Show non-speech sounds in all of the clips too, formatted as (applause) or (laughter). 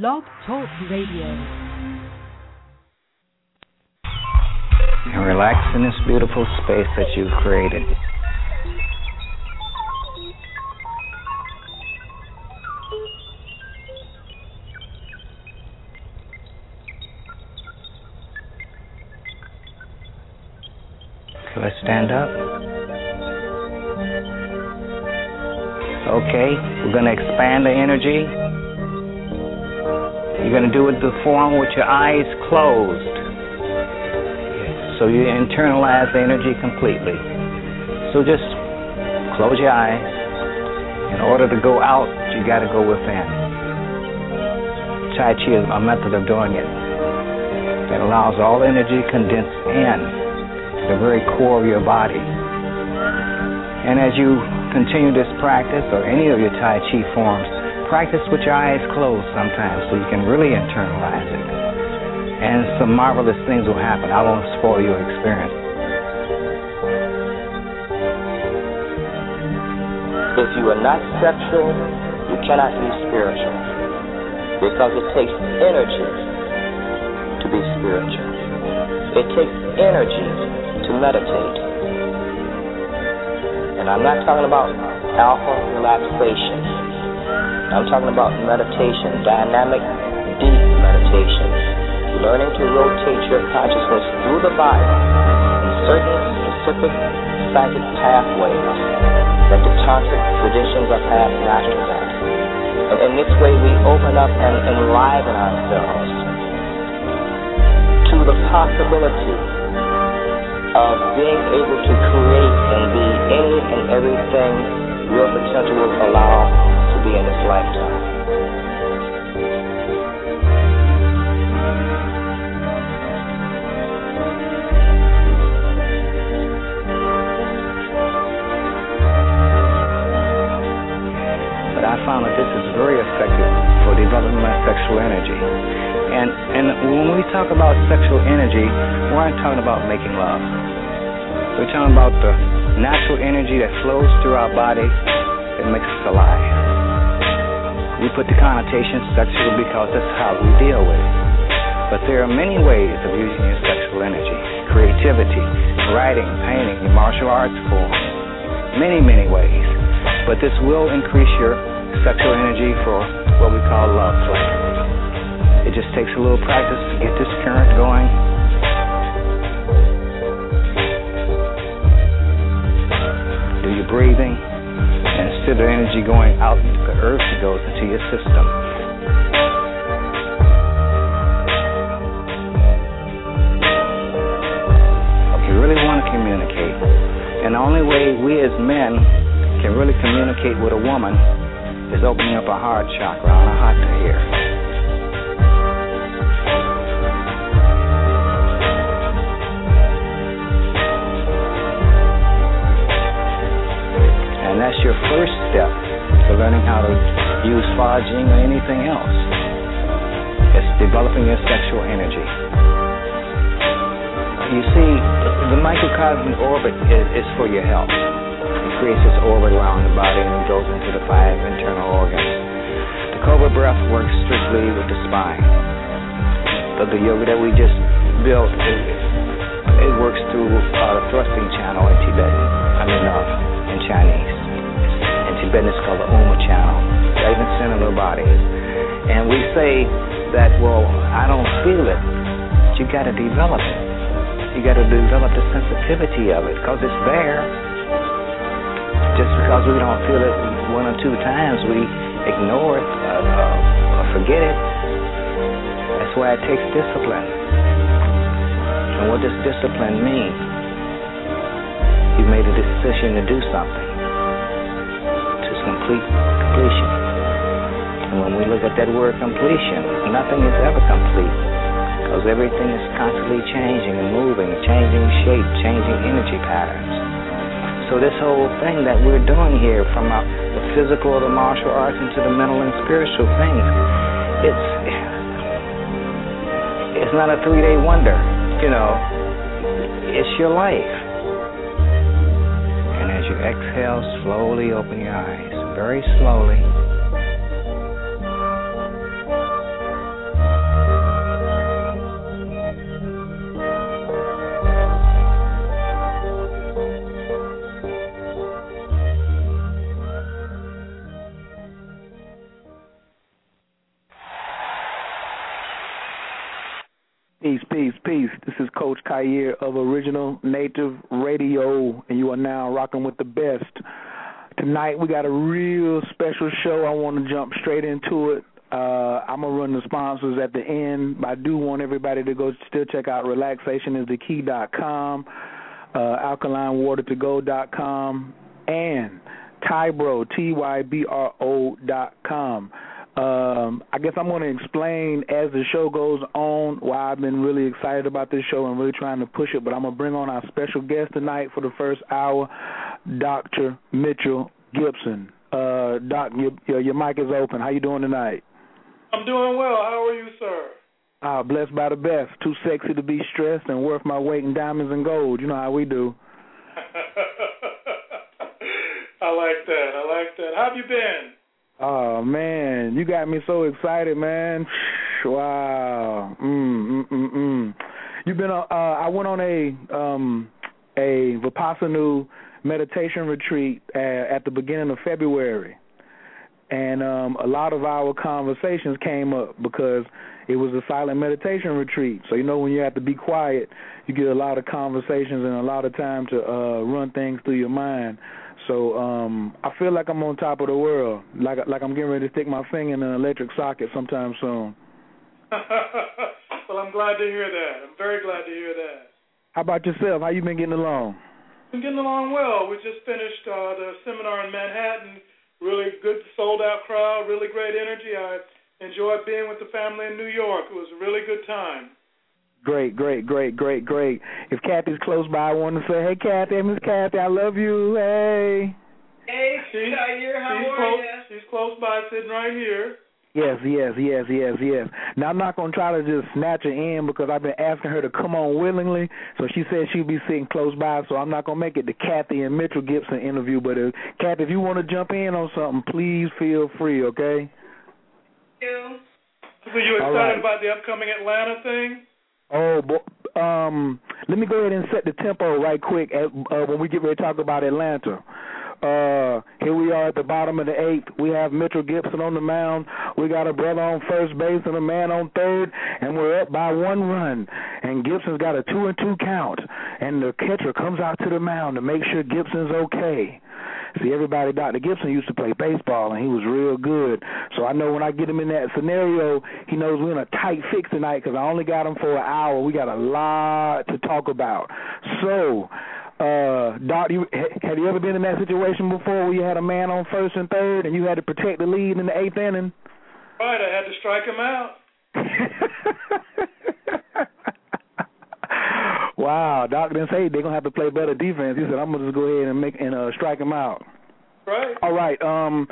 Blog Talk Radio. And relax in this beautiful space that you've created. So let's stand up. Okay, we're going to expand the energy. You're going to do it the form with your eyes closed. So you internalize the energy completely. So just close your eyes. In order to go out, you got to go within. Tai Chi is a method of doing it that allows all energy condensed in the very core of your body. And as you continue this practice, or any of your Tai Chi forms, practice with your eyes closed sometimes so you can really internalize it. And some marvelous things will happen. I won't spoil your experience. If you are not sexual, you cannot be spiritual. Because it takes energy to be spiritual. It takes energy to meditate. And I'm not talking about alpha relaxation. I'm talking about meditation, dynamic, deep meditation. Learning to rotate your consciousness through the body in certain specific psychic pathways that the tantric traditions of past masters at. And in this way, we open up and enliven ourselves to the possibility of being able to create and be any and everything your potential will allow be in this lifetime. But I found that this is very effective for developing my sexual energy. And and when we talk about sexual energy, we aren't talking about making love. We're talking about the natural energy that flows through our body that makes. We put the connotation sexual because that's how we deal with it. But there are many ways of using your sexual energy. Creativity, writing, painting, martial arts form. Many, many ways. But this will increase your sexual energy for what we call love play. It just takes a little practice to get this current going. Do your breathing, and instead of energy going out earth, goes into your system. If you really want to communicate, and the only way we as men can really communicate with a woman is opening up a heart chakra anahata here. And that's your first step to learning how to use Fa or anything else. It's developing your sexual energy. You see, the microcosmic orbit is, is for your health. It creates this orbit around the body and goes into the five internal organs. The Cobra breath works strictly with the spine. But the yoga that we just built, it, it works through uh, the thrusting channel in Tibetan, I mean, uh, in Chinese. It's called the Uma channel, of the body. And we say that, well, I don't feel it. But you got to develop it. You got to develop the sensitivity of it because it's there. Just because we don't feel it one or two times, we ignore it uh, uh, or forget it. That's why it takes discipline. And what does discipline mean? You made a decision to do something complete completion. And when we look at that word completion, nothing is ever complete because everything is constantly changing and moving, changing shape, changing energy patterns. So this whole thing that we're doing here, from uh, the physical, the martial arts, into the mental and spiritual things, it's it's not a three-day wonder, you know. It's your life. And as you exhale, slowly open your eyes, very slowly. Peace, peace, peace. This is Coach Khayr of Original Native got a real special show. I want to jump straight into it. Uh, I'm gonna run the sponsors at the end, but I do want everybody to go still check out relaxationisthekey.com, uh, alkalinewatertogo.com, and Tybro, T-Y-B-R-O dot com. Um, I guess I'm going to explain as the show goes on why I've been really excited about this show and really trying to push it. But I'm going to bring on our special guest tonight for the first hour, Dr. Mitchell Gibson. Uh, Doc, your, your mic is open. How you doing tonight? I'm doing well. How are you, sir? Ah, blessed by the best. Too sexy to be stressed and worth my weight in diamonds and gold. You know how we do. (laughs) I like that. I like that. How have you been? Oh man, you got me so excited, man. (sighs) Wow. Mm mm mm mm. You've been uh, I went on a um a Vipassana meditation retreat at, at the beginning of February. And um a lot of our conversations came up because it was a silent meditation retreat. So you know when you have to be quiet, you get a lot of conversations and a lot of time to uh run things through your mind. So um I feel like I'm on top of the world, like like I'm getting ready to stick my finger in an electric socket sometime soon. (laughs) well, I'm glad to hear that. I'm very glad to hear that. How about yourself? How you been getting along? I'm getting along well. We just finished uh, the seminar in Manhattan. Really good, sold out crowd. Really great energy. I enjoyed being with the family in New York. It was a really good time. Great, great, great, great, great. If Kathy's close by, I want to say, hey, Kathy, Miss Kathy, I love you. Hey. Hey, she's, Khayr, how she's are close, you? She's close by, sitting right here. Yes, yes, yes, yes, yes. Now I'm not gonna try to just snatch her in because I've been asking her to come on willingly. So she said she'd be sitting close by. So I'm not gonna make it the Kathy and Mitchell Gibson interview. But if, Kathy, if you want to jump in on something, please feel free. Okay. You. Were you excited right. about the upcoming Atlanta thing? Oh, bo- um, let me go ahead and set the tempo right quick at, uh, when we get ready to talk about Atlanta. Uh, here we are at the bottom of the eighth. We have Mitchell Gibson on the mound. We got a brother on first base and a man on third, and we're up by one run. And Gibson's got a two and two count, and the catcher comes out to the mound to make sure Gibson's okay. See, everybody, Dr. Gibson used to play baseball, and he was real good. So I know when I get him in that scenario, he knows we're in a tight fix tonight because I only got him for an hour. We got a lot to talk about. So, uh, Doc, you, have you ever been in that situation before where you had a man on first and third, and you had to protect the lead in the eighth inning? Right, I had to strike him out. (laughs) wow, Doc didn't say they're gonna have to play better defense. He said I'm gonna just go ahead and make and uh, strike him out. Right. All right. Um,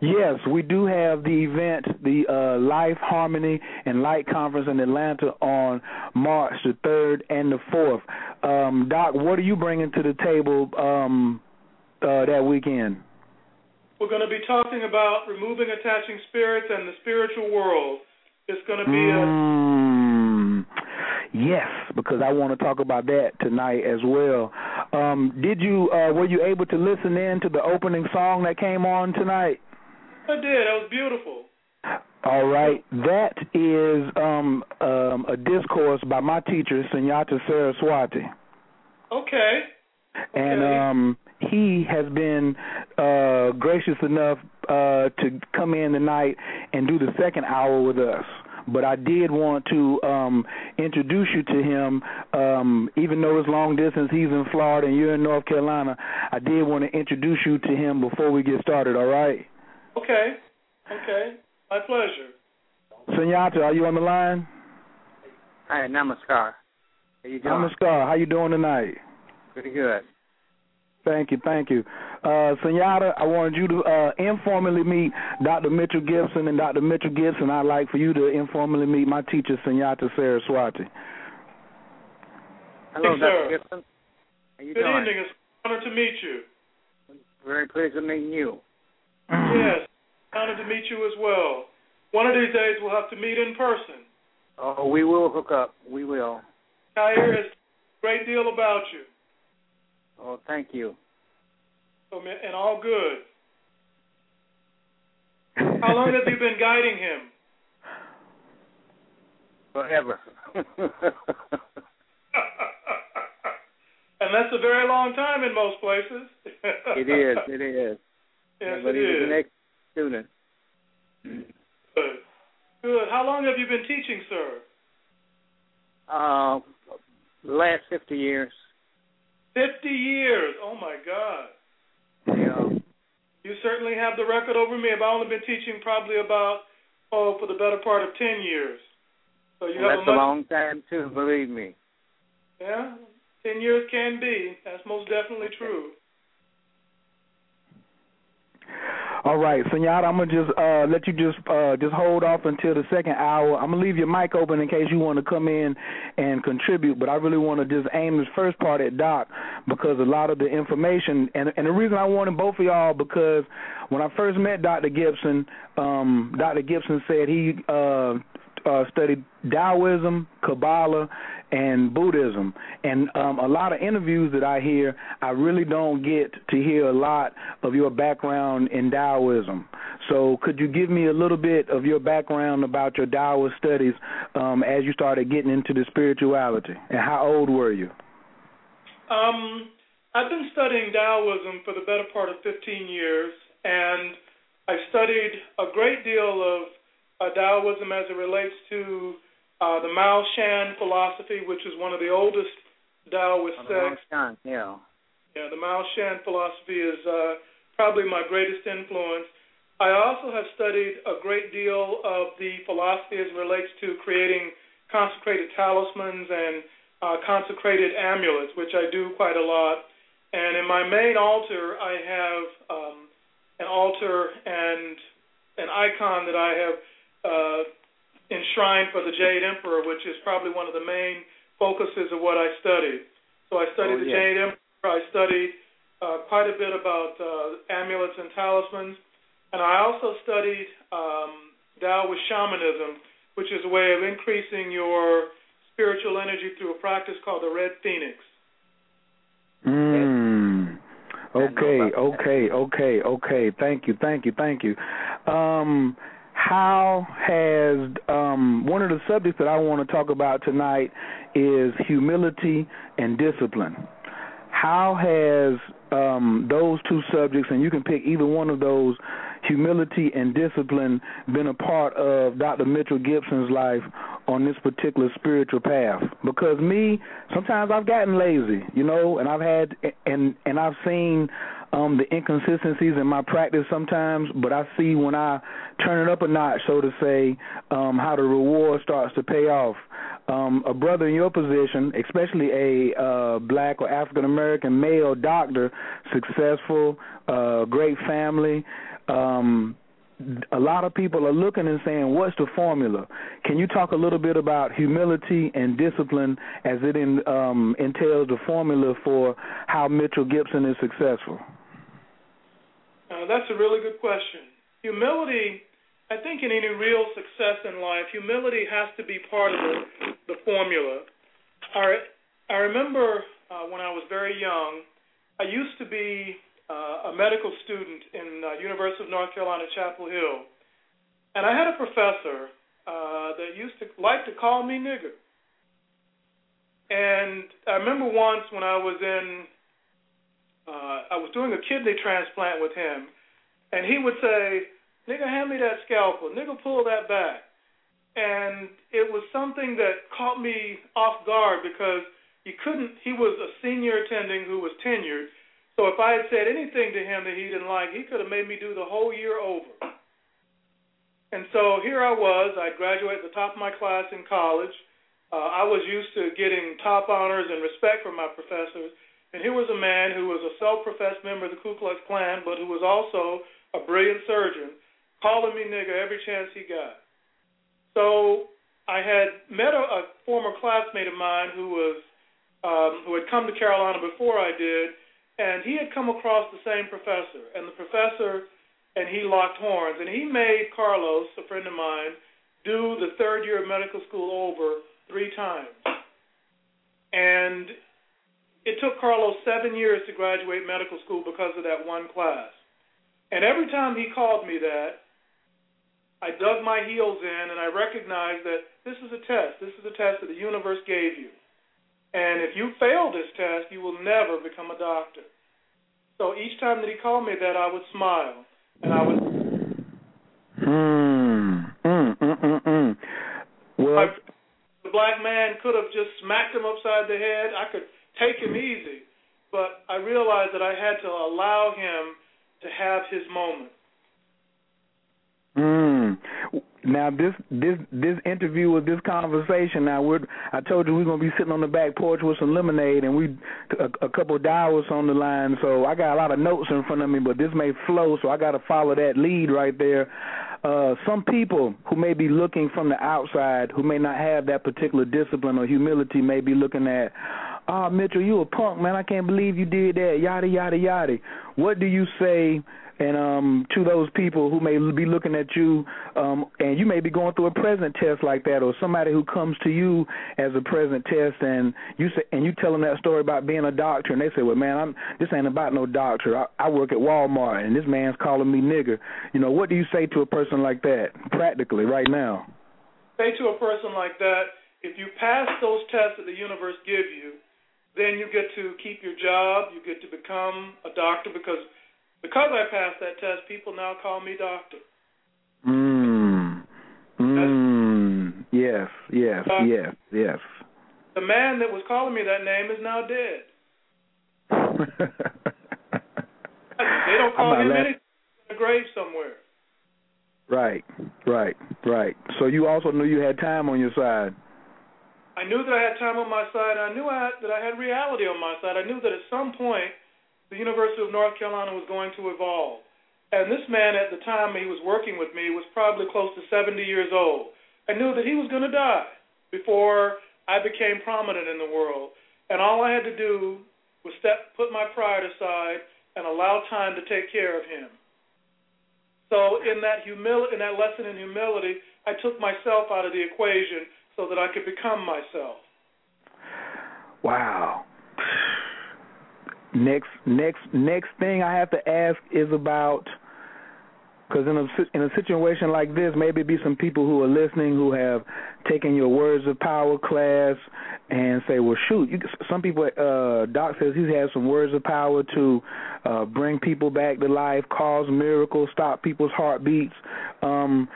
yes, we do have the event, the uh, Life Harmony and Light Conference in Atlanta on March the third and the fourth. Um, Doc, what are you bringing to the table um, uh, that weekend? We're going to be talking about removing attaching spirits and the spiritual world. It's going to be a Mm, yes, because I want to talk about that tonight as well. Um, did you uh, were you able to listen in to the opening song that came on tonight? I did. That was beautiful. All right, that is um, um, a discourse by my teacher, Sunyata Saraswati, Okay. and um, he has been uh, gracious enough uh, to come in tonight and do the second hour with us. But I did want to um, introduce you to him, um, even though it's long distance. He's in Florida and you're in North Carolina. I did want to introduce you to him before we get started. All right, Okay. Okay. My pleasure. Sunyata, are you on the line? Hi, namaskar. How you doing? Namaskar. How you doing tonight? Pretty good. Thank you, thank you. Uh, Sunyata, I wanted you to uh, informally meet Dr. Mitchell Gibson and Dr. Mitchell Gibson. I'd like for you to informally meet my teacher, Sunyata Saraswati. Hello, Yes, Dr. sir. Gibson. How you Good doing? evening. It's an honor to meet you. Very pleased to meet you. (clears throat) Yes. Honored to meet you as well. One of these days we'll have to meet in person. Oh, we will hook up. We will. Khayr has a great deal about you. Oh, thank you. So, and all good. How long have you been guiding him? (laughs) forever. (laughs) and that's a very long time in most places. (laughs) it is. It is. Yes, but it he was is. an ex student. Good. Good. How long have you been teaching, sir? Uh, last fifty years. Fifty years. Oh my God. Yeah. You certainly have the record over me. I've only been teaching probably about oh for the better part of ten years. So you Well, have that's a a long time too. Believe me. yeah. Ten years can be. That's most definitely true. All right, Sunyata, I'm gonna just uh, let you just uh, just hold off until the second hour. I'm gonna leave your mic open in case you want to come in and contribute. But I really want to just aim this first part at Doc because a lot of the information and and the reason I wanted both of y'all because when I first met Dr. Gibson, um, Dr. Gibson said he uh, uh, studied Taoism, Kabbalah, and Buddhism. And um, a lot of interviews that I hear, I really don't get to hear a lot of your background in Taoism. So, could you give me a little bit of your background about your Taoist studies um, as you started getting into the spirituality? And how old were you? Um, I've been studying Taoism for the better part of 15 years, and I've studied a great deal of uh, Taoism as it relates to uh, the Mao Shan philosophy, which is one of the oldest a long sects. time. Yeah. Yeah, the Mao Shan philosophy is uh, probably my greatest influence. I also have studied a great deal of the philosophy as it relates to creating consecrated talismans and uh, consecrated amulets, which I do quite a lot. And in my main altar, I have um, an altar and an icon that I have uh, enshrined for the Jade Emperor, which is probably one of the main focuses of what I studied. So I studied Oh, the yeah. Jade Emperor. I studied uh, quite a bit about uh, amulets and talismans, and I also studied um, Taoist shamanism, which is a way of increasing your spiritual energy through a practice called the Red Phoenix. Mm. Okay, okay, okay, okay. Thank you, thank you, thank you. Um, how has um, one of the subjects that I want to talk about tonight is humility and discipline. How has um, those two subjects, and you can pick either one of those, humility and discipline, been a part of Dr. Mitchell Gibson's life on this particular spiritual path? Because me, sometimes I've gotten lazy, you know, and I've had and and I've seen um the inconsistencies in my practice sometimes, but I see when I turn it up a notch, so to say, um, how the reward starts to pay off. Um, a brother in your position, especially a uh, black or African American male doctor, successful, uh, great family. Um, a lot of people are looking and saying, "What's the formula?" Can you talk a little bit about humility and discipline as it in, um, entails the formula for how Mitchell Gibson is successful? Uh, that's a really good question. Humility, I think, in any real success in life, humility has to be part of the, the formula. I, I remember uh, when I was very young, I used to be uh, a medical student in uh, University of North Carolina, Chapel Hill, and I had a professor uh, that used to like to call me nigger. And I remember once when I was in uh, I was doing a kidney transplant with him, and he would say, "Nigga, hand me that scalpel. Nigga, pull that back." And it was something that caught me off guard because you couldn't. He was a senior attending who was tenured, so if I had said anything to him that he didn't like, he could have made me do the whole year over. And so here I was. I graduated at the top of my class in college. Uh, I was used to getting top honors and respect from my professors. And here was a man who was a self-professed member of the Ku Klux Klan, but who was also a brilliant surgeon, calling me nigger every chance he got. So I had met a, a former classmate of mine who was um, who had come to Carolina before I did, and he had come across the same professor, and the professor and he locked horns, and he made Carlos, a friend of mine, do the third year of medical school over three times. And it took Carlos seven years to graduate medical school because of that one class. And every time he called me that, I dug my heels in and I recognized that this is a test. This is a test that the universe gave you. And if you fail this test, you will never become a doctor. So each time that he called me that, I would smile and I would. Hmm. Mm. Mm. Mm. mm. Well, I, the black man could have just smacked him upside the head. I could take him easy, but I realized that I had to allow him to have his moment. Mm. Now this this this interview with this conversation. Now we're I told you we're gonna be sitting on the back porch with some lemonade and we a, a couple of dials on the line. So I got a lot of notes in front of me, but this may flow. So I got to follow that lead right there. Uh, some people who may be looking from the outside, who may not have that particular discipline or humility, may be looking at, oh, Mitchell, you a punk, man. I can't believe you did that. Yada yada yada. What do you say and um, to those people who may be looking at you, um, and you may be going through a present test like that, or somebody who comes to you as a present test, and you say, and you tell them that story about being a doctor, and they say, "Well, man, I'm this ain't about no doctor. I, I work at Walmart, and this man's calling me nigger." You know, what do you say to a person like that, practically, right now? Say to a person like that, if you pass those tests that the universe give you, then you get to keep your job, you get to become a doctor because because I passed that test, people now call me doctor. Mm. Mm. Yes, yes, uh, yes, yes. The man that was calling me that name is now dead. (laughs) they don't call him anything in a grave somewhere. Right, right, right. So you also knew you had time on your side. I knew that I had time on my side. I knew I, that I had reality on my side. I knew that at some point the University of North Carolina was going to evolve. And this man, at the time he was working with me, was probably close to 70 years old. I knew that he was going to die before I became prominent in the world. And all I had to do was step, put my pride aside and allow time to take care of him. So in that humility, in that lesson in humility, I took myself out of the equation so that I could become myself. Wow. Next, next, next thing I have to ask is about because in a in a situation like this, maybe be some people who are listening who have taken your words of power class and say, well, shoot, you, some people. Uh, Doc says he has some words of power to uh, bring people back to life, cause miracles, stop people's heartbeats. Um,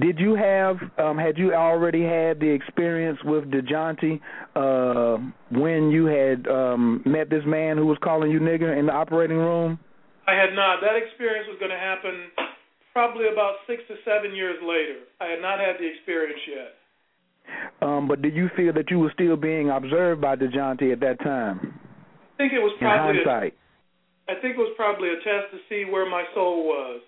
did you have um had you already had the experience with DeJounte uh when you had um met this man who was calling you nigger in the operating room? I had not. That experience was going to happen probably about 6 to 7 years later. I had not had the experience yet. Um but did you feel that you were still being observed by DeJounte at that time? I think it was probably in hindsight. A, I think it was probably a test to see where my soul was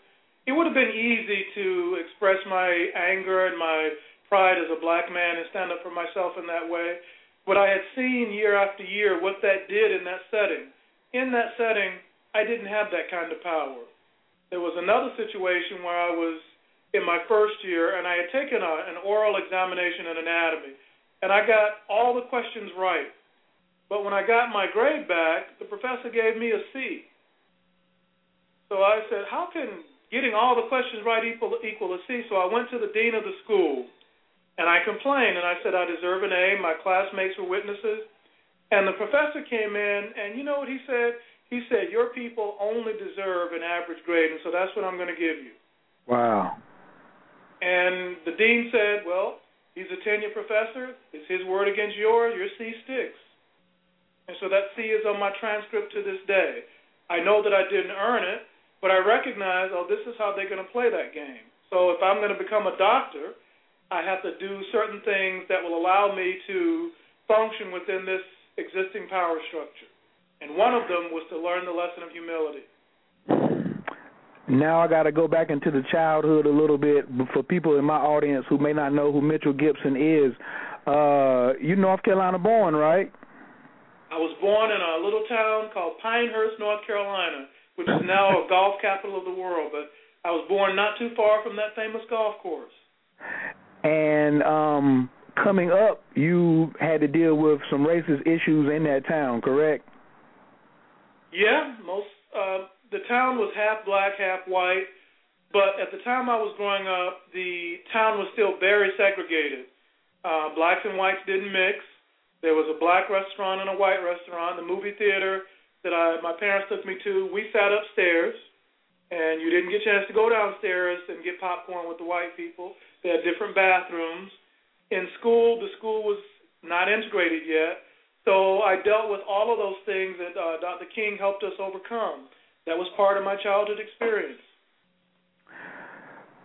it would have been easy to express my anger and my pride as a black man and stand up for myself in that way. But I had seen year after year what that did in that setting. In that setting, I didn't have that kind of power. There was another situation where I was in my first year and I had taken a, an oral examination in anatomy and I got all the questions right. But when I got my grade back, the professor gave me a C. So I said, How can getting all the questions right equal equal a C. So I went to the dean of the school and I complained and I said I deserve an A. My classmates were witnesses. And the professor came in and you know what he said? He said, Your people only deserve an average grade and so that's what I'm gonna give you. Wow. And the dean said, Well, he's a tenure professor, it's his word against yours, your C sticks. And so that C is on my transcript to this day. I know that I didn't earn it, but I recognize, oh, this is how they're going to play that game. So if I'm going to become a doctor, I have to do certain things that will allow me to function within this existing power structure. And one of them was to learn the lesson of humility. Now I got to go back into the childhood a little bit for people in my audience who may not know who Mitchell Gibson is. Uh, you North Carolina born, right? I was born in a little town called Pinehurst, North Carolina which is now a golf capital of the world. But I was born not too far from that famous golf course. And um coming up, you had to deal with some racist issues in that town, correct? Yeah, most uh the town was half black, half white. But at the time I was growing up, the town was still very segregated. Uh, blacks and whites didn't mix. There was a black restaurant and a white restaurant. The movie theater that I, my parents took me to, we sat upstairs, and you didn't get a chance to go downstairs and get popcorn with the white people. They had different bathrooms. In school, the school was not integrated yet. So I dealt with all of those things that uh, Dr. King helped us overcome. That was part of my childhood experience.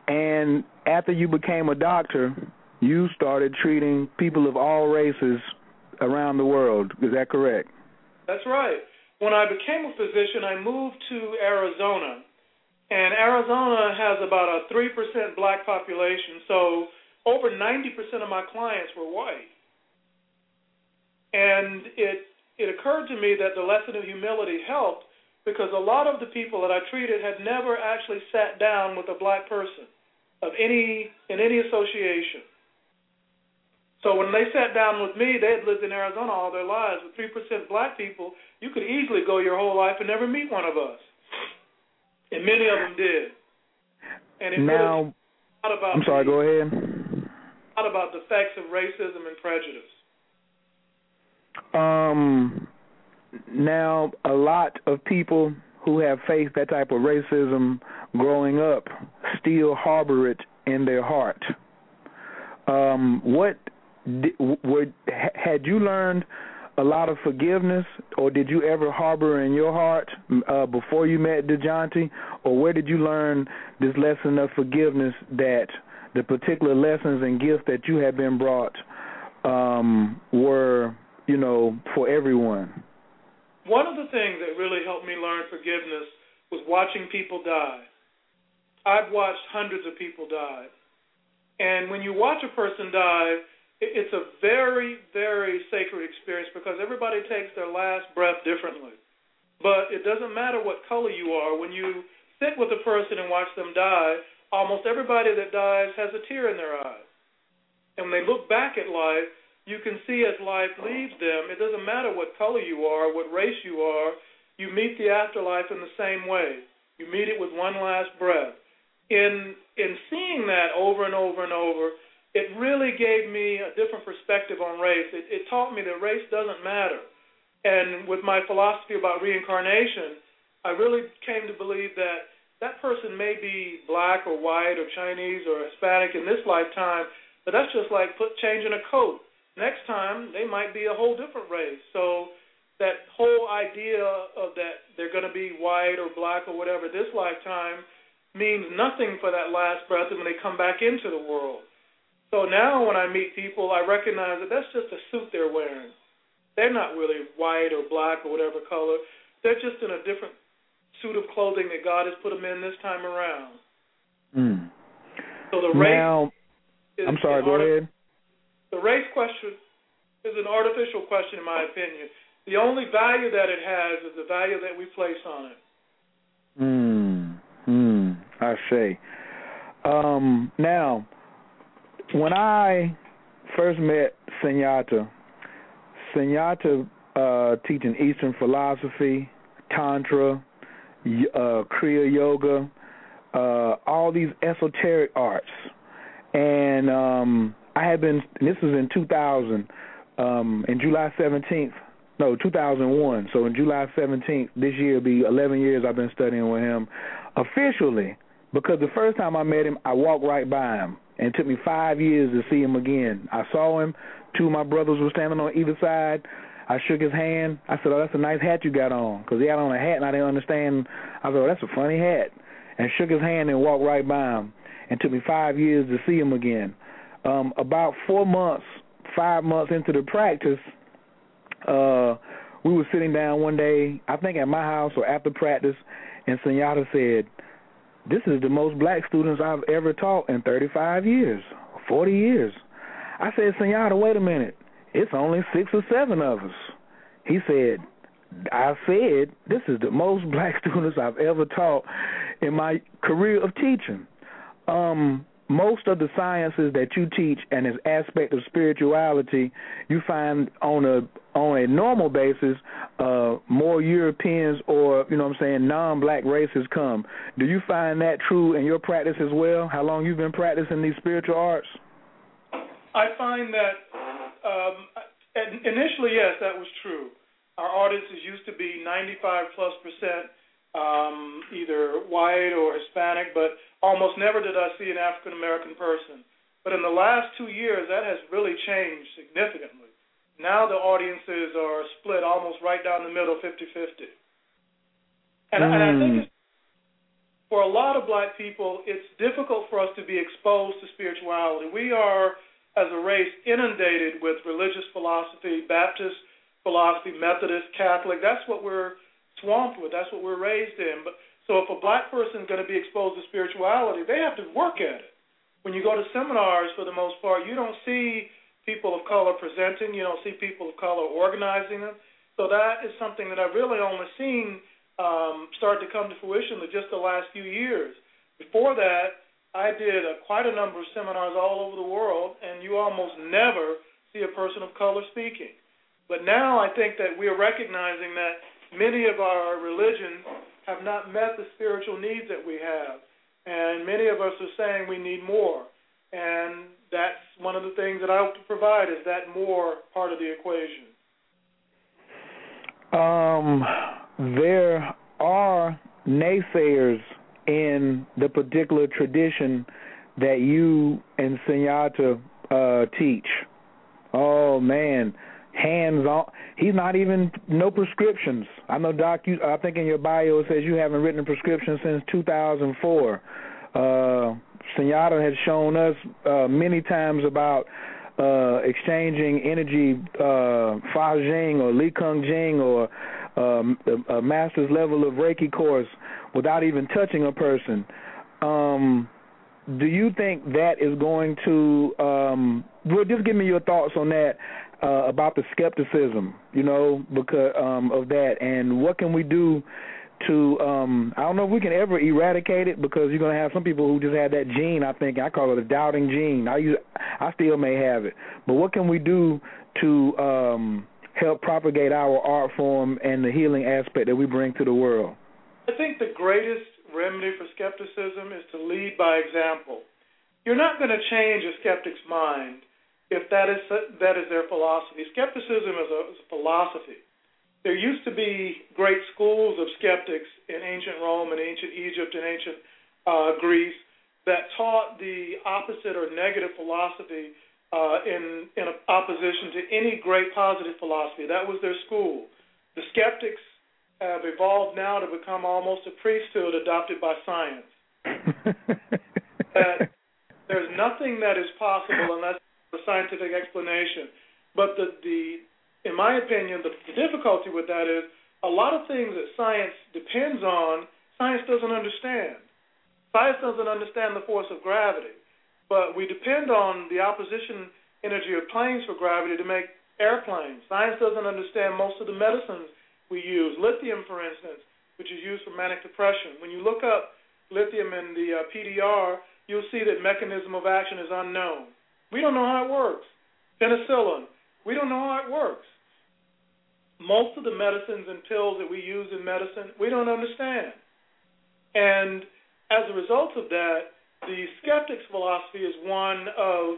And after you became a doctor, you started treating people of all races around the world. Is that correct? That's right. When I became a physician, I moved to Arizona. And Arizona has about a 3% black population, so over 90% of my clients were white. And it it occurred to me that the lesson of humility helped because a lot of the people that I treated had never actually sat down with a black person of any in any association. So when they sat down with me, they had lived in Arizona all their lives with three percent black people. You could easily go your whole life and never meet one of us, and many of them did. And it now, really about I'm sorry. The, go ahead. Not about the effects of racism and prejudice. Um. Now, a lot of people who have faced that type of racism growing up still harbor it in their heart. Um, what would had you learned a lot of forgiveness, or did you ever harbor in your heart uh, before you met Dejounte, or where did you learn this lesson of forgiveness that the particular lessons and gifts that you had been brought um, were, you know, for everyone? One of the things that really helped me learn forgiveness was watching people die. I've watched hundreds of people die. And when you watch a person die, it's a very, very sacred experience because everybody takes their last breath differently. But it doesn't matter what color you are. When you sit with a person and watch them die, almost everybody that dies has a tear in their eye. And when they look back at life, you can see as life leaves them, it doesn't matter what color you are, what race you are, you meet the afterlife in the same way. You meet it with one last breath. In in seeing that over and over and over, it really gave me a different perspective on race. It, it taught me that race doesn't matter. And with my philosophy about reincarnation, I really came to believe that that person may be black or white or Chinese or Hispanic in this lifetime, but that's just like put changing a coat. Next time they might be a whole different race. So that whole idea of that they're going to be white or black or whatever this lifetime means nothing for that last breath when they come back into the world. So now when I meet people, I recognize that that's just a suit they're wearing. They're not really white or black or whatever color. They're just in a different suit of clothing that God has put them in this time around. Mm. So the race. Now, is, I'm sorry. Go ahead the race question is an artificial question, in my opinion. The only value that it has is the value that we place on it. Hmm. Hmm. I see. Um, now, when I first met Sunyata, Sunyata uh, teaching Eastern philosophy, Tantra, uh, Kriya Yoga, uh, all these esoteric arts. And um, I had been. This was in 2000, um, in July 17th. No, 2001. So in July 17th this year will be 11 years I've been studying with him officially. Because the first time I met him, I walked right by him, and it took me five years to see him again. I saw him. Two of my brothers were standing on either side. I shook his hand. I said, "Oh, that's a nice hat you got on," because he had on a hat and I didn't understand. I said, "Oh, that's a funny hat," and shook his hand and walked right by him. And took me five years to see him again um, about four months, five months into the practice, uh, we were sitting down one day, I think at my house or after practice, and Sunyata said, "This is the most black students I've ever taught in 35 years, 40 years." I said, "Sunyata, wait a minute. It's only six or seven of us." He said, "I said this is the most (laughs) black students I've ever taught in my career of teaching." Um, most of the sciences that you teach and as aspect of spirituality, you find on a on a normal basis, uh, more Europeans or you know what I'm saying non-black races come. Do you find that true in your practice as well? How long you've been practicing these spiritual arts? I find that um, initially, yes, that was true. Our audiences used to be 95 plus percent um, either white or Hispanic, but almost never did I see an African American person. But in the last two years, that has really changed significantly. Now the audiences are split almost right down the middle, 50 50. And, mm. and I think hmm. for a lot of black people, it's difficult for us to be exposed to spirituality. We are, as a race, inundated with religious philosophy, Baptist philosophy, Methodist, Catholic. That's what we're swamped with. That's what we're raised in. But so if a black person is going to be exposed to spirituality, they have to work at it. When you go to seminars, for the most part, you don't see people of color presenting. You don't see people of color organizing them. So that is something that I've really only seen um, start to come to fruition in just the last few years. Before that, I did a, quite a number of seminars all over the world, and you almost never see a person of color speaking. But now I think that we are recognizing that many of our religions have not met the spiritual needs that we have. And many of us are saying we need more. And that's one of the things that I hope to provide is that more part of the equation. Um, there are naysayers in the particular tradition that you and Sunyata uh, teach. Oh man, hands on. He's not even no prescriptions. I know, Doc. You, I think in your bio it says you haven't written a prescription since 2004. Uh, Sunyata has shown us uh, many times about uh, exchanging energy, uh, Fa Jing or Li Kung Jing or um, a, a master's level of Reiki course without even touching a person. Um, do you think that is going to? Um, well, just give me your thoughts on that uh, about the skepticism, you know, because um, of that, and what can we do to? Um, I don't know if we can ever eradicate it because you're going to have some people who just have that gene. I think I call it a doubting gene. I use, I still may have it, but what can we do to um, help propagate our art form and the healing aspect that we bring to the world? I think the greatest remedy for skepticism is to lead by example. You're not going to change a skeptic's mind if that is that is their philosophy. Skepticism is a, is a philosophy. There used to be great schools of skeptics in ancient Rome and ancient Egypt and ancient uh, Greece that taught the opposite or negative philosophy uh, in in opposition to any great positive philosophy. That was their school. The skeptics have evolved now to become almost a priesthood adopted by science. (laughs) that there's nothing that is possible unless the scientific explanation. But the, the in my opinion, the, the difficulty with that is a lot of things that science depends on, science doesn't understand. Science doesn't understand the force of gravity, but we depend on the opposition energy of planes for gravity to make airplanes. Science doesn't understand most of the medicines we use. Lithium, for instance, which is used for manic depression. When you look up lithium in the uh, PDR, you'll see that mechanism of action is unknown. We don't know how it works. Penicillin, we don't know how it works. Most of the medicines and pills that we use in medicine, we don't understand. And as a result of that, the skeptic's philosophy is one of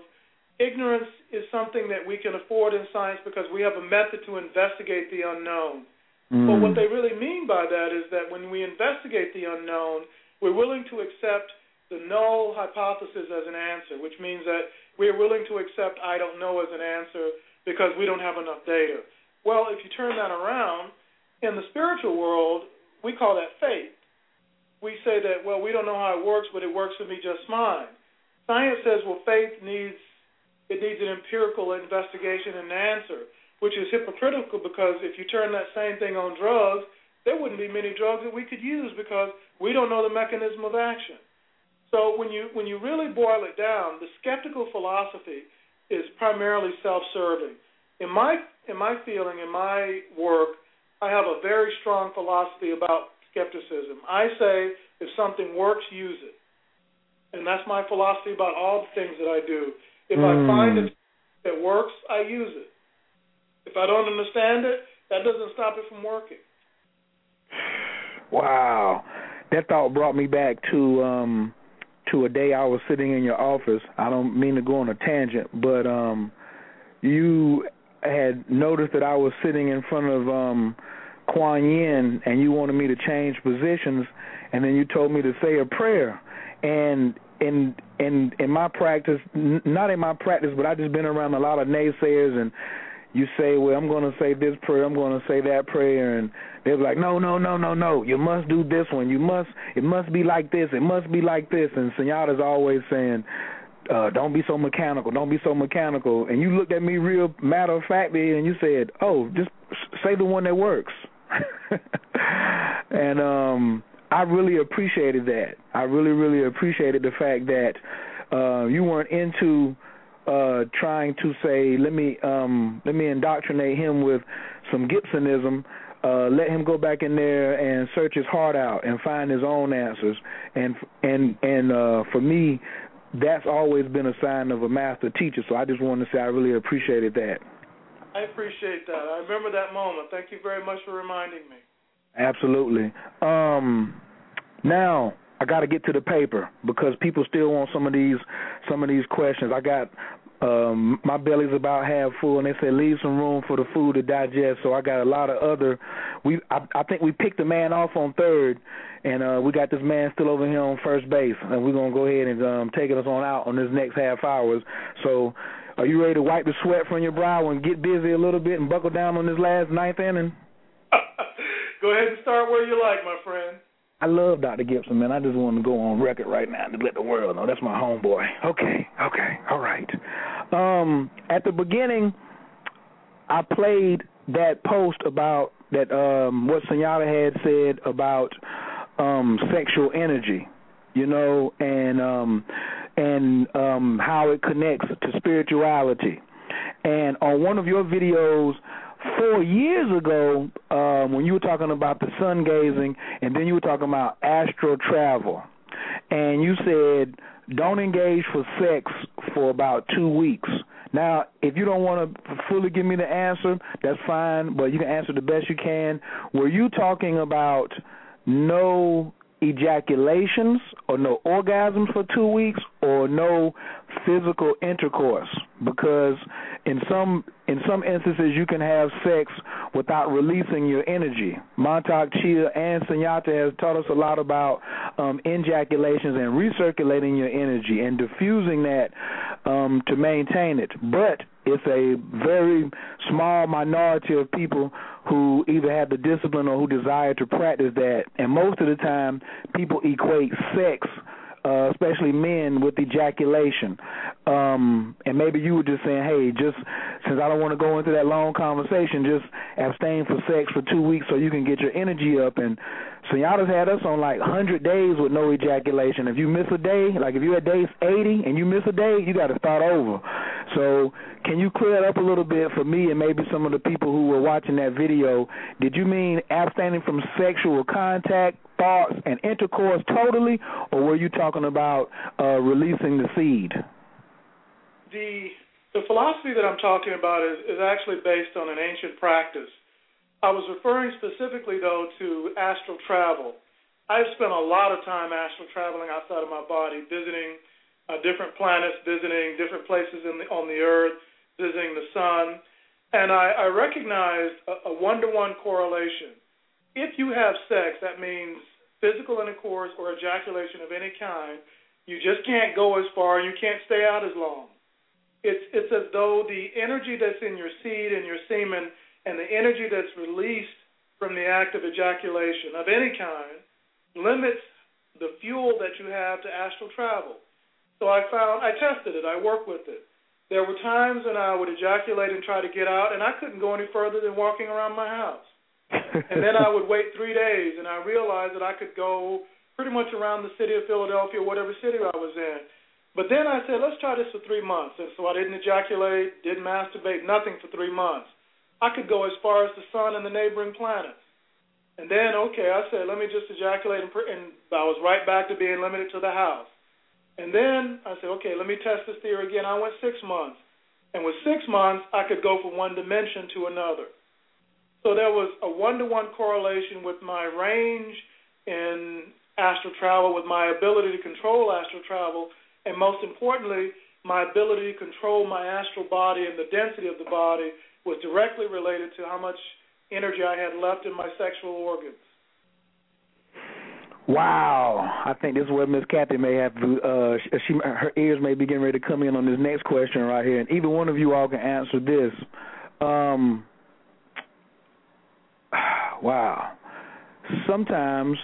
ignorance is something that we can afford in science because we have a method to investigate the unknown. Mm. But what they really mean by that is that when we investigate the unknown, we're willing to accept the null hypothesis as an answer, which means that we're willing to accept I don't know as an answer because we don't have enough data. Well, if you turn that around, in the spiritual world, we call that faith. We say that, well, we don't know how it works, but it works for me just fine. Science says, well, faith needs it needs an empirical investigation and answer, which is hypocritical because if you turn that same thing on drugs, there wouldn't be many drugs that we could use because we don't know the mechanism of action. So when you when you really boil it down, the skeptical philosophy is primarily self-serving. In my in my feeling, in my work, I have a very strong philosophy about skepticism. I say if something works, use it. And that's my philosophy about all the things that I do. If Mm. I find it that works, I use it. If I don't understand it, that doesn't stop it from working. Wow. That thought brought me back to um to a day I was sitting in your office. I don't mean to go on a tangent, but um you had noticed that I was sitting in front of um Kuan Yin and you wanted me to change positions and then you told me to say a prayer and in in in my practice not in my practice but I've just been around a lot of naysayers and you say, well, I'm going to say this prayer, I'm going to say that prayer, and they're like, no, no, no, no, no, you must do this one. You must, it must be like this. It must be like this. And Sunyata's always saying, uh, don't be so mechanical. Don't be so mechanical. And you looked at me real matter of factly, and you said, oh, just say the one that works. (laughs) and um, I really appreciated that. I really, really appreciated the fact that uh, you weren't into uh trying to say let me um let me indoctrinate him with some Gibsonism uh let him go back in there and search his heart out and find his own answers and and and uh for me that's always been a sign of a master teacher so I just wanted to say I really appreciated that I appreciate that. I remember that moment. Thank you very much for reminding me. Absolutely. Um now I got to get to the paper because people still want some of these some of these questions. I got um my belly's about half full and they said leave some room for the food to digest. So I got a lot of other we I, I think we picked the man off on third and uh we got this man still over here on first base and we're going to go ahead and um take us on out on this next half hours. So are you ready to wipe the sweat from your brow and get busy a little bit and buckle down on this last ninth inning? (laughs) go ahead and start where you like, my friend. I love Dr. Gibson, man. I just want to go on record right now to let the world know that's my homeboy. Okay, okay, all right. Um, at the beginning, I played that post about that um, what Sunyata had said about um, sexual energy, you know, and um, and um, how it connects to spirituality. And on one of your videos four years ago, um, when you were talking about the sun gazing, and then you were talking about astral travel, and you said don't engage for sex for about two weeks. Now, if you don't want to fully give me the answer, that's fine, but you can answer the best you can. Were you talking about no ejaculations or no orgasms for two weeks or no physical intercourse because in some in some instances you can have sex without releasing your energy. Mantak Chia and Sunyata has taught us a lot about um, ejaculations and recirculating your energy and diffusing that um, to maintain it. But it's a very small minority of people who either have the discipline or who desire to practice that. And most of the time, people equate sex uh, especially men with ejaculation. Um, and maybe you were just saying, hey, just since I don't want to go into that long conversation, just abstain for sex for two weeks so you can get your energy up. And Sunyata's had us on like 100 days with no ejaculation. If you miss a day, like if you're at day 80 and you miss a day, you got to start over. So can you clear it up a little bit for me and maybe some of the people who were watching that video? Did you mean abstaining from sexual contact, thoughts, and intercourse totally, or were you talking about uh, releasing the seed? The the philosophy that I'm talking about is, is actually based on an ancient practice. I was referring specifically though to astral travel. I've spent a lot of time astral traveling outside of my body, visiting uh, different planets, visiting different places the, on the earth, visiting the sun, and I, I recognized a one to one correlation. If you have sex, that means physical intercourse or ejaculation of any kind. You just can't go as far, you can't stay out as long. It's it's as though the energy that's in your seed and your semen, and the energy that's released from the act of ejaculation of any kind, limits the fuel that you have to astral travel. So I found I tested it. I worked with it. There were times when I would ejaculate and try to get out, and I couldn't go any further than walking around my house. and then I would wait three days, and I realized that I could go pretty much around the city of Philadelphia, whatever city I was in. But then I said, let's try this for three months. And so I didn't ejaculate, didn't masturbate, nothing for three months. I could go as far as the sun and the neighboring planets. And then, okay, I said, let me just ejaculate, and, and I was right back to being limited to the house. And then I said, okay, let me test this theory again. I went six months. And with six months, I could go from one dimension to another. So there was a one to one correlation with my range in astral travel, with my ability to control astral travel, and most importantly, my ability to control my astral body and the density of the body was directly related to how much energy I had left in my sexual organs. Wow, I think this is where Miss Kathy may have uh she her ears may be getting ready to come in on this next question right here, and either one of you all can answer this. Um, (sighs) wow, sometimes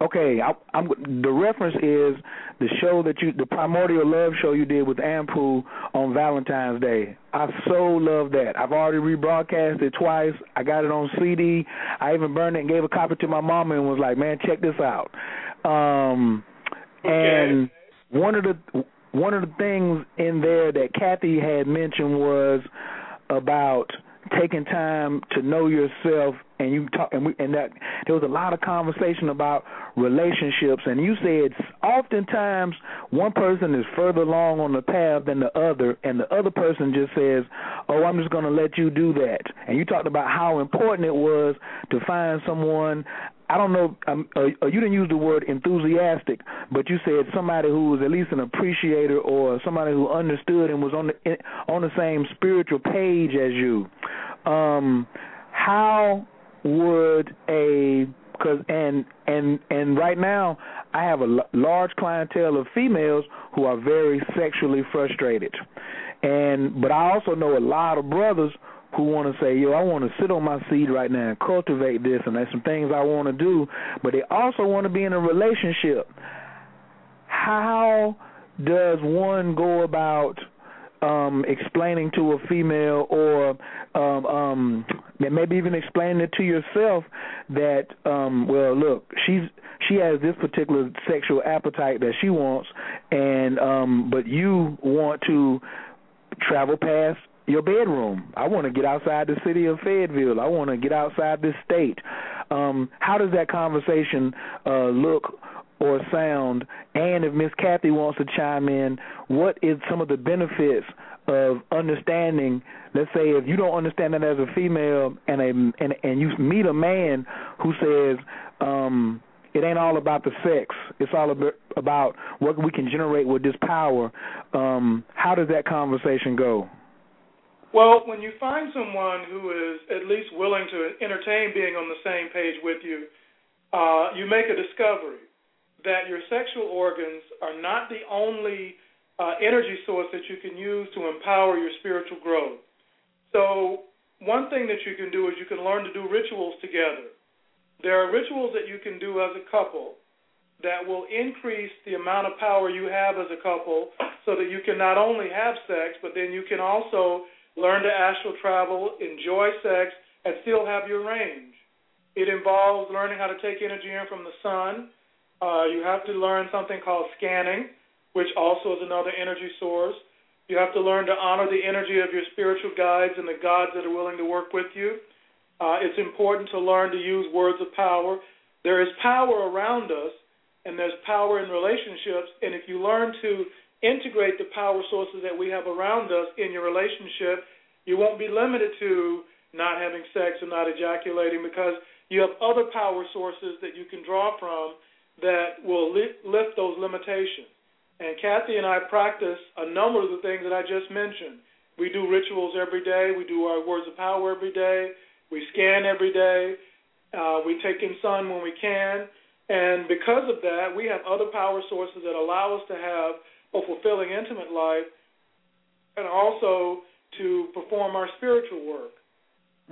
Okay, I, I'm the reference is the show that you, the primordial love show you did with Ampu on Valentine's Day. I so love that. I've already rebroadcast it twice. I got it on CD. I even burned it and gave a copy to my mama and was like, "Man, check this out." Um, okay. and one of the one of the things in there that Kathy had mentioned was about taking time to know yourself and you talk and we and that there was a lot of conversation about relationships. And you said oftentimes one person is further along on the path than the other and the other person just says oh i'm just going to let you do that. And you talked about how important it was to find someone I don't know. Um, uh, uh, you didn't use the word enthusiastic, but you said somebody who was at least an appreciator or somebody who understood and was on the on the same spiritual page as you. Um, how would a because and and and right now I have a large clientele of females who are very sexually frustrated, and but I also know a lot of brothers who want to say, yo, I want to sit on my seat right now and cultivate this, and there's some things I want to do, but they also want to be in a relationship. How does one go about um explaining to a female or um um maybe even explaining it to yourself that um well look she's she has this particular sexual appetite that she wants and um but you want to travel past your bedroom. I want to get outside the city of Fayetteville. I want to get outside this state. Um, how does that conversation uh, look or sound? And if Miss Kathy wants to chime in, what is some of the benefits of understanding? Let's say if you don't understand that as a female, and a and and you meet a man who says. um it ain't all about the sex. It's all about what we can generate with this power. Um, how does that conversation go? Well, when you find someone who is at least willing to entertain being on the same page with you, uh, you make a discovery that your sexual organs are not the only uh, energy source that you can use to empower your spiritual growth. So, one thing that you can do is you can learn to do rituals together. There are rituals that you can do as a couple that will increase the amount of power you have as a couple so that you can not only have sex, but then you can also learn to astral travel, enjoy sex, and still have your range. It involves learning how to take energy in from the sun, uh, you have to learn something called scanning, which also is another energy source. You have to learn to honor the energy of your spiritual guides and the gods that are willing to work with you. Uh, it's important to learn to use words of power. There is power around us, and there's power in relationships. And if you learn to integrate the power sources that we have around us in your relationship, you won't be limited to not having sex or not ejaculating because you have other power sources that you can draw from that will lift those limitations. And Kathy and I practice a number of the things that I just mentioned. We do rituals every day. We do our words of power every day. We scan every day. Uh, we take in sun when we can. And because of that, we have other power sources that allow us to have a fulfilling, intimate life and also to perform our spiritual work.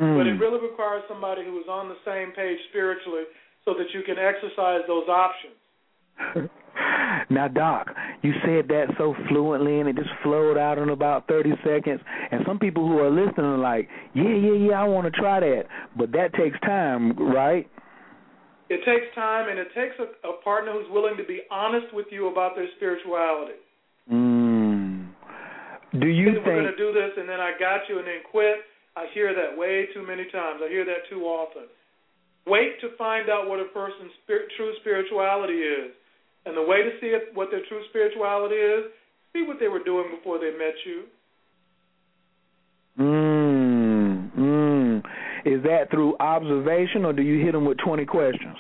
Mm. But it really requires somebody who is on the same page spiritually so that you can exercise those options. (laughs) now, Doc, you said that so fluently and it just flowed out in about 30 seconds. And some people who are listening are like, yeah, yeah, yeah, I want to try that. But that takes time, right? It takes time and it takes a, a partner who's willing to be honest with you about their spirituality. Mm. Do you think we're going to do this and then I got you and then quit? I hear that way too many times. I hear that too often. Wait to find out what a person's true spirituality is. And the way to see it, what their true spirituality is, see what they were doing before they met you. Mm, mm. Is that through observation, or do you hit them with twenty questions?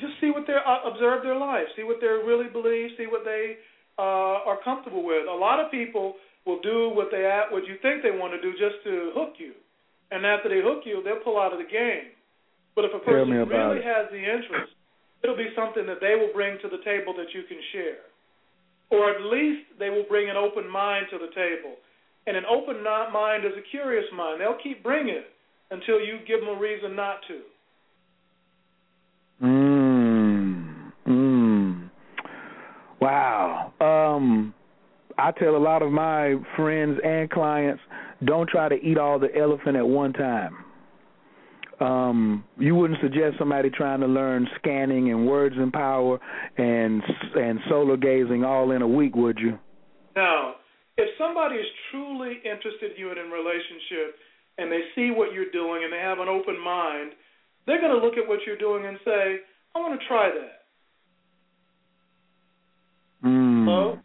Just see what they uh, observe their life, see what they really believe, see what they uh, are comfortable with. A lot of people will do what they what you think they want to do just to hook you, and after they hook you, they'll pull out of the game. But if a person really it. has the interest, it'll be something that they will bring to the table that you can share, or at least they will bring an open mind to the table. And an open mind is a curious mind. They'll keep bringing it until you give them a reason not to. Mm. Mm. Wow. Um I tell a lot of my friends and clients, don't try to eat all the elephant at one time. Um, you wouldn't suggest somebody trying to learn scanning and words and power and and solar gazing all in a week, would you? No. If somebody is truly interested in you and in a relationship and they see what you're doing and they have an open mind, they're going to look at what you're doing and say, I want to try that. Mm. Hello?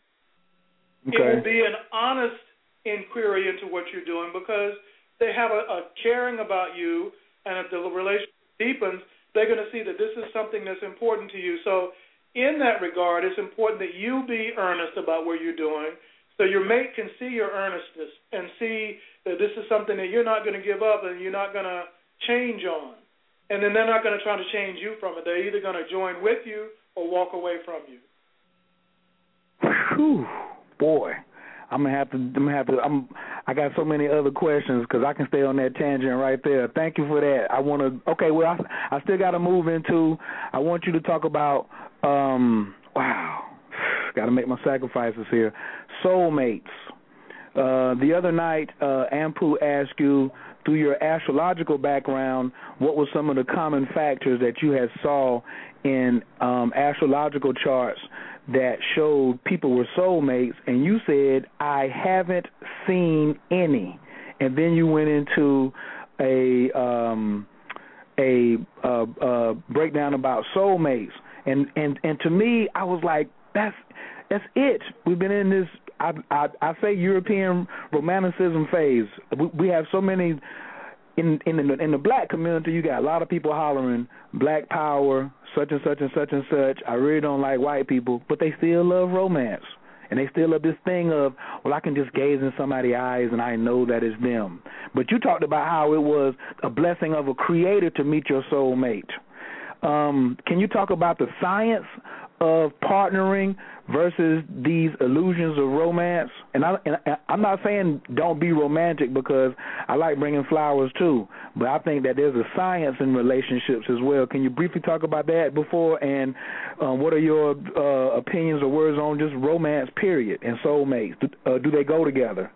Okay. It will be an honest inquiry into what you're doing because they have a, a caring about you, and if the relationship deepens, they're going to see that this is something that's important to you. So, in that regard, it's important that you be earnest about what you're doing so your mate can see your earnestness and see that this is something that you're not going to give up and you're not going to change on. And then they're not going to try to change you from it. They're either going to join with you or walk away from you. Whew, boy, I'm gonna have to. I'm gonna have to. I'm. I got so many other questions because I can stay on that tangent right there. Thank you for that. I want to. Okay, well, I, I still got to move into. I want you to talk about. Um. Wow. Got to make my sacrifices here. Soulmates. Uh, the other night, uh, Ampu asked you through your astrological background, what were some of the common factors that you had saw in um, astrological charts that showed people were soulmates, and you said I haven't seen any, and then you went into a um, a uh, uh, breakdown about soulmates, and and and to me, I was like, that's that's it. We've been in this. I I, I say European romanticism phase. We, we have so many in in the in the black community. You got a lot of people hollering black power, such and such and such and such. I really don't like white people, but they still love romance. And they still have this thing of, well, I can just gaze in somebody's eyes and I know that it's them. But you talked about how it was a blessing of a creator to meet your soulmate. Um, can you talk about the science of partnering versus these illusions of romance. And, I, and I'm not saying don't be romantic because I like bringing flowers too, but I think that there's a science in relationships as well. Can you briefly talk about that before? And um, what are your uh, opinions or words on just romance, period, and soulmates? Do, uh, do they go together?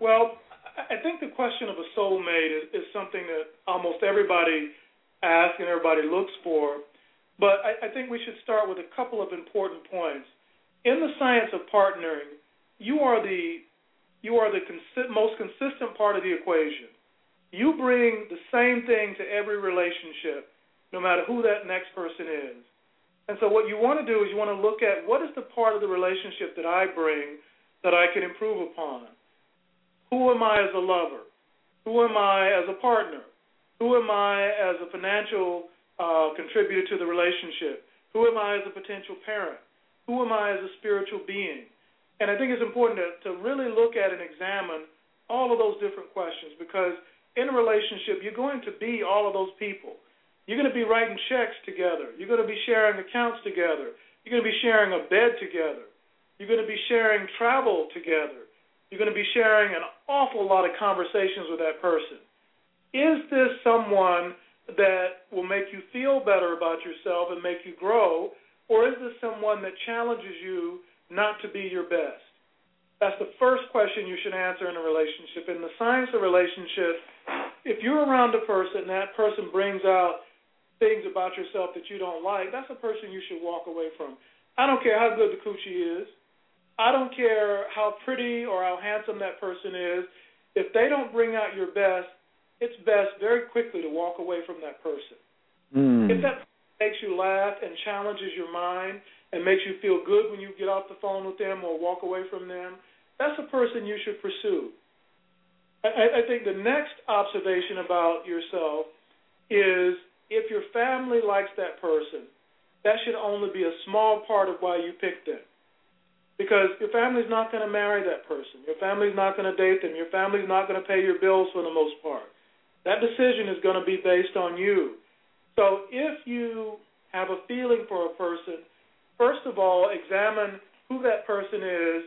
Well, I think the question of a soulmate is, is something that almost everybody asks and everybody looks for but I, I think we should start with a couple of important points. In the science of partnering, you are the you are the consi- most consistent part of the equation. You bring the same thing to every relationship, no matter who that next person is. And so, what you want to do is you want to look at what is the part of the relationship that I bring that I can improve upon. Who am I as a lover? Who am I as a partner? Who am I as a financial uh, contributor to the relationship? Who am I as a potential parent? Who am I as a spiritual being? And I think it's important to, to really look at and examine all of those different questions because in a relationship, you're going to be all of those people. You're going to be writing checks together. You're going to be sharing accounts together. You're going to be sharing a bed together. You're going to be sharing travel together. You're going to be sharing an awful lot of conversations with that person. Is this someone that will make you feel better about yourself and make you grow, or is this someone that challenges you not to be your best? That's the first question you should answer in a relationship. In the science of relationships, if you're around a person and that person brings out things about yourself that you don't like, that's a person you should walk away from. I don't care how good the coochie is. I don't care how pretty or how handsome that person is. If they don't bring out your best, it's best very quickly to walk away from that person. Mm. If that makes you laugh and challenges your mind and makes you feel good when you get off the phone with them or walk away from them, that's a person you should pursue. I, I think the next observation about yourself is if your family likes that person, that should only be a small part of why you picked them. Because your family's not going to marry that person. Your family's not going to date them. Your family's not going to pay your bills for the most part. That decision is going to be based on you. So if you have a feeling for a person, first of all, examine who that person is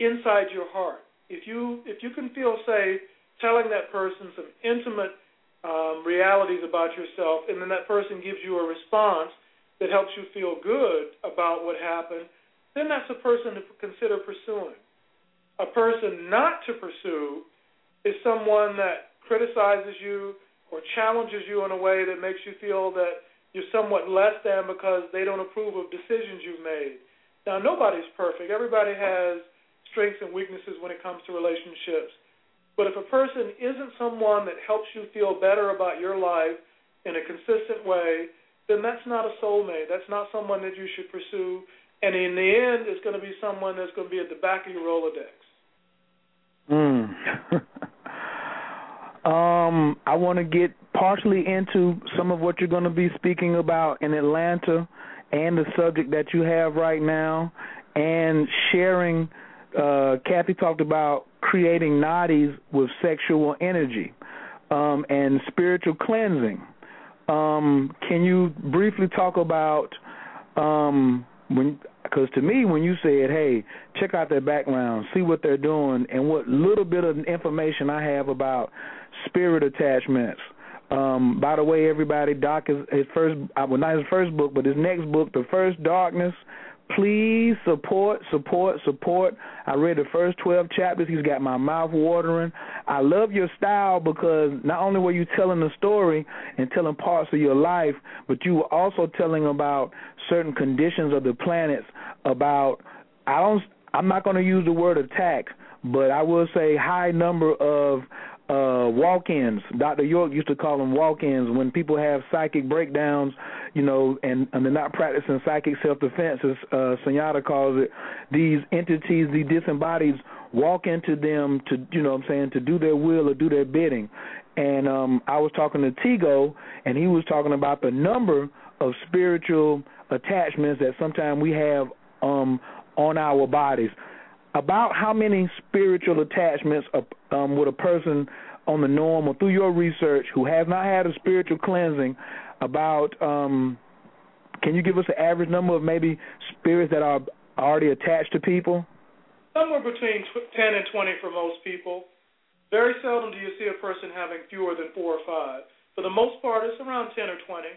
inside your heart. If you if you can feel safe telling that person some intimate um, realities about yourself, and then that person gives you a response that helps you feel good about what happened, then that's a person to consider pursuing. A person not to pursue is someone that criticizes you or challenges you in a way that makes you feel that you're somewhat less than because they don't approve of decisions you've made. Now, nobody's perfect. Everybody has strengths and weaknesses when it comes to relationships. But if a person isn't someone that helps you feel better about your life in a consistent way, then that's not a soulmate. That's not someone that you should pursue. And in the end, it's going to be someone that's going to be at the back of your Rolodex. Mm. (laughs) Um, I want to get partially into some of what you're going to be speaking about in Atlanta and the subject that you have right now and sharing. Uh, Kathy talked about creating nadis with sexual energy um, and spiritual cleansing. Um, can you briefly talk about um, when? Because to me, when you said, "Hey, check out their background, see what they're doing," and what little bit of information I have about spirit attachments. Um, by the way, everybody, Doc is his first, uh, well, not his first book, but his next book, The First Darkness. Please support, support, support. I read the first 12 chapters. He's got my mouth watering. I love your style because not only were you telling the story and telling parts of your life, but you were also telling about certain conditions of the planets. About I don't, I'm not going to use the word attack, but I will say high number of uh walk-ins. Dr. York used to call them walk-ins when people have psychic breakdowns, you know, and, and they're not practicing psychic self-defense, as uh, Sunyata calls it. These entities, these disembodied, walk into them to, you know, what I'm saying, to do their will or do their bidding. And um I was talking to Tigo, and he was talking about the number of spiritual attachments that sometimes we have um on our bodies about how many spiritual attachments um, would a person on the norm or through your research who has not had a spiritual cleansing about um, can you give us an average number of maybe spirits that are already attached to people? Somewhere between 10 and 20 for most people. Very seldom do you see a person having fewer than four or five. For the most part it's around 10 or 20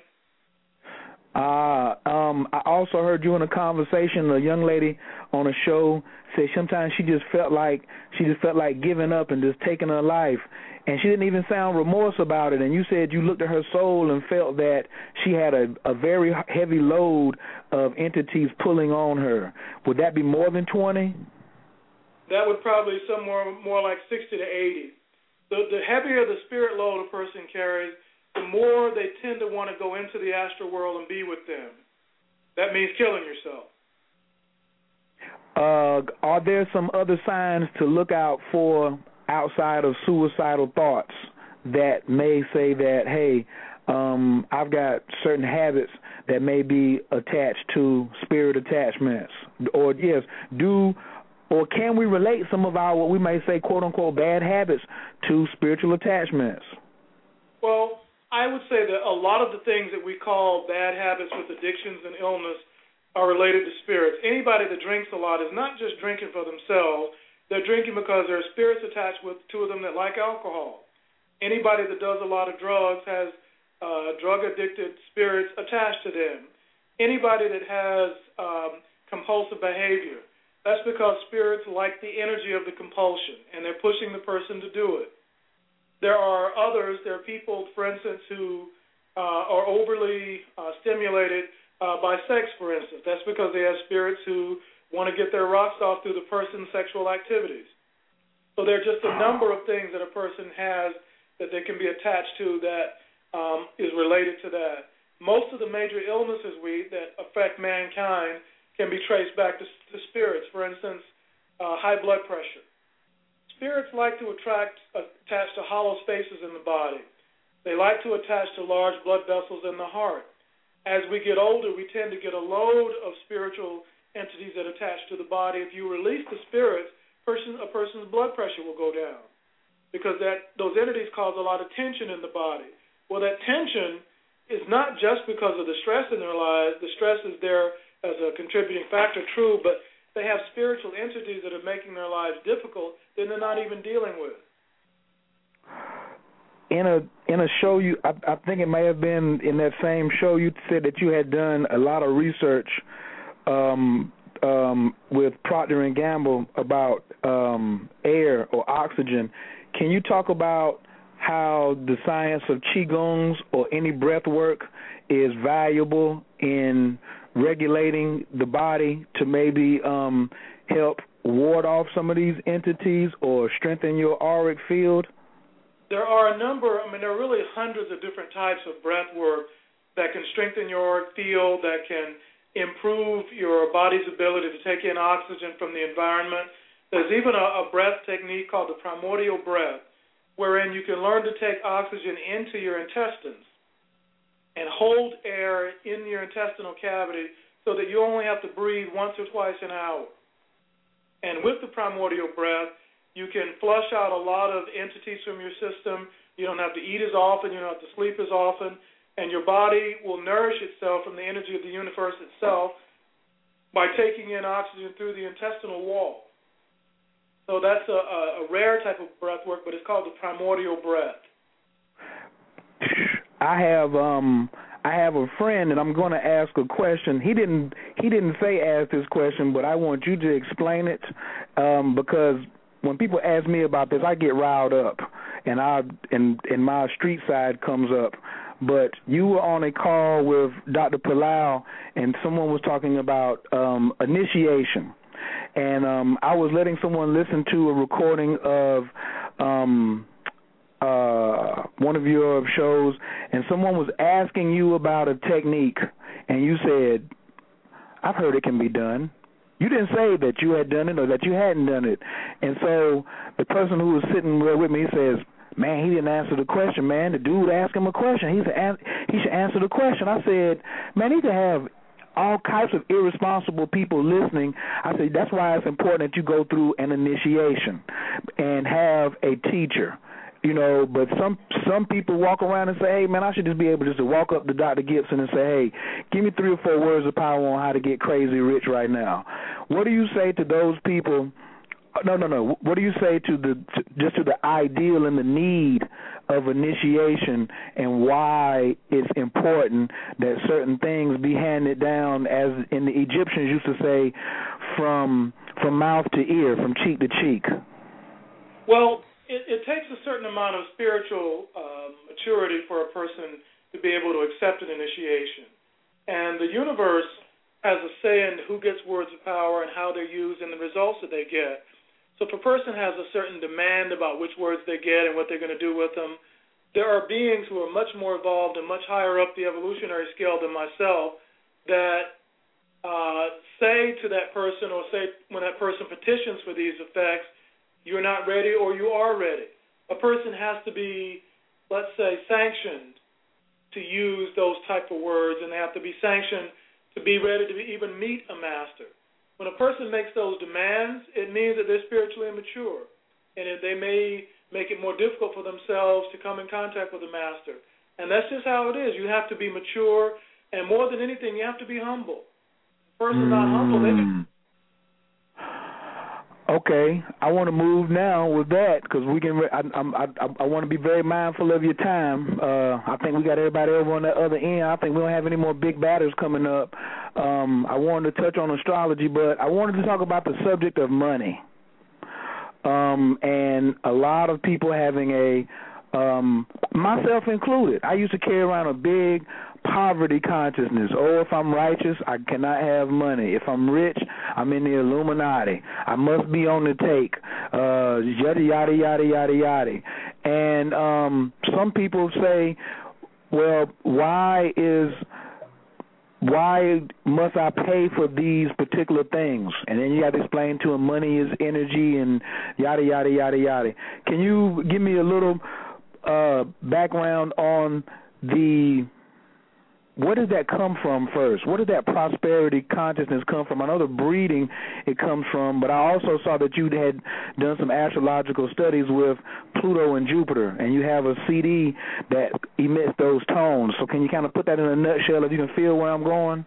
uh, um, I also heard you in a conversation. A young lady on a show said sometimes she just felt like she just felt like giving up and just taking her life, and she didn't even sound remorse about it. And you said you looked at her soul and felt that she had a, a very heavy load of entities pulling on her. Would that be more than twenty? That would probably somewhere more like sixty to eighty. The the heavier the spirit load a person carries, the more they tend to want to go into the astral world and be with them. That means killing yourself. Uh, are there some other signs to look out for outside of suicidal thoughts that may say that, hey, um, I've got certain habits that may be attached to spirit attachments? Or, yes, do or can we relate some of our what we may say quote unquote bad habits to spiritual attachments? Well, I would say that a lot of the things that we call bad habits with addictions and illness are related to spirits. Anybody that drinks a lot is not just drinking for themselves, they're drinking because there are spirits attached with two of them that like alcohol. Anybody that does a lot of drugs has uh, drug addicted spirits attached to them. Anybody that has um, compulsive behavior, that's because spirits like the energy of the compulsion and they're pushing the person to do it. There are others, there are people, for instance, who uh, are overly uh, stimulated uh, by sex, for instance. That's because they have spirits who want to get their rocks off through the person's sexual activities. So there are just a number of things that a person has that they can be attached to that um, is related to that. most of the major illnesses we that affect mankind can be traced back to, to spirits. For instance, uh, high blood pressure. Spirits like to attract attach to hollow spaces in the body. They like to attach to large blood vessels in the heart. As we get older, we tend to get a load of spiritual entities that attach to the body. If you release the spirits, person, a person's blood pressure will go down because that those entities cause a lot of tension in the body. Well, that tension is not just because of the stress in their lives. The stress is there as a contributing factor, true, but they have spiritual entities that are making their lives difficult that they're not even dealing with. In a in a show you I, I think it may have been in that same show you said that you had done a lot of research um um with Procter and Gamble about um air or oxygen. Can you talk about how the science of qigongs or any breath work is valuable in regulating the body to maybe um, help ward off some of these entities or strengthen your auric field? There are a number, I mean, there are really hundreds of different types of breath work that can strengthen your auric field, that can improve your body's ability to take in oxygen from the environment. There's even a, a breath technique called the primordial breath, wherein you can learn to take oxygen into your intestines and hold air in your intestinal cavity so that you only have to breathe once or twice an hour. And with the primordial breath, you can flush out a lot of entities from your system. You don't have to eat as often, you don't have to sleep as often, and your body will nourish itself from the energy of the universe itself by taking in oxygen through the intestinal wall. So that's a, a, rare type of breath work, but it's called the primordial breath. I have um I have a friend and I'm going to ask a question. He didn't he didn't say ask this question, but I want you to explain it um because when people ask me about this, I get riled up and I and and my street side comes up. But you were on a call with Dr. Palau and someone was talking about um initiation. And um I was letting someone listen to a recording of um uh, one of your shows, and someone was asking you about a technique, and you said, "I've heard it can be done." You didn't say that you had done it or that you hadn't done it, and so the person who was sitting there with me says, "Man, he didn't answer the question. Man, the dude asked him a question. He said he should answer the question." I said, "Man, he could have." all types of irresponsible people listening. I say that's why it's important that you go through an initiation and have a teacher you know, but some some people walk around and say, "Hey, man, I should just be able just to walk up to Dr. Gibson and say, "Hey, give me three or four words of power on how to get crazy rich right now." What do you say to those people? No, no, no. What do you say to the to, just to the ideal and the need of initiation and why it's important that certain things be handed down as in the Egyptians used to say from from mouth to ear, from cheek to cheek? Well, it, it takes a certain amount of spiritual um, maturity for a person to be able to accept an initiation. And the universe has a say in who gets words of power and how they're used and the results that they get. So if a person has a certain demand about which words they get and what they're going to do with them, there are beings who are much more evolved and much higher up the evolutionary scale than myself that uh, say to that person or say when that person petitions for these effects, you're not ready or you are ready. A person has to be, let's say, sanctioned to use those type of words, and they have to be sanctioned to be ready to be, even meet a master. When a person makes those demands, it means that they're spiritually immature, and they may make it more difficult for themselves to come in contact with the master. And that's just how it is. You have to be mature, and more than anything, you have to be humble. A person mm. not humble, they just Okay, I want to move now with that because we can. I, I, I, I want to be very mindful of your time. Uh, I think we got everybody over on the other end. I think we don't have any more big batters coming up. Um, I wanted to touch on astrology, but I wanted to talk about the subject of money. Um, and a lot of people having a, um, myself included. I used to carry around a big poverty consciousness. Oh, if I'm righteous, I cannot have money. If I'm rich, I'm in the Illuminati. I must be on the take. Uh, yada yada yada yada yada. And um, some people say well, why is why must I pay for these particular things? And then you got to explain to them money is energy and yada yada yada yada. Can you give me a little uh background on the where did that come from first? Where did that prosperity consciousness come from? I know the breeding it comes from, but I also saw that you had done some astrological studies with Pluto and Jupiter, and you have a CD that emits those tones. So can you kind of put that in a nutshell if you can feel where I'm going?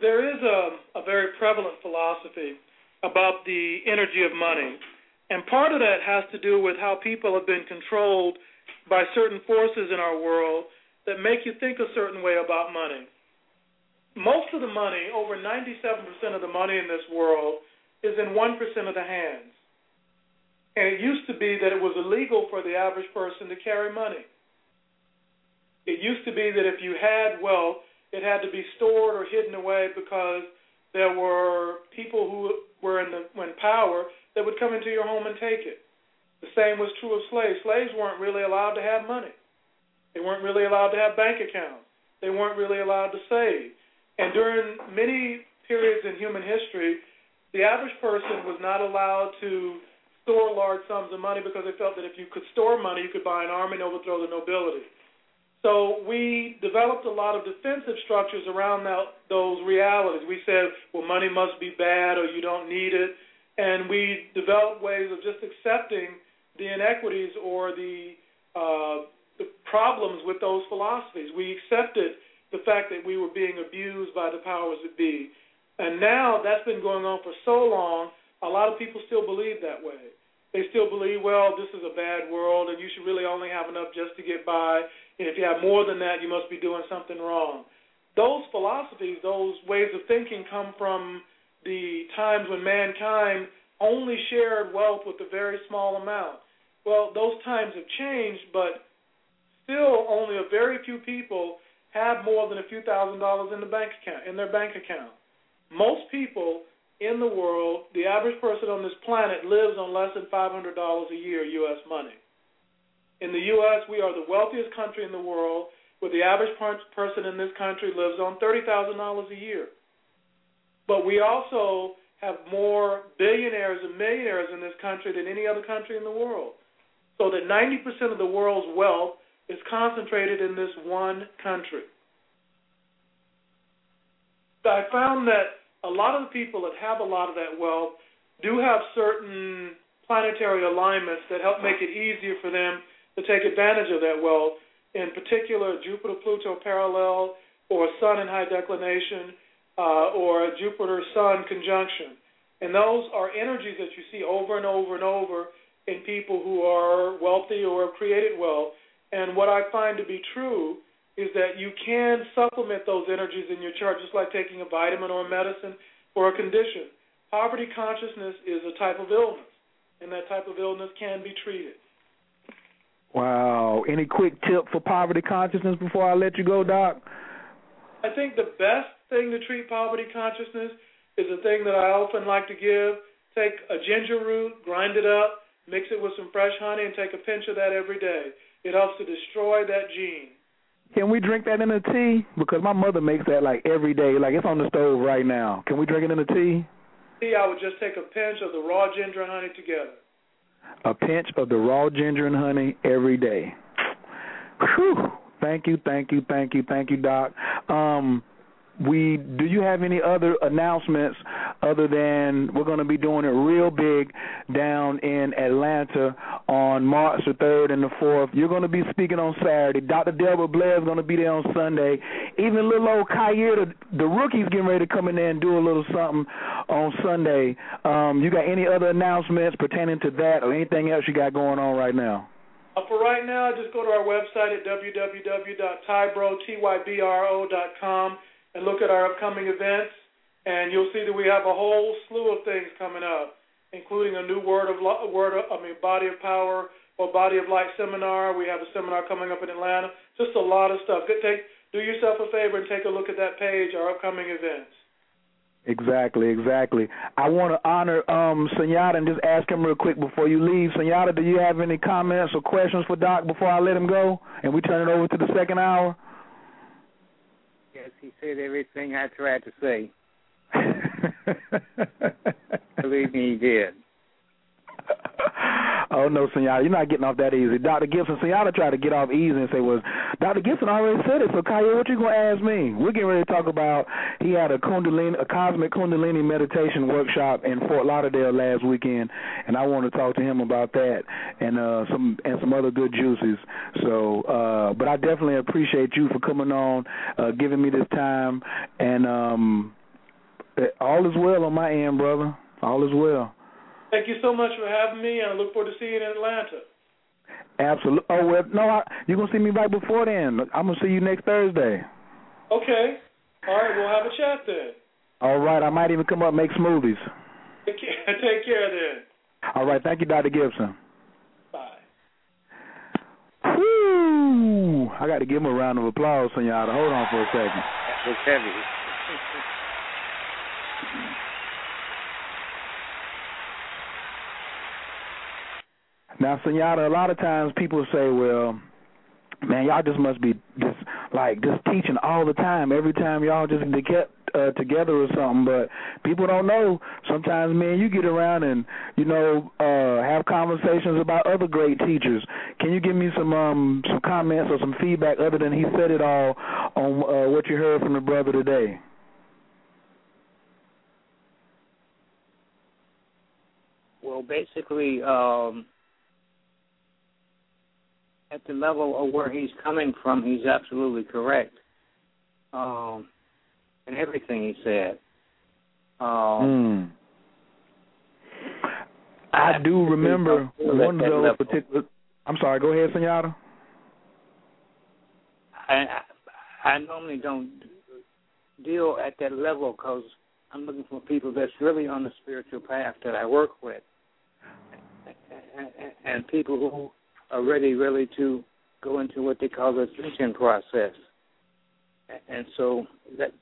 There is a, a very prevalent philosophy about the energy of money, and part of that has to do with how people have been controlled by certain forces in our world that make you think a certain way about money. Most of the money, over 97% of the money in this world, is in 1% of the hands. And it used to be that it was illegal for the average person to carry money. It used to be that if you had wealth, it had to be stored or hidden away because there were people who were in the in power that would come into your home and take it. The same was true of slaves. Slaves weren't really allowed to have money. They weren't really allowed to have bank accounts. They weren't really allowed to save. And during many periods in human history, the average person was not allowed to store large sums of money because they felt that if you could store money, you could buy an army and overthrow the nobility. So we developed a lot of defensive structures around that, those realities. We said, well, money must be bad or you don't need it. And we developed ways of just accepting the inequities or the uh, the problems with those philosophies. We accepted the fact that we were being abused by the powers that be. And now that's been going on for so long, a lot of people still believe that way. They still believe, well, this is a bad world and you should really only have enough just to get by. And if you have more than that, you must be doing something wrong. Those philosophies, those ways of thinking come from the times when mankind only shared wealth with a very small amount. Well, those times have changed, but still only a very few people have more than a few thousand dollars in the bank account in their bank account. Most people in the world, the average person on this planet lives on less than $500 a year US money. In the US, we are the wealthiest country in the world where the average person in this country lives on $30,000 a year. But we also have more billionaires and millionaires in this country than any other country in the world. So that 90% of the world's wealth is concentrated in this one country. I found that a lot of the people that have a lot of that wealth do have certain planetary alignments that help make it easier for them to take advantage of that wealth. In particular, Jupiter Pluto parallel, or Sun in high declination, uh, or Jupiter Sun conjunction. And those are energies that you see over and over and over in people who are wealthy or have created wealth. And what I find to be true is that you can supplement those energies in your chart just like taking a vitamin or a medicine for a condition. Poverty consciousness is a type of illness, and that type of illness can be treated. Wow. Any quick tip for poverty consciousness before I let you go, Doc? I think the best thing to treat poverty consciousness is a thing that I often like to give. Take a ginger root, grind it up, mix it with some fresh honey, and take a pinch of that every day. It helps to destroy that gene. Can we drink that in a tea? Because my mother makes that like every day. Like it's on the stove right now. Can we drink it in a tea? Tea, I would just take a pinch of the raw ginger and honey together. A pinch of the raw ginger and honey every day. Whew. Thank you, thank you, thank you, thank you, Doc. Um, we do you have any other announcements other than we're going to be doing it real big down in Atlanta on March the 3rd and the 4th. You're going to be speaking on Saturday. Dr. Delbert Blair is going to be there on Sunday. Even little old Khayr, the, the rookie's getting ready to come in there and do a little something on Sunday. Um, you got any other announcements pertaining to that or anything else you got going on right now? Uh, for right now, just go to our website at www.tybro.com and look at our upcoming events, and you'll see that we have a whole slew of things coming up, including a new word of word, of, I mean, body of power or body of light seminar. We have a seminar coming up in Atlanta. Just a lot of stuff. Take, do yourself a favor and take a look at that page, our upcoming events. Exactly, exactly. I want to honor um Sunyata and just ask him real quick before you leave. Sunyata, do you have any comments or questions for Doc before I let him go and we turn it over to the second hour? Yes, he said everything I tried to say. (laughs) Believe me, he did. (laughs) oh no, Sunyata, you're not getting off that easy. Dr. Gibson, Sunyata tried to get off easy and say, "Well, Dr. Gibson already said it." So, Khayr, what you gonna ask me? We're getting ready to talk about. He had a Kundalini, a cosmic Kundalini meditation workshop in Fort Lauderdale last weekend, and I want to talk to him about that and uh some and some other good juices. So, uh but I definitely appreciate you for coming on, uh giving me this time, and um all is well on my end, brother. All is well. Thank you so much for having me, and I look forward to seeing you in Atlanta. Absolutely. Oh well, no, I, you're gonna see me right before then. I'm gonna see you next Thursday. Okay. All right, we'll have a chat then. All right, I might even come up and make smoothies. Take care, (laughs) take care then. All right, thank you, Dr. Gibson. Bye. Whoo! I got to give him a round of applause, Senora. Hold on for a second. That was heavy. (laughs) Now, Senora, a lot of times people say, well, man, y'all just must be just like just teaching all the time. Every time y'all just get uh, together or something. But people don't know. Sometimes, man, you get around and you know uh, have conversations about other great teachers. Can you give me some um some comments or some feedback other than he said it all on uh, what you heard from the brother today? Well, basically, um, at the level of where he's coming from, he's absolutely correct. Um, in everything he said. Um, mm. I do remember one of those particular. I'm sorry. Go ahead, Senora. I I normally don't deal at that level because I'm looking for people that's really on the spiritual path that I work with, and, and people who are ready, really to go into what they call the ascension process. And so that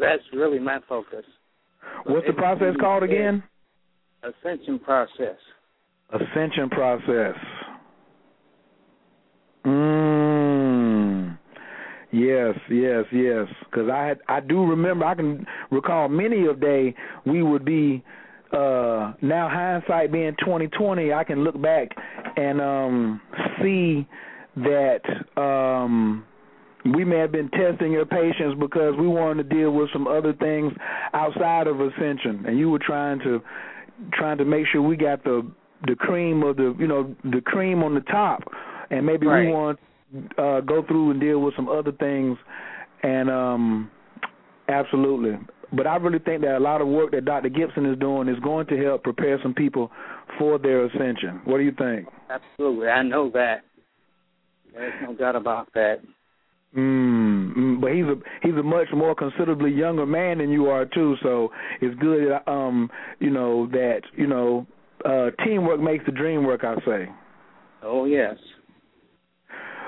that's really my focus. What's the process called again? Ascension process. Ascension process. Mm. Yes, yes, yes. Because I had, I do remember. I can recall many of day we would be. Uh, now hindsight being twenty twenty, I can look back and um, see that um, we may have been testing your patience because we wanted to deal with some other things outside of ascension, and you were trying to trying to make sure we got the the cream of the you know the cream on the top, and maybe right. we want to uh, go through and deal with some other things, and um, absolutely. But I really think that a lot of work that Dr. Gibson is doing is going to help prepare some people for their ascension. What do you think? Absolutely, I know that. There's no doubt about that. Mm, but he's a he's a much more considerably younger man than you are too. So it's good, that um, you know that you know uh, teamwork makes the dream work. I say. Oh yes.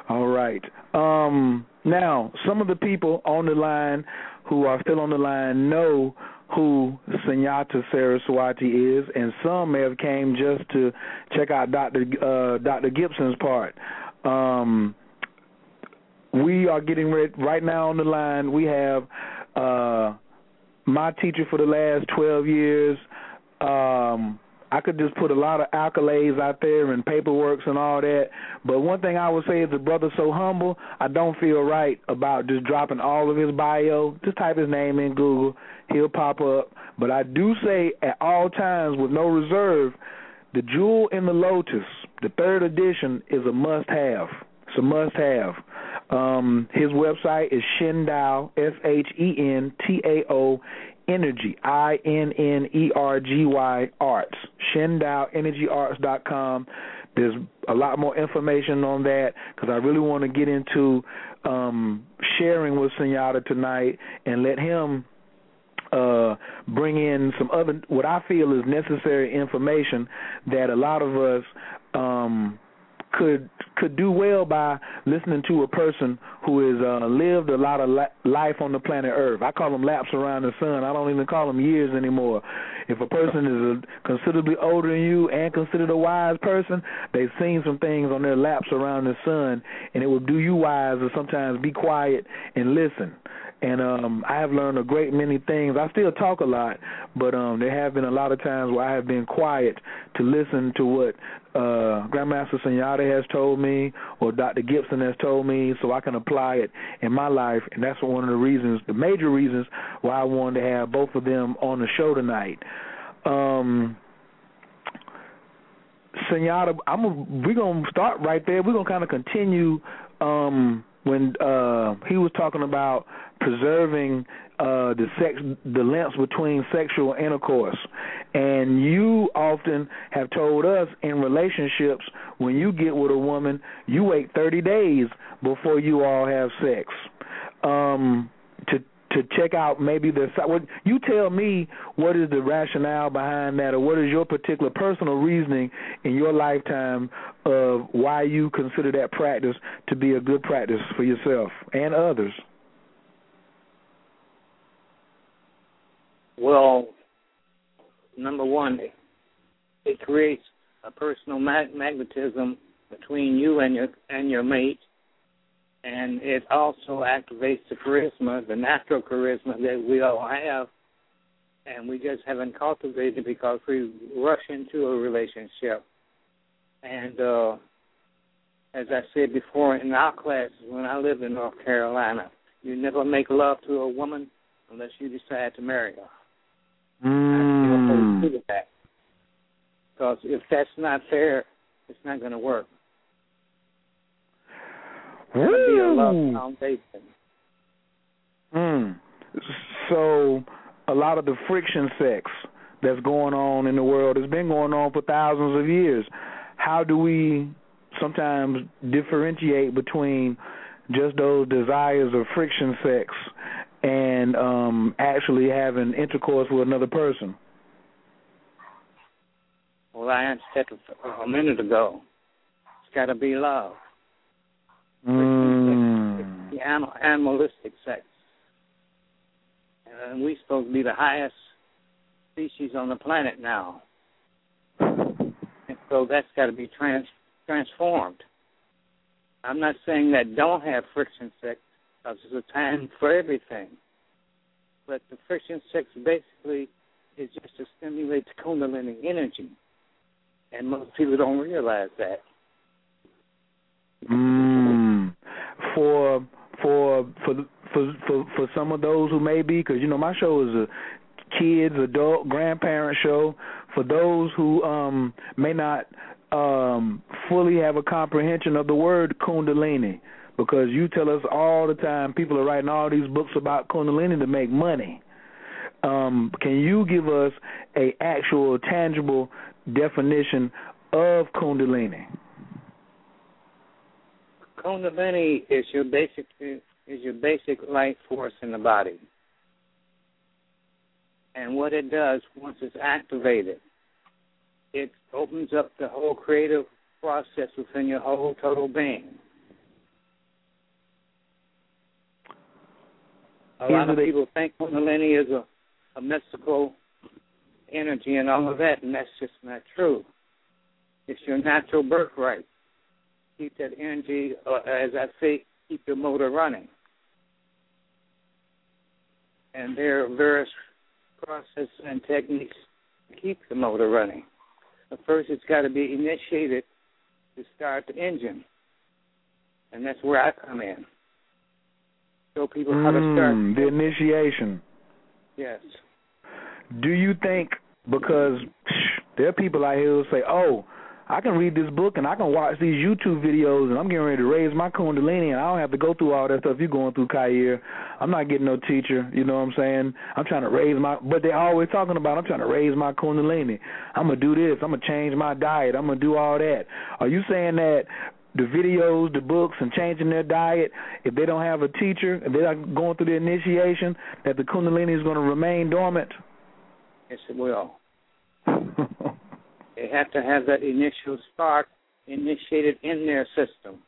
All right. Um, now, some of the people on the line who are still on the line know who Sunyata Saraswati is, and some may have came just to check out Dr. Uh, Dr. Gibson's part. Um, we are getting ready right now on the line. We have uh, my teacher for the last 12 years. Um, I could just put a lot of accolades out there and paperwork and all that. But one thing I would say is the brother's so humble, I don't feel right about just dropping all of his bio. Just type his name in Google, he'll pop up. But I do say at all times with no reserve, the Jewel in the Lotus, the third edition, is a must have. It's a must have. Um, his website is Shentao, S H E N T A O Innergy, I N N E R G Y Arts, ShentaoInnergyArts.com. There's a lot more information on that because I really want to get into um, sharing with Sunyata tonight and let him uh, bring in some other what I feel is necessary information that a lot of us um, could could do well by listening to a person who has uh, lived a lot of la- life on the planet Earth. I call them laps around the sun. I don't even call them years anymore. If a person is a, considerably older than you and considered a wise person, they've seen some things on their laps around the sun, and it will do you wise to sometimes be quiet and listen and um I have learned a great many things. I still talk a lot, but um there have been a lot of times where I have been quiet to listen to what uh Grandmaster Sunyata has told me or Dr. Gibson has told me so I can apply it in my life and that's one of the reasons the major reasons why I wanted to have both of them on the show tonight. Um I'm we're gonna start right there. We're gonna kind of continue um when uh he was talking about preserving uh the sex the links between sexual intercourse and you often have told us in relationships when you get with a woman you wait 30 days before you all have sex. Um to to check out maybe the what you tell me what is the rationale behind that or what is your particular personal reasoning in your lifetime of why you consider that practice to be a good practice for yourself and others? Well number one it creates a personal mag- magnetism between you and your and your mate and it also activates the charisma, the natural charisma that we all have, and we just haven't cultivated because we rush into a relationship. And uh, as I said before in our classes when I lived in North Carolina, you never make love to a woman unless you decide to marry her. Mm. I that. Because if that's not fair, it's not going to work be a love foundation. Mm. So a lot of the friction sex that's going on in the world has been going on for thousands of years. How do we sometimes differentiate between just those desires of friction sex and um actually having intercourse with another person? Well, I answered that a minute ago. It's got to be love. Mm. The animal, animalistic sex. And we're supposed to be the highest species on the planet now. And so that's got to be trans, transformed. I'm not saying that don't have friction sex, because there's a time for everything. But the friction sex basically is just to stimulate the Kundalini energy. And most people don't realize that. Mm. For for for for for for some of those who may be, because you know my show is a kids, adult, grandparent show. For those who um may not um fully have a comprehension of the word Kundalini, because you tell us all the time people are writing all these books about Kundalini to make money. Um, can you give us a actual tangible definition of Kundalini? Kundalini is your basic is your basic life force in the body. And what it does once it's activated, it opens up the whole creative process within your whole total being. A lot of people think Kundalini is a, a mystical energy and all of that, and that's just not true. It's your natural birthright. Keep that energy, uh, as I say, keep your motor running. And there are various processes and techniques to keep the motor running. But first, it's got to be initiated to start the engine, and that's where I come in. Show people how to start. Mm, the initiation. Yes. Do you think because psh, there are people out here who say, "Oh, I can read this book and I can watch these YouTube videos and I'm getting ready to raise my Kundalini and I don't have to go through all that stuff you're going through, Khayr. I'm not getting no teacher. You know what I'm saying? I'm trying to raise my, but they're always talking about I'm trying to raise my Kundalini. I'm gonna do this. I'm gonna change my diet. I'm gonna do all that. Are you saying that the videos, the books, and changing their diet, if they don't have a teacher, if they're not going through the initiation, that the Kundalini is going to remain dormant? Yes, it will. (laughs) They have to have that initial spark initiated in their system.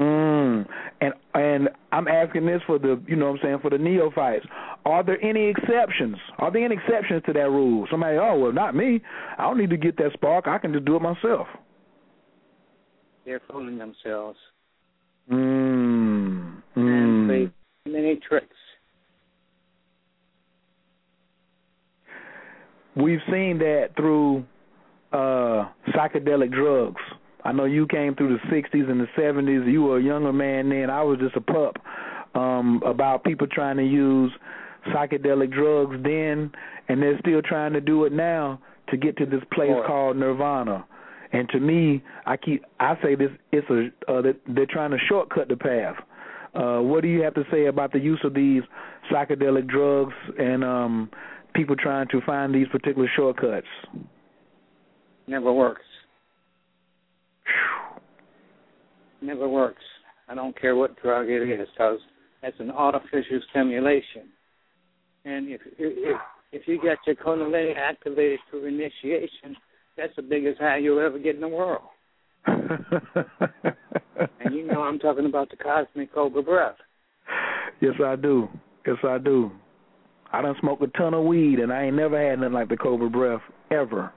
Mm. And and I'm asking this for the you know what I'm saying for the neophytes. Are there any exceptions? Are there any exceptions to that rule? Somebody, oh well, not me. I don't need to get that spark. I can just do it myself. They're fooling themselves. Mm. And Mm. play many tricks. We've seen that through uh psychedelic drugs. I know you came through the 60s and the 70s. You were a younger man then. I was just a pup. Um, about people trying to use psychedelic drugs then, and they're still trying to do it now to get to this place Sure. called nirvana. And to me, I keep I say this it's a uh, they're trying to shortcut the path. Uh, what do you have to say about the use of these psychedelic drugs and um, people trying to find these particular shortcuts? Never works. Never works. I don't care what drug it is, because that's an artificial stimulation. And if if if you get your kundalini activated through initiation, that's the biggest high you'll ever get in the world. (laughs) And you know I'm talking about the cosmic cobra breath. yes, I do. Yes, I do. I done smoked a ton of weed, and I ain't never had nothing like the Cobra Breath ever.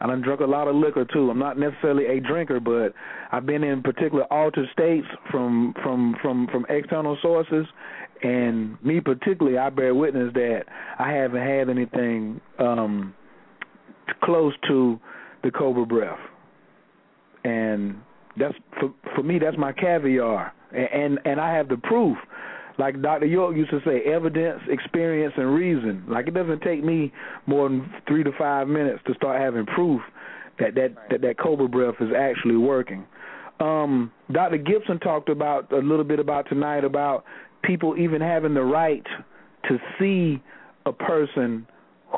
I done drunk a lot of liquor too. I'm not necessarily a drinker, but I've been in particular altered states from from from from external sources, and me particularly, I bear witness that I haven't had anything um close to the Cobra Breath, and that's for for me. That's my caviar, and and, and I have the proof. Like Dr. York used to say, evidence, experience, and reason. Like it doesn't take me more than three to five minutes to start having proof that that that, that Cobra Breath is actually working. Um, Dr. Gibson talked about a little bit about tonight about people even having the right to see a person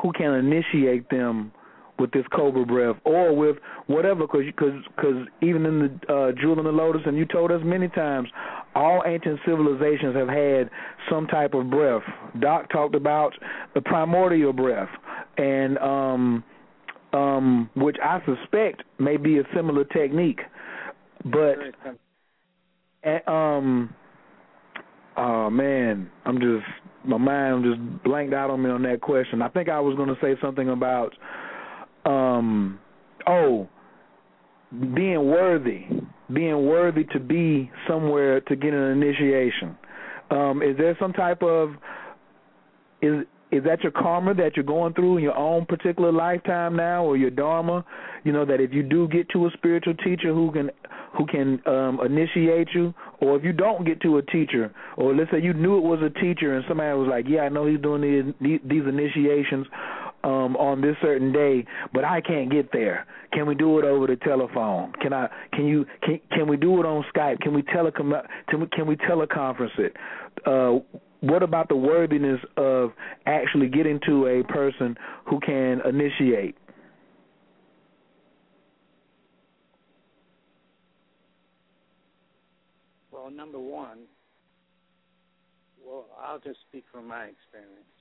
who can initiate them with this cobra breath or with whatever because cause, cause even in the uh, jewel in the lotus and you told us many times all ancient civilizations have had some type of breath. Doc talked about the primordial breath and um um which i suspect may be a similar technique but and, um oh man i'm just my mind just blanked out on me on that question. I think i was going to say something about um oh being worthy being worthy to be somewhere to get an initiation. Um is there some type of is is that your karma that you're going through in your own particular lifetime now or your dharma? You know that if you do get to a spiritual teacher who can who can um initiate you or if you don't get to a teacher or let's say you knew it was a teacher and somebody was like yeah i know he's doing these these initiations um on this certain day but i can't get there. Can we do it over the telephone? Can i can you can can we do it on skype? Can we telecom can we, teleconference it? Uh what about the worthiness of actually getting to a person who can initiate? Well, number one, well, I'll just speak from my experience.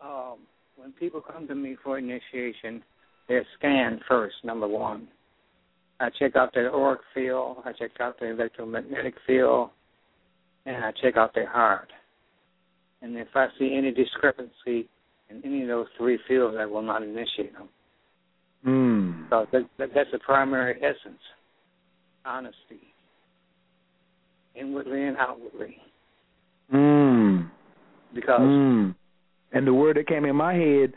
Um, when people come to me for initiation, they're scanned first, number one. I check out their auric field, I check out their electromagnetic field, and I check out their heart. And if I see any discrepancy in any of those three fields, I will not initiate them. mm. So that, that, that's the primary essence honesty, inwardly and outwardly. Mm. Because Mm. And the word that came in my head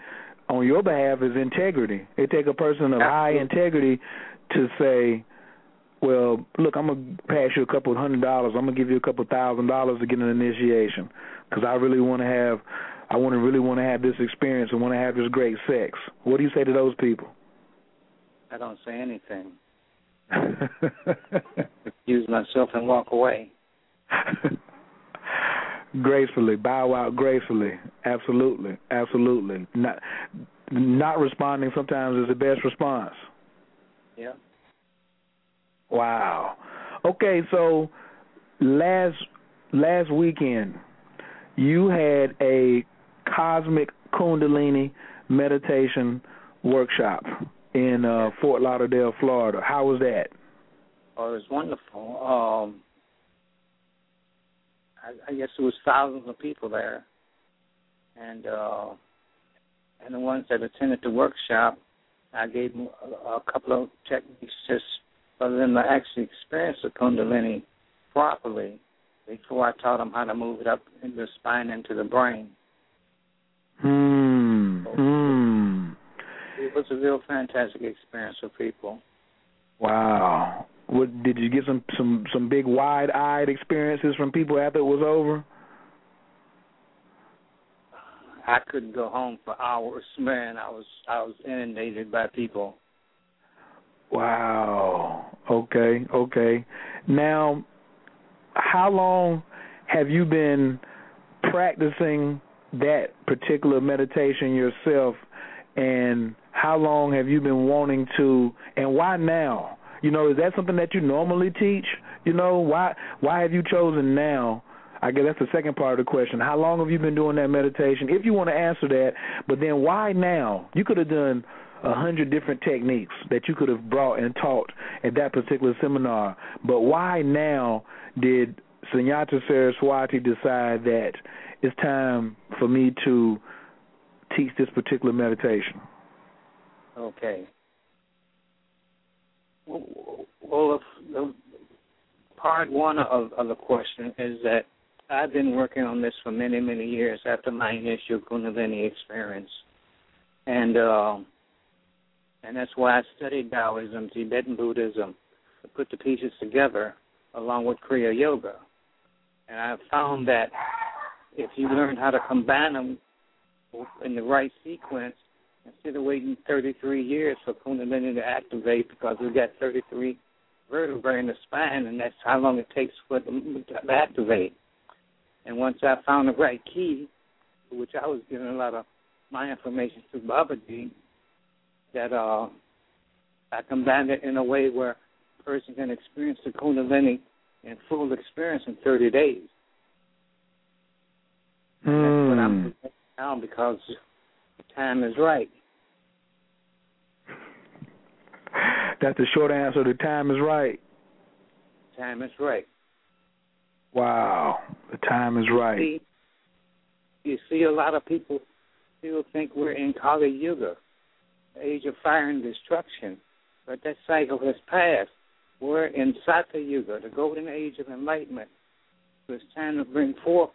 on your behalf is integrity. It take a person of high integrity to say, "Well, look, I'm gonna pass you a couple of hundred dollars. I'm gonna give you a couple of thousand dollars to get an initiation because I really want to have, I want to really want to have this experience and want to have this great sex." What do you say to those people? I don't say anything. (laughs) Use myself and walk away. (laughs) gracefully, bow out gracefully. Absolutely, absolutely. Not not responding sometimes is the best response. Yeah. Wow. Okay, so last last weekend you had a cosmic kundalini meditation workshop. in uh, Fort Lauderdale, Florida. How was that? Oh, it was wonderful. Um, I, I guess there was thousands of people there, and uh, and the ones that attended the workshop, I gave them a, a couple of techniques just for them to actually experience the Kundalini properly before I taught them how to move it up in the spine into the brain. Hmm. Hmm. It was a real fantastic experience for people. Wow. What did you get some some some big wide-eyed experiences from people after it was over? I couldn't go home for hours, (laughs) man. I was I was inundated by people. Wow. Okay. Okay. Now, how long have you been practicing that particular meditation yourself, and how long have you been wanting to, and why now? You know, is that something that you normally teach? You know, why why have you chosen now? I guess that's the second part of the question. How long have you been doing that meditation? If you want to answer that, but then why now? You could have done a hundred different techniques that you could have brought and taught at that particular seminar. But why now did Sunyata Saraswati decide that it's time for me to teach this particular meditation? Okay. Well, the part one of, of the question is that I've been working on this for many, many years after my initial Kundalini experience, and uh, and that's why I studied Taoism, Tibetan Buddhism, to put the pieces together along with Kriya Yoga, and I found that if you learn how to combine them in the right sequence, instead of waiting 33 years for Kundalini to activate because we've got 33 vertebrae in the spine, and that's how long it takes for it to activate. And once I found the right key, which I was giving a lot of my information to Babaji, that uh, I combined it in a way where a person can experience the Kundalini in full experience in 30 days. Mm. That's what I'm doing now because time is right. That's the short answer. The time is right. Time is right. Wow. The time is right. You see, you see a lot of people still think we're in Kali Yuga, age of fire and destruction, but that cycle has passed. We're in Satya Yuga, the golden age of enlightenment. So it's time to bring forth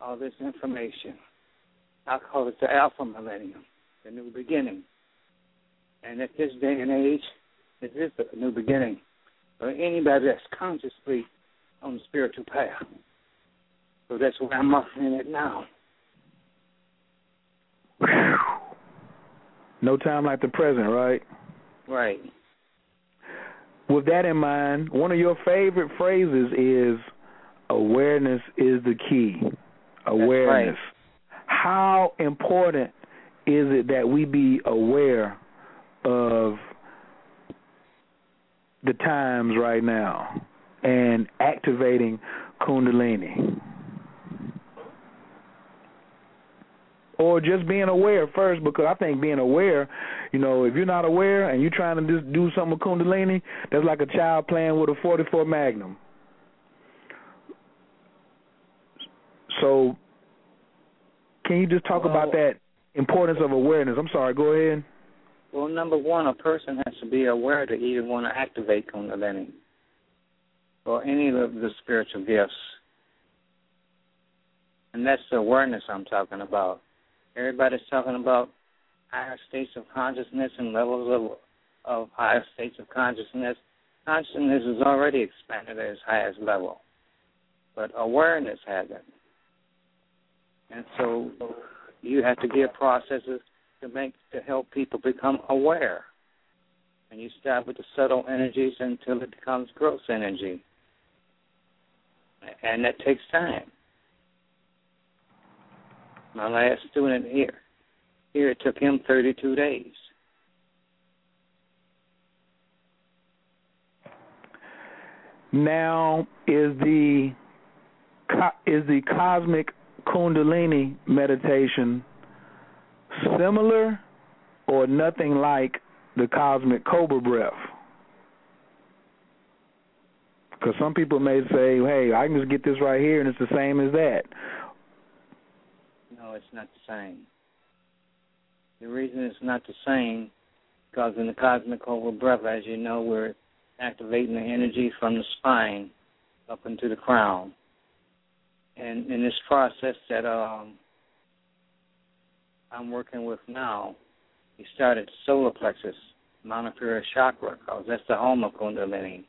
all this information. I call it the Alpha Millennium, the new beginning. And at this day and age, it is a new beginning for anybody that's consciously on the spiritual path. So that's why I'm offering it now. (sighs) No time like the present, right? Right. With that in mind, one of your favorite phrases is awareness is the key. Awareness. How important is it that we be aware of the times right now and activating Kundalini? Or just being aware first, because I think being aware, you know, if you're not aware and you're trying to just do something with Kundalini, that's like a child playing with a 44 Magnum. So, can you just talk well, about that importance of awareness? I'm sorry, go ahead. Well, number one, a person has to be aware to even want to activate Kundalini or any of the spiritual gifts. And that's the awareness I'm talking about. Everybody's talking about higher states of consciousness and levels of of higher states of consciousness. Consciousness is already expanded at its highest level, but awareness hasn't. And so you have to give processes to make to help people become aware. And you start with the subtle energies until it becomes gross energy. And that takes time. My last student here, here it took him 32 days. Now is the is the cosmic Kundalini meditation similar or nothing like the cosmic cobra breath? Because some people may say, "Hey, I can just get this right here, and it's the same as that." No, it's not the same. The reason it's not the same, because in the cosmic cobra breath, as you know, we're activating the energy from the spine up into the crown. And in this process that um, I'm working with now, you start at solar plexus, Manipura chakra, because that's the home of Kundalini.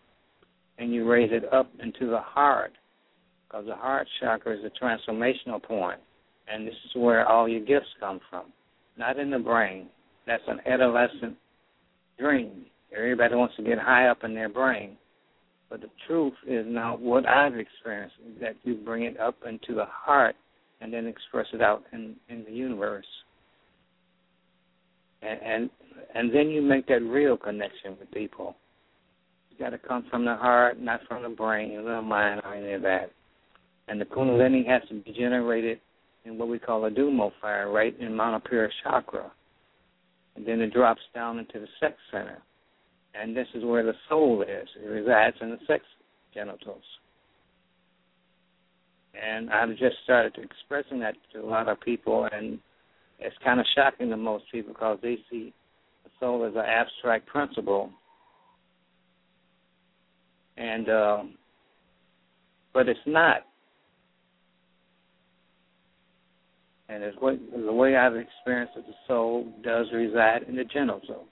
And you raise it up into the heart, because the heart chakra is a transformational. And this is where all your gifts come from, not in the brain. That's an adolescent dream. Everybody wants to get high up in their brain. But the truth is now what I've experienced that you bring it up into the heart and then express it out in, in the universe. And, and and then you make that real connection with people. It's got to come from the heart, not from the brain, the mind, or any of that. And the Kundalini has to be generated in what we call a Dumo fire, right in Manipura chakra. And then it drops down into the sex center and this is where the soul is. It resides in the sex genitals. And I've just started expressing that to a lot of people, and it's kind of shocking to most people because they see the soul as an abstract principle. And um, but it's not. And it's what, the way I've experienced that the soul does reside in the genitals.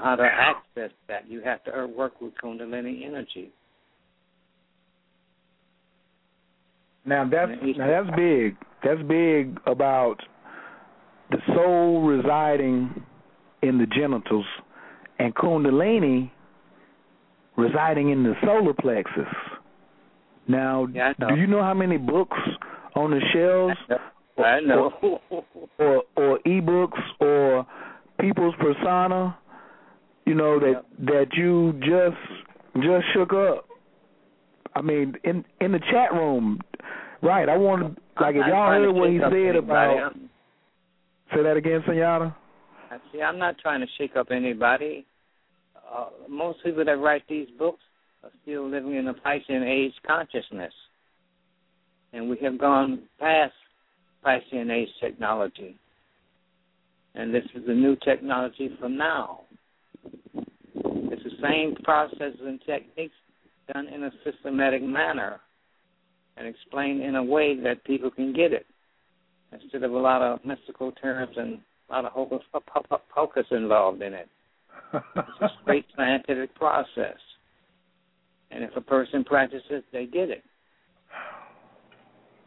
How to access that? You have to er, work with Kundalini energy. Now that's now that's big. That's big about the soul residing in the genitals and Kundalini residing in the solar plexus. Now, yeah, do you know how many books on the shelves? I know. Or, or, or ebooks or people's persona you know that yep. that you just just shook up. I mean, in in the chat room, right? I want to like if y'all heard what he said about. Say that again, Senora. See, I'm not trying to shake up anybody. Uh, most people that write these books are still living in a Piscean age consciousness, and we have gone past Piscean age technology, and this is the new technology for now. It's the same processes and techniques done in a systematic manner and explained in a way that people can get it instead of a lot of mystical terms and a lot of hocus pocus involved in it. it's a (laughs) straight scientific process. And if a person practices, they get it.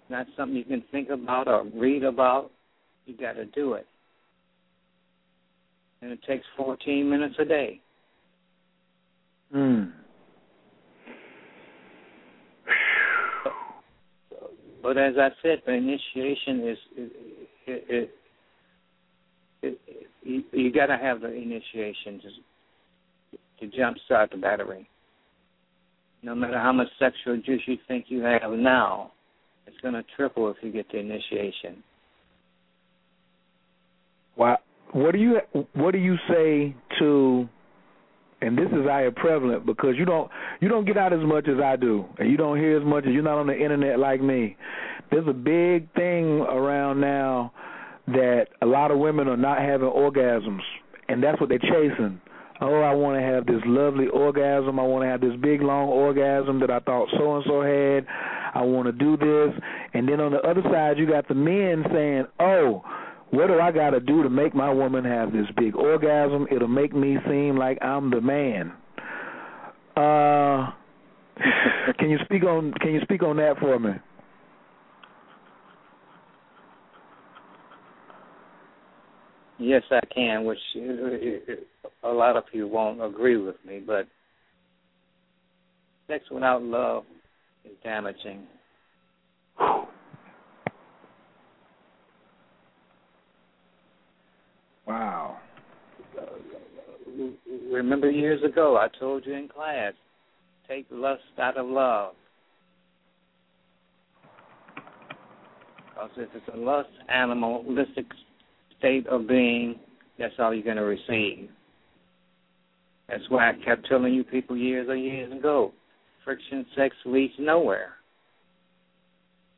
Not something you can think about or read about. You got to do it and it takes 14 minutes a day. Hmm. But as I said, the initiation is it, it, it, you, you got to have the initiation to to jumpstart the battery. No matter how much sexual juice you think you have now, it's going to triple if you get the initiation. Wow what do you what do you say to and this is higher prevalent because you don't you don't get out as much as I do and you don't hear as much as you're not on the internet like me. There's a big thing around now that a lot of women are not having orgasms and that's what they're chasing. Oh, I want to have this lovely orgasm. I want to have this big long orgasm that I thought so and so had. I want to do this. And then on the other side, you got the men saying, "Oh, what do I got to do to make my woman have this big orgasm? It'll make me seem like I'm the man. Uh, (laughs) can you speak on Can you speak on that for me? Yes, I can, which a lot of you won't agree with me, but sex without love is damaging. Wow. Remember years ago, I told you in class, take lust out of love. Because if it's a lust animalistic state of being, that's all you're going to receive. That's why I kept telling you people years or years ago, friction sex leads nowhere.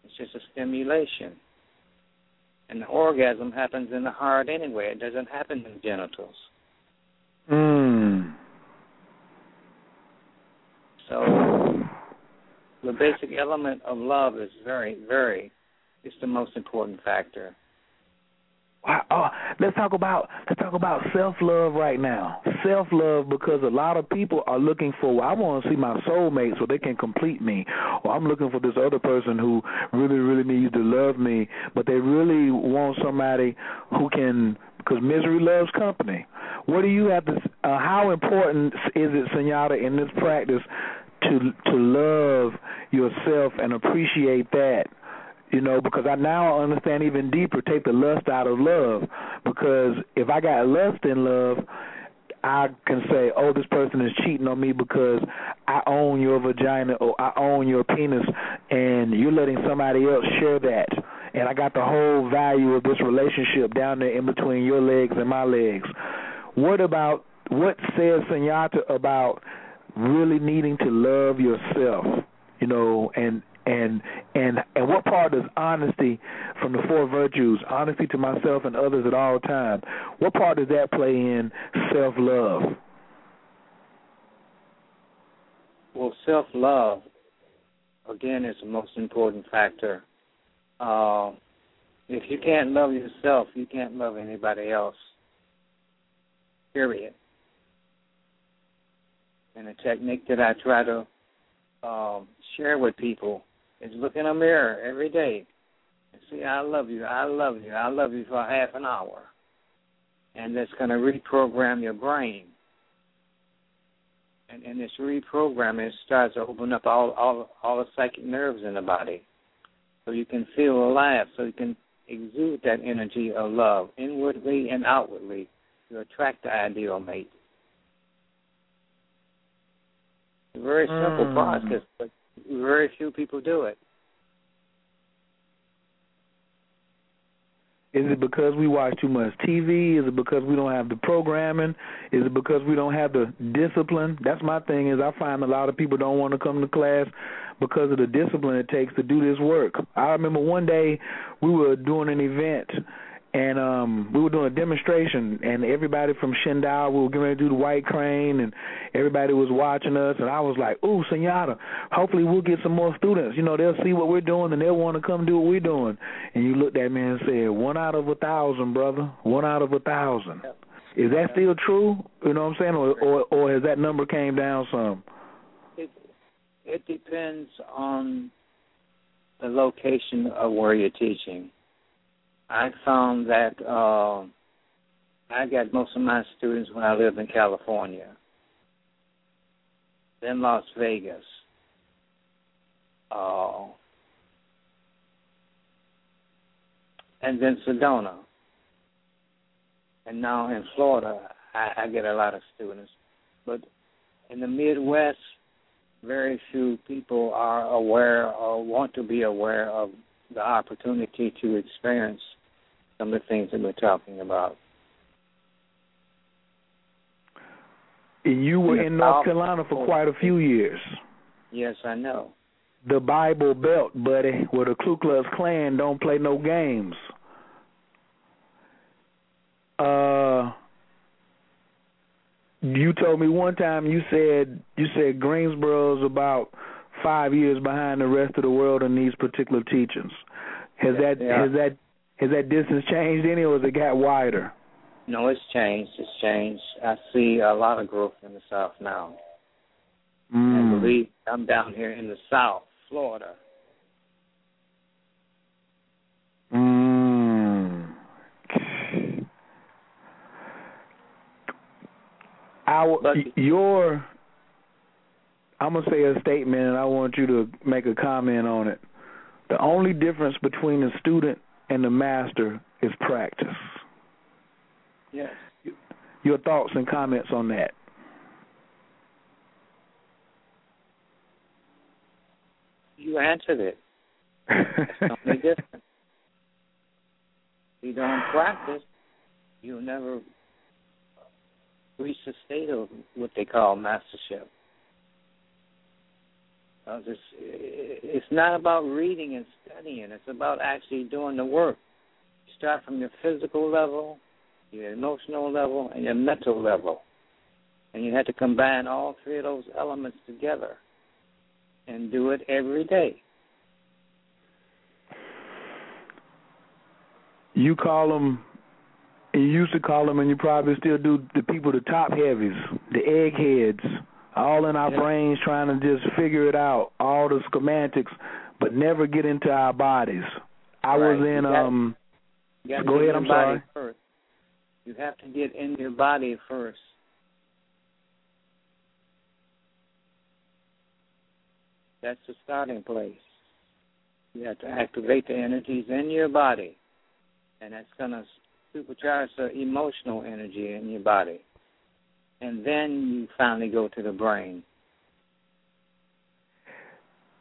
It's just a stimulation. And the orgasm happens in the heart anyway. It doesn't happen in the genitals. Mm. So the basic element of love is very, very it's the most important factor. Oh, let's talk about let's talk about self love right now. Self love because a lot of people are looking for. Well, I want to see my soulmate so they can complete me, or I'm looking for this other person who really really needs to love me, but they really want somebody who can because misery loves company. What do you have to? Uh, how important is it, Senora, in this practice to to love yourself and appreciate that? You know, because I now understand even deeper. Take the lust out of love, because if I got lust in love, I can say, oh, this person is cheating on me because I own your vagina or I own your penis, and you're letting somebody else share that. And I got the whole value of this relationship down there in between your legs and my legs. What about what says Sunyata about really needing to love yourself? You know, and and and and what part does honesty from the four virtues, honesty to myself and others at all times, what part does that play in self love? Well, self love again is the most important factor. Uh, if you can't love yourself, you can't love anybody else. Period. And a technique that I try to um, share with people is look in a mirror every day and say, I love you, I love you, I love you for half an hour. And that's going to reprogram your brain. And in this reprogramming, it starts to open up all, all, all the psychic nerves in the body. So you can feel alive, so you can exude that energy of love inwardly and outwardly to attract the ideal mate. It's a very simple mm. process, but very few people do it. Is it because we watch too much TV? Is it because we don't have the programming? Is it because we don't have the discipline? That's my thing is I find a lot of people don't want to come to class because of the discipline it takes to do this work. I remember one day we were doing an event and um we were doing a demonstration and everybody from Shentao we were getting ready to do the white crane and everybody was watching us and I was like, Ooh, Senora, hopefully we'll get some more students. You know, they'll see what we're doing and they'll want to come do what we're doing and you looked at me and said, One out of a thousand, brother. One out of a thousand. Is that still true? You know what I'm saying? Or or, or has that number came down some? It it depends on the location of where you're teaching I found that uh, I got most of my students when I lived in California, then Las Vegas, uh, and then Sedona, and now in Florida, I, I get a lot of students. But in the Midwest, very few people are aware or want to be aware of the opportunity to experience some of the things that we're talking about. And You were in, in North Carolina for quite a few years. Yes, I know. The Bible Belt, buddy, where the Ku Klux Klan don't play no games. Uh, you told me one time you said you said Greensboro's about five years behind the rest of the world in these particular teachings. Has yeah, that has that has that distance changed any, or has it got wider? No, it's changed. It's changed. I see a lot of growth in the South now. Mm. I believe I'm down here in the South, Florida. Mm. Our, But- your, I'm gonna say a statement, and I want you to make a comment on it. The only difference between a student and the master is practice. Yes. Your thoughts and comments on that? You answered it. It's only different. You don't practice, you'll never reach the state of what they call mastership. Uh, it's, it's not about reading and studying. It's about actually doing the work. You start from your physical level, your emotional level, and your mental level. And you have to combine all three of those elements together and do it every day. You call them, you used to call them, and you probably still do the people, the top heavies, the eggheads, all in our yeah. brains trying to just figure it out, all the schematics, but never get into our bodies. I right. was in gotta, um. go ahead. I'm sorry. First. You have to get in your body first. That's the starting place. You have to activate the energies in your body, and that's going to supercharge the emotional energy in your body. And then you finally go to the brain.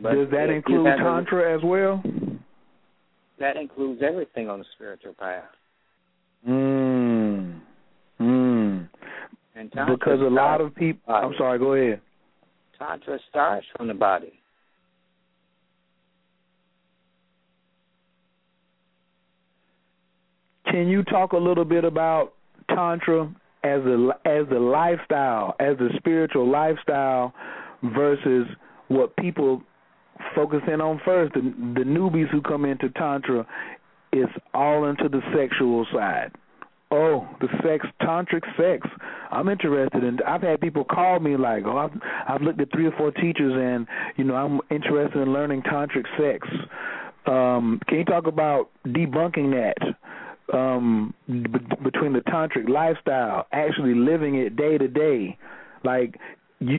But Does that include Tantra a, as well? That includes everything on the spiritual path. Mm. Mm. And because a lot of people. I'm sorry. Go ahead. Tantra starts from the body. Can you talk a little bit about tantra as a as a lifestyle, as a spiritual lifestyle, versus what people focus in on first? The, the newbies who come into tantra it's all into the sexual side. Oh, the sex, tantric sex. I'm interested in. I've had people call me like, oh, I've, I've looked at three or four teachers, and you know, I'm interested in learning tantric sex. Um, can you talk about debunking that? Um b- between the tantric lifestyle, actually living it day to day. Like you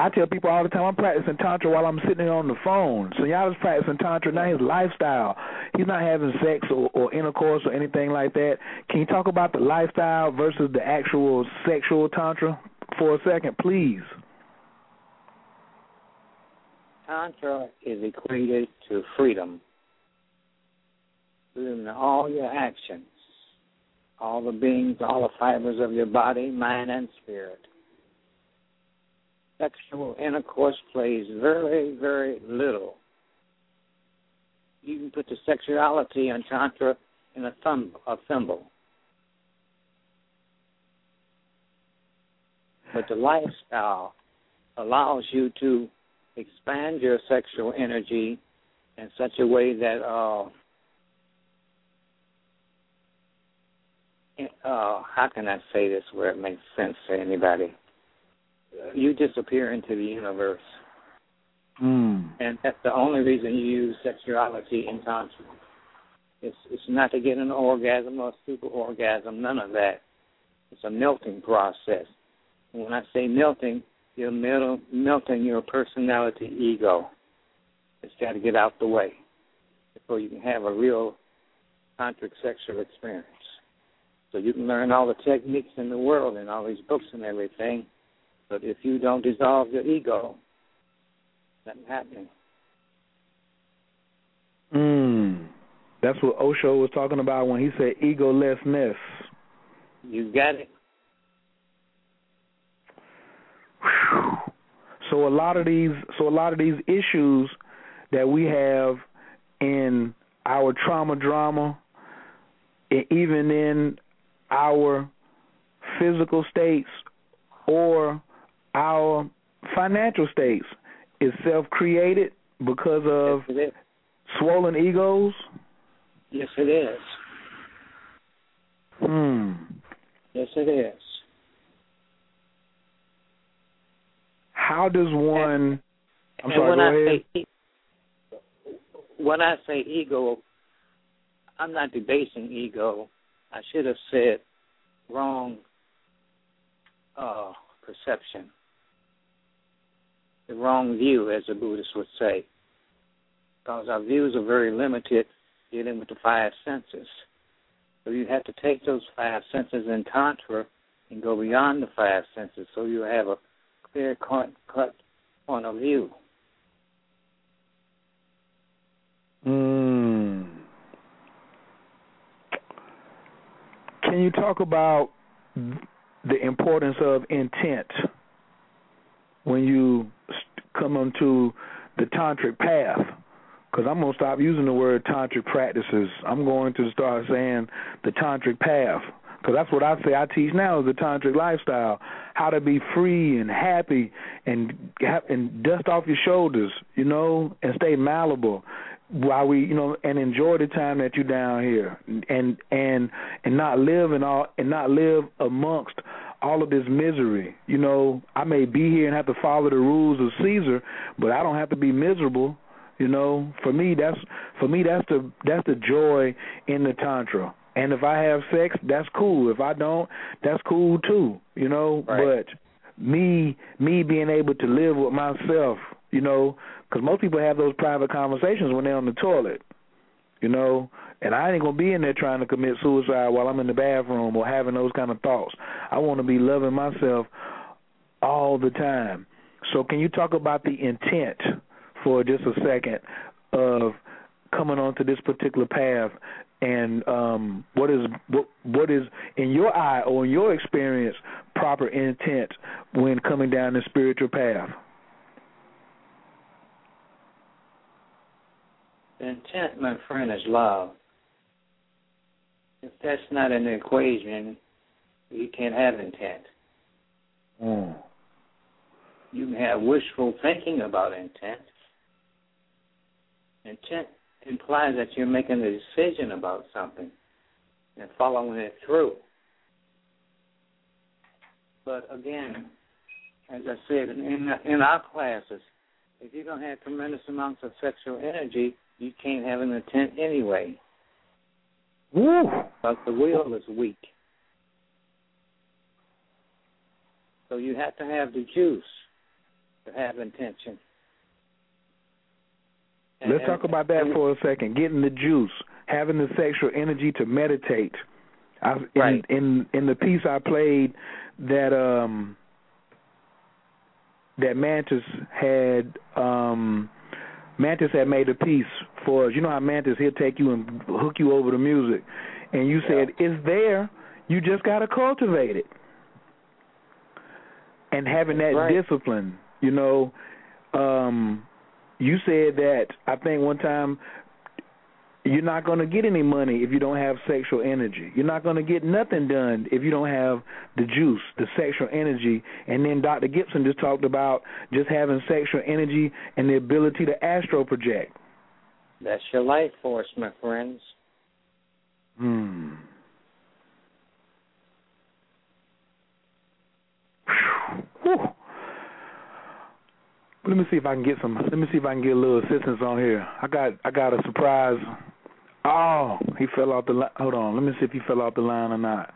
I tell people all the time I'm practicing tantra while I'm sitting here on the phone. So y'all is practicing tantra now his lifestyle. He's not having sex or, or intercourse or anything like that. Can you talk about the lifestyle versus the actual sexual tantra for a second, please? Tantra is equated to freedom in all your actions, all the beings, all the fibers of your body, mind, and spirit. Sexual intercourse plays very, very little. You can put the sexuality and tantra in a thumb, a thimble. But the lifestyle allows you to expand your sexual energy in such a way that uh, uh, how can I say this where it makes sense to anybody? You disappear into the universe. Mm. And that's the only reason you use sexuality in tantra. It's it's not to get an orgasm or super orgasm, none of that. It's a melting process. And when I say melting, you're mel- melting your personality ego. It's got to get out the way before you can have a real tantric sexual experience. So you can learn all the techniques in the world and all these books and everything, but if you don't dissolve your ego, nothing happening. Mm. That's what Osho was talking about when he said egolessness. You got it. So a lot of these so a lot of these issues that we have in our trauma drama even in our physical states or our financial states is self created because of yes, swollen egos? Yes, it is. Hmm. Yes, it is. How does one? And, I'm and sorry. When go I ahead. Say, when I say ego, I'm not debasing ego. I should have said wrong uh, perception, the wrong view, as the Buddhists would say, because our views are very limited dealing with the five senses. So you have to take those five senses in Tantra and go beyond the five senses so you have a clear cut, cut point of view. Mm. Can you talk about the importance of intent when you come onto the tantric path because I'm going to stop using the word tantric practices. I'm going to start saying the tantric path because that's what I say. I teach now is the tantric lifestyle, how to be free and happy and and dust off your shoulders, you know, and stay malleable while we, you know, and enjoy the time that you're down here, and and and not live in all and not live amongst all of this misery. You know, I may be here and have to follow the rules of Caesar, but I don't have to be miserable. You know, for me that's for me that's the that's the joy in the tantra. And if I have sex, that's cool. If I don't, that's cool too. You know, right. but me me being able to live with myself, you know, because most people have those private conversations when they're on the toilet. You know, and I ain't gonna be in there trying to commit suicide while I'm in the bathroom or having those kind of thoughts. I want to be loving myself all the time. So, can you talk about the intent for just a second of coming onto this particular path and um, what is what, what is in your eye or in your experience proper intent when coming down the spiritual path? The intent, my friend, is love. If that's not an equation, you can't have intent. Mm. You can have wishful thinking about intent. Intent implies that you're making a decision about something and following it through. But again, as I said in in our classes, if you don't have tremendous amounts of sexual energy, you can't have an intent anyway. Woo. Because the will is weak. So you have to have the juice to have intention. Let's talk about that for a second. Getting the juice, having the sexual energy to meditate. I, in, right. in in the piece I played that um that Mantis had um Mantis had made a piece for us. You know how Mantis he'll take you and hook you over the music, and you said yeah. it's there. You just got to cultivate it, and having that right. discipline. You know, um, you said that I think one time you're not going to get any money if you don't have sexual energy. You're not going to get nothing done if you don't have the juice, the sexual energy. And then Dr. Gibson just talked about just having sexual energy and the ability to astro project. That's your life force, my friends. Hmm. Whew. Let me see if I can get some. Let me see if I can get a little assistance on here. I got I got a surprise. Oh, he fell off the line. Hold on. Let me see if he fell off the line or not.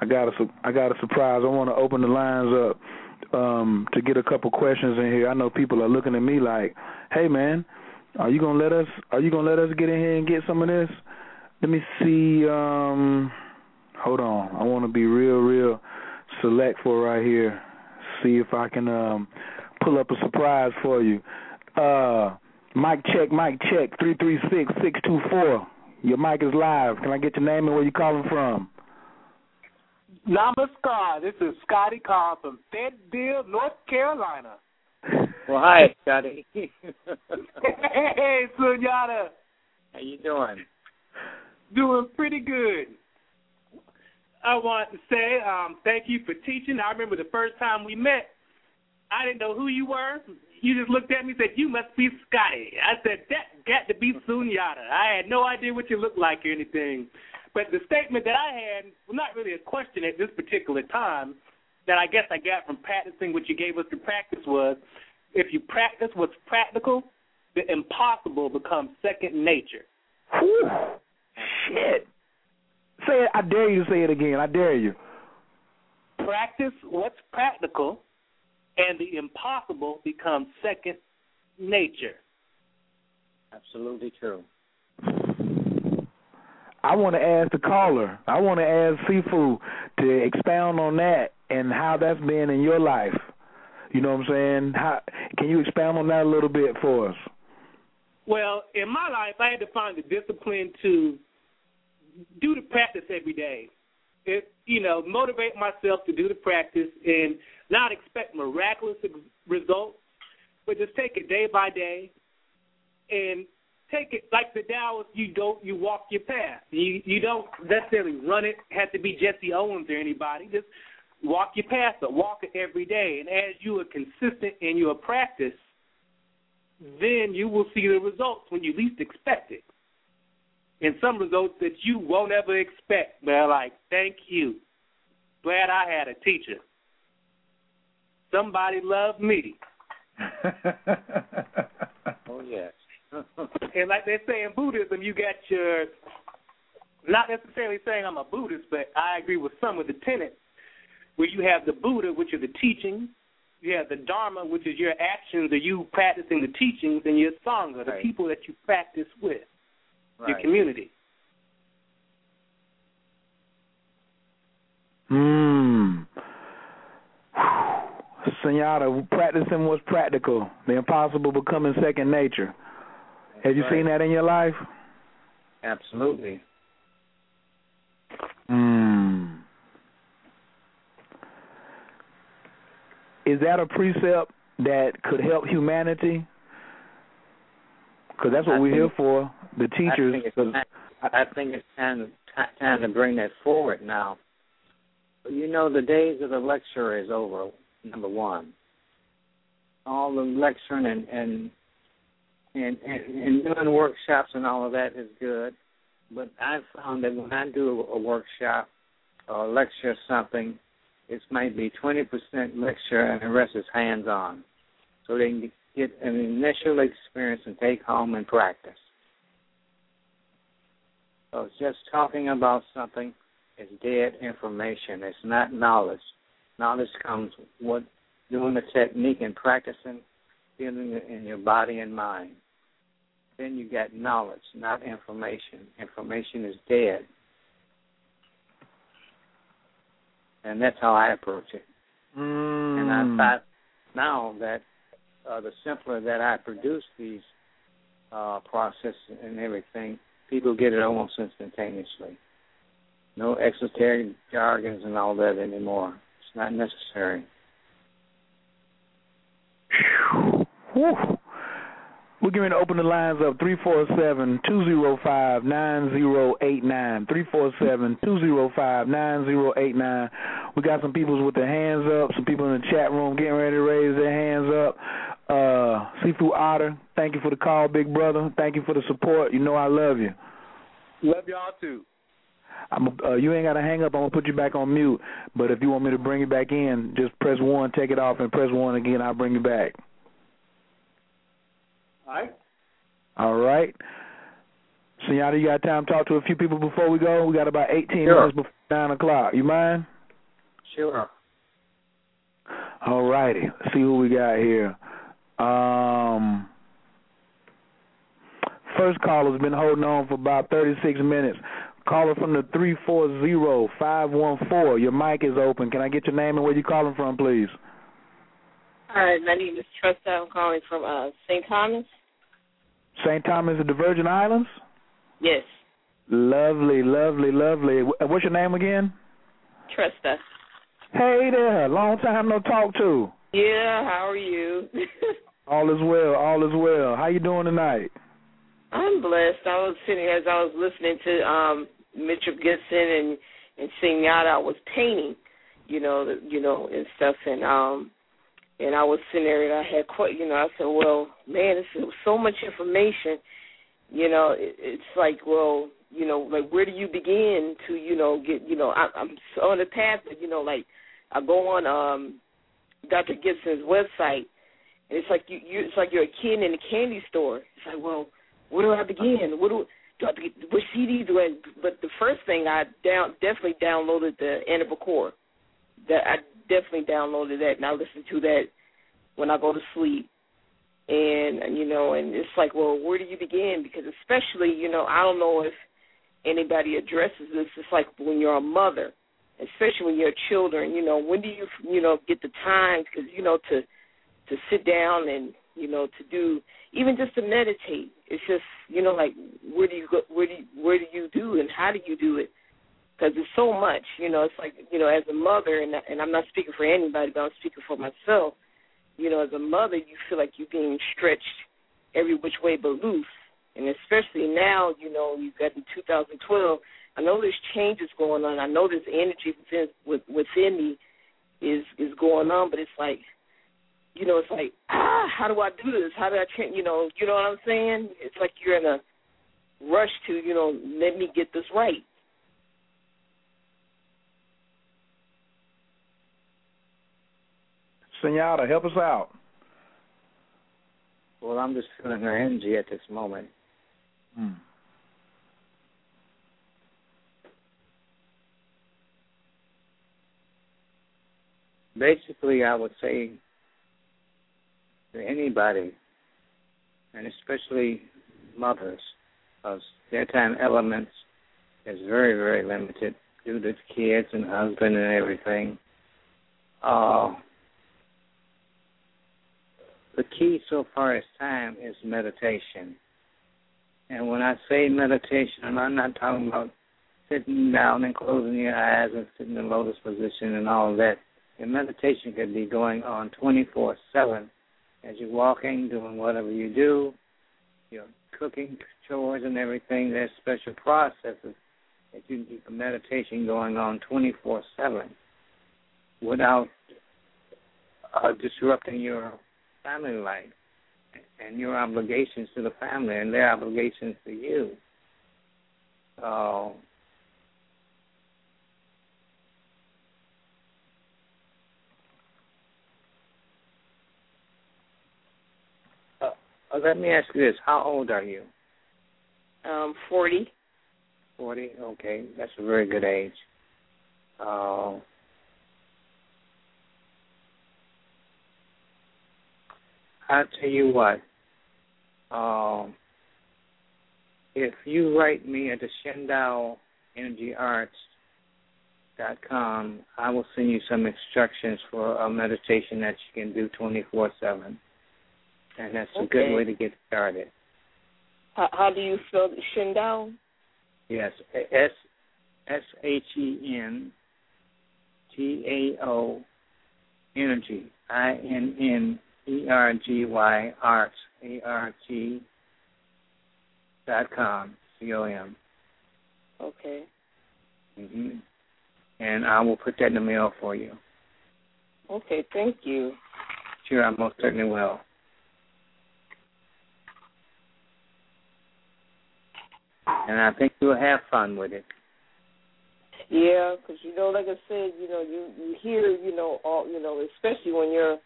I got a I got a surprise. I want to open the lines up um, to get a couple questions in here. I know people are looking at me like, "Hey, man, are you gonna let us? Are you gonna let us get in here and get some of this?" Let me see. Um, hold on. I want to be real, real select for right here. See if I can um, pull up a surprise for you. Uh, mic check, mic check, three three six six two four. Your mic is live. Can I get your name and where you calling from? Namaskar. This is Scotty calling from Fayetteville, North Carolina. Well, hi, Scotty. (laughs) (laughs) hey, Sunyata. How you doing? Doing pretty good. I want to say um, thank you for teaching. I remember the first time we met, I didn't know who you were. You just looked at me and said, You must be Scotty. I said, That got to be Sunyata. I had no idea what you looked like or anything. But the statement that I had was not really a question at this particular time that I guess I got from practicing what you gave us to practice was if you practice what's practical, the impossible becomes second nature. Whew. Shit. Say it. I dare you to say it again. I dare you. Practice what's practical, and the impossible becomes second nature. Absolutely true. I want to ask the caller. I want to ask Sifu to expound on that and how that's been in your life. You know what I'm saying? How can you expound on that a little bit for us? Well, in my life, I had to find the discipline to do the practice every day. It you know motivate myself to do the practice and not expect miraculous results, but just take it day by day and take it like the Taoist. You don't you walk your path. You you don't necessarily run it. Have to be Jesse Owens or anybody. Just walk your path, but walk it every day. And as you are consistent in your practice, then you will see the results when you least expect it. And some results that you won't ever expect. They're like, thank you. Glad I had a teacher. Somebody loved me. (laughs) oh yes. (laughs) and like they say in Buddhism, you got your not necessarily saying I'm a Buddhist, but I agree with some of the tenets where you have the Buddha, which are the teachings, you have the Dharma, which is your actions or you practicing the teachings, and your Sangha, the right. people that you practice with, right. your community. Hmm. Sunyata, practicing what's practical. The impossible becoming second nature. Have you right. seen that in your life? Absolutely. Hmm. Is that a precept that could help humanity? Because that's what I we're here for, the teachers. I think it's time, I think it's time, time to bring that forward now. You know, the days of the lecture is over. Number one, all the lecturing and and and, and, and doing workshops and all of that is good. But I've found that when I do a workshop or a lecture or something, it might be 20% lecture and the rest is hands on. So they can get an initial experience and take home and practice. So it's just talking about something is dead information. It's not knowledge. Knowledge comes with doing the technique and practicing, feeling it in your body and mind. Then you get knowledge, not information. Information is dead. And that's how I approach it. Mm. And I thought now that uh, the simpler that I produce these uh, processes and everything, people get it almost instantaneously. No exoteric jargons and all that anymore. It's not necessary. We're going to open the lines up 347 205 9089. 347 205 9089. We got some people with their hands up, some people in the chat room getting ready to raise their hands up. Uh, Sifu Otter, thank you for the call, big brother. Thank you for the support. You know I love you. Love y'all too. I'm, uh, you ain't got to hang up. I'm going to put you back on mute. But if you want me to bring you back in, just press 1, take it off, and press 1 again. I'll bring you back. All right. All right. Sunyata, you got time to talk to a few people before we go? We got about 18 Sure. minutes before 9 o'clock. You mind? Sure. All righty. Let's see who we got here. Um, first caller's been holding on for about 36 minutes. Caller from the 340-514. Your mic is open. Can I get your name and where you calling from, please? Hi, my name is Trista. I'm calling from uh, St. Thomas. St. Thomas of the Virgin Islands? Yes, Lovely, lovely, lovely. What's your name again? Trista. Hey there. Long time no talk to. Yeah, how are you? (laughs) All is well. All is well. How you doing tonight? I'm blessed. I was sitting as I was listening to um Mitchell Gibson and and Sunyata. I was painting, you know, you know, and stuff, and um, and I was sitting there and I had quite, you know, I said, well, man, is so much information. You know, it, it's like, well, you know, like where do you begin to, you know, get, you know, I, I'm on the path, but you know, like I go on um Dr. Gibson's website, and it's like you, you, it's like you're a kid in a candy store. It's like, well where do I begin? What do, do I begin? Which CD do I? But the first thing I down definitely downloaded the Anahata Core. That I definitely downloaded that, and I listen to that when I go to sleep. And you know, and it's like, well, where do you begin? Because especially, you know, I don't know if anybody addresses this. It's like when you're a mother, especially when you're children. You know, when do you, you know, get the time? Because you know, to to sit down and you know to do even just to meditate it's just you know like where do you go where do you, where do you do and how do you do it because it's so much. You know, it's like you know, as a mother, and and I'm not speaking for anybody, but I'm speaking for myself. You know, as a mother, you feel like you're being stretched every which way but loose, and especially now, you know, you've got in 2012. I know there's changes going on. I know there's energy within within me is is going on, but it's like, you know, it's like ah, how do I do this? How do I change? You know, you know what I'm saying? It's like you're in a rush to, you know, let me get this right. Sunyata, help us out. Well, I'm just feeling her energy at this moment. Hmm. Basically, I would say to anybody, and especially mothers, because their time elements is very, very limited due to kids and husband and everything. Uh, the key so far as time is meditation. And when I say meditation, I'm not talking about sitting down and closing your eyes and sitting in lotus position and all that. Your meditation could be going on 24 7 as you're walking, doing whatever you do, you're cooking, chores, and everything. There's special processes that you can keep a meditation going on 24 7 without uh, disrupting your family life and your obligations to the family and their obligations to you. Uh, let me ask you this: How old are you? Um, forty. Forty. Okay, that's a very good age. Uh, I'll tell you what. Um, if you write me at the Shentao Innergy Arts dot com, I will send you some instructions for a meditation that you can do twenty four seven, and that's okay. a good way to get started. How, how do you spell Shentao? Yes, S S H E N T A O Innergy I N N E R G Y Arts A R T dot com C O M. Okay. Mhm. And I will put that in the mail for you. Okay, thank you. Sure, I most certainly will. And I think you'll have fun with it. Yeah, because you know, like I said, you know, you you hear, you know, all, you know, especially when you're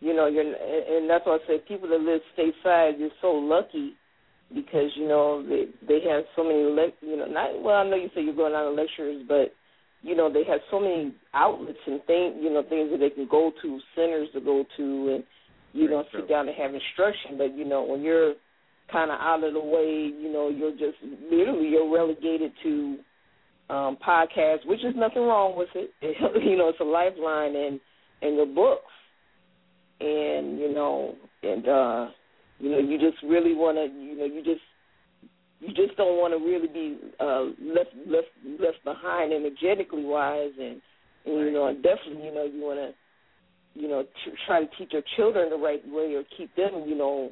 you know, you're, and that's why I say people that live stateside, you're so lucky because you know they they have so many, le- you know, not well. I know you say you're going out on lectures, but you know they have so many outlets and things, you know, things that they can go to, centers to go to, and you know, sit down and have instruction. But you know, when you're kind of out of the way, you know, you're just literally you're relegated to um podcasts, which is nothing wrong with it. (laughs) you know, it's a lifeline and and your books and you know, and uh, you know, you just really want to, you know, you just you just don't want to really be uh, left left left behind energetically wise, and, and you know, and definitely, you know, you want to, you know, t- try to teach your children the right way or keep them, you know,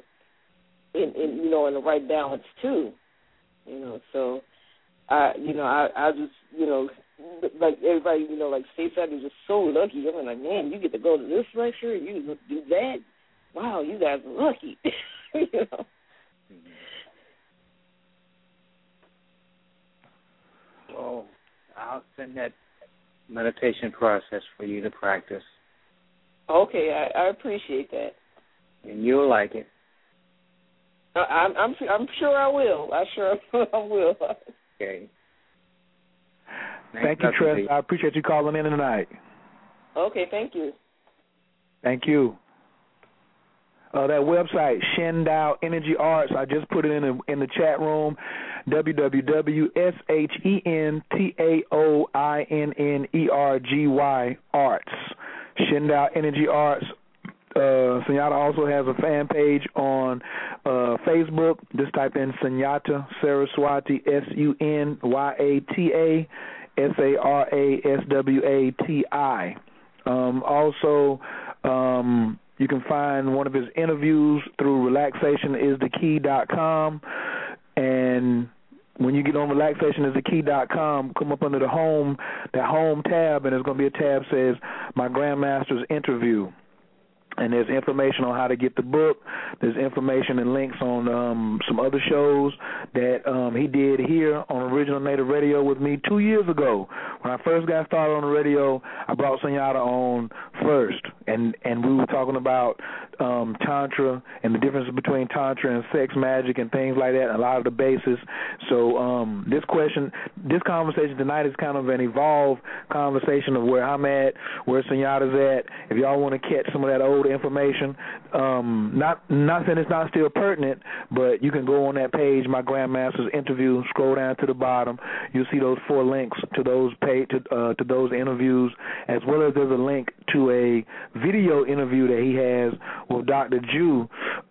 in, in you know in the right balance too, you know. So, I you know I I just you know like everybody, you know, like stateside is just so lucky. I'm like, man, you get to go to this lecture, you do that. Wow, you guys are lucky. (laughs) you know. Well, I'll send that meditation process for you to practice. Okay, I, I appreciate that. And you'll like it. I, I'm I'm I'm sure I will. I sure (laughs) I will. Okay. Thank you, Tress. I appreciate you calling in tonight. Okay, thank you. Thank you. Uh, that website, Shentao Innergy Arts, I just put it in the, in the chat room. www.shentaoinnergy arts. Shentao Innergy Arts. Uh, Sunyata also has a fan page on uh, Facebook. Just type in Sunyata Saraswati, S U N Y A T A S A R A S W A T I. Um, also, um, you can find one of his interviews through relaxationisthekey.com. And when you get on relaxationisthekey.com, come up under the home, that home tab, and there's going to be a tab that says My Grandmaster's Interview and there's information on how to get the book. There's information and links on um, some other shows that um, he did here on Original Native Radio with me two years ago. When I first got started on the radio, I brought Sunyata on first, and and we were talking about um, tantra and the difference between tantra and sex magic and things like that. And A lot of the basis. So um, this question, this conversation tonight is kind of an evolved conversation of where I'm at, where Sunyata's at. If y'all want to catch some of that old the information. Um, not not saying it's not still pertinent, but you can go on that page, my grandmaster's interview. Scroll down to the bottom, you'll see those four links to those page to uh, to those interviews, as well as there's a link to a video interview that he has with Dr. Jew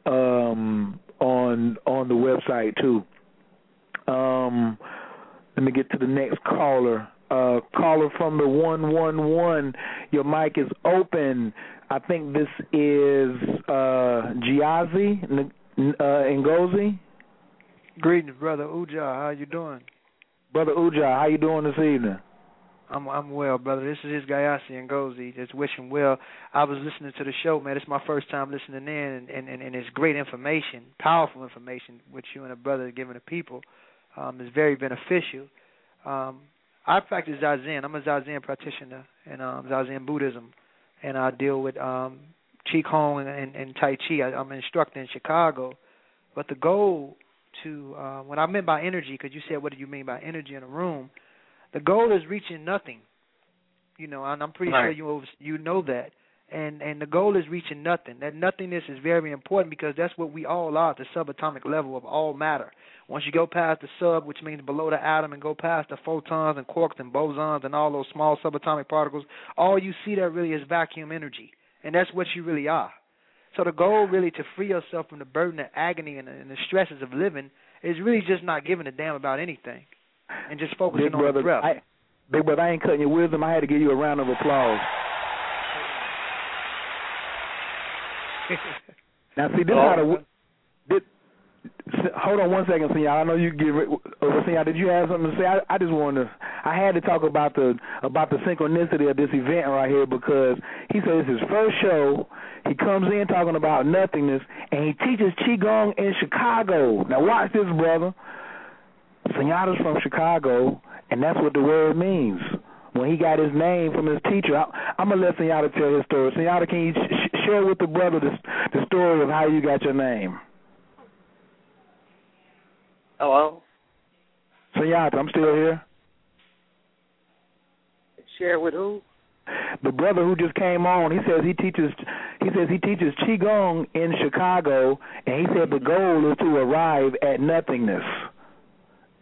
um, on on the website too. Um, let me get to the next caller. Uh, caller from the 111. Your mic is open. I think this is uh, Giazzi uh, Ngozi. Greetings, brother Uja. How you doing? Brother Uja, how you doing this evening? I'm I'm well, brother. This is his Gayasi Ngozi. Just wishing well. I was listening to the show, man. It's my first time listening in, and, and, and, and it's great information, powerful information, which you and a brother are giving the people. Um, is very beneficial. Um, I practice Zazen. I'm a Zazen practitioner in um, Zazen Buddhism and I deal with um Qigong and, and, and Tai Chi. I, I'm an instructor in Chicago, but the goal to uh, what I meant by energy, because you said what do you mean by energy in a room? The goal is reaching nothing. You know, and I'm pretty right. sure you you know that. And and the goal is reaching nothing. That nothingness is very important because that's what we all are at the subatomic level of all matter. Once you go past the sub, which means below the atom, and go past the photons and quarks and bosons and all those small subatomic particles, all you see there really is vacuum energy, and that's what you really are. So the goal really to free yourself from the burden of agony and, and the stresses of living is really just not giving a damn about anything and just focusing Big brother, on the breath. I, Big brother, I ain't cutting your wisdom. I had to give you a round of applause. Now, see, this is how the this, hold on one second, Senor. I know you get. Uh, Senor, did you have something to say? I, I just wanted. To, I had to talk about the about the synchronicity of this event right here because he says it's his first show. He comes in talking about nothingness, and he teaches qigong in Chicago. Now watch this, brother. Sunyata's from Chicago, and that's what the word means. When he got his name from his teacher, I, I'm gonna let Sunyata tell his story. Sunyata, can you share with the brother the, the story of how you got your name? Hello? Sunyata, I'm still here. Share with who? The brother who just came on, he says he teaches he says he teaches qigong in Chicago and he said the goal is to arrive at nothingness.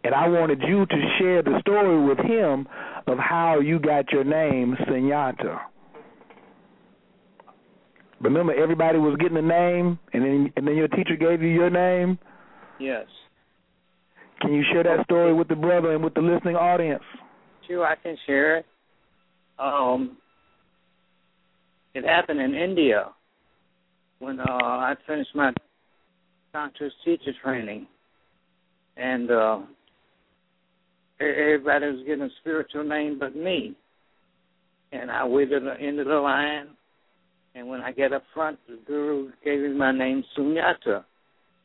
And I wanted you to share the story with him of how you got your name Sunyata. Remember everybody was getting a name and then and then your teacher gave you your name? Yes. Can you share that story with the brother and with the listening audience? Sure, I can share it. Um, it happened in India when uh, I finished my doctor's teacher training, and uh, everybody was getting a spiritual name but me. And I waited at the end of the line, and when I get up front, the guru gave me my name Sunyata,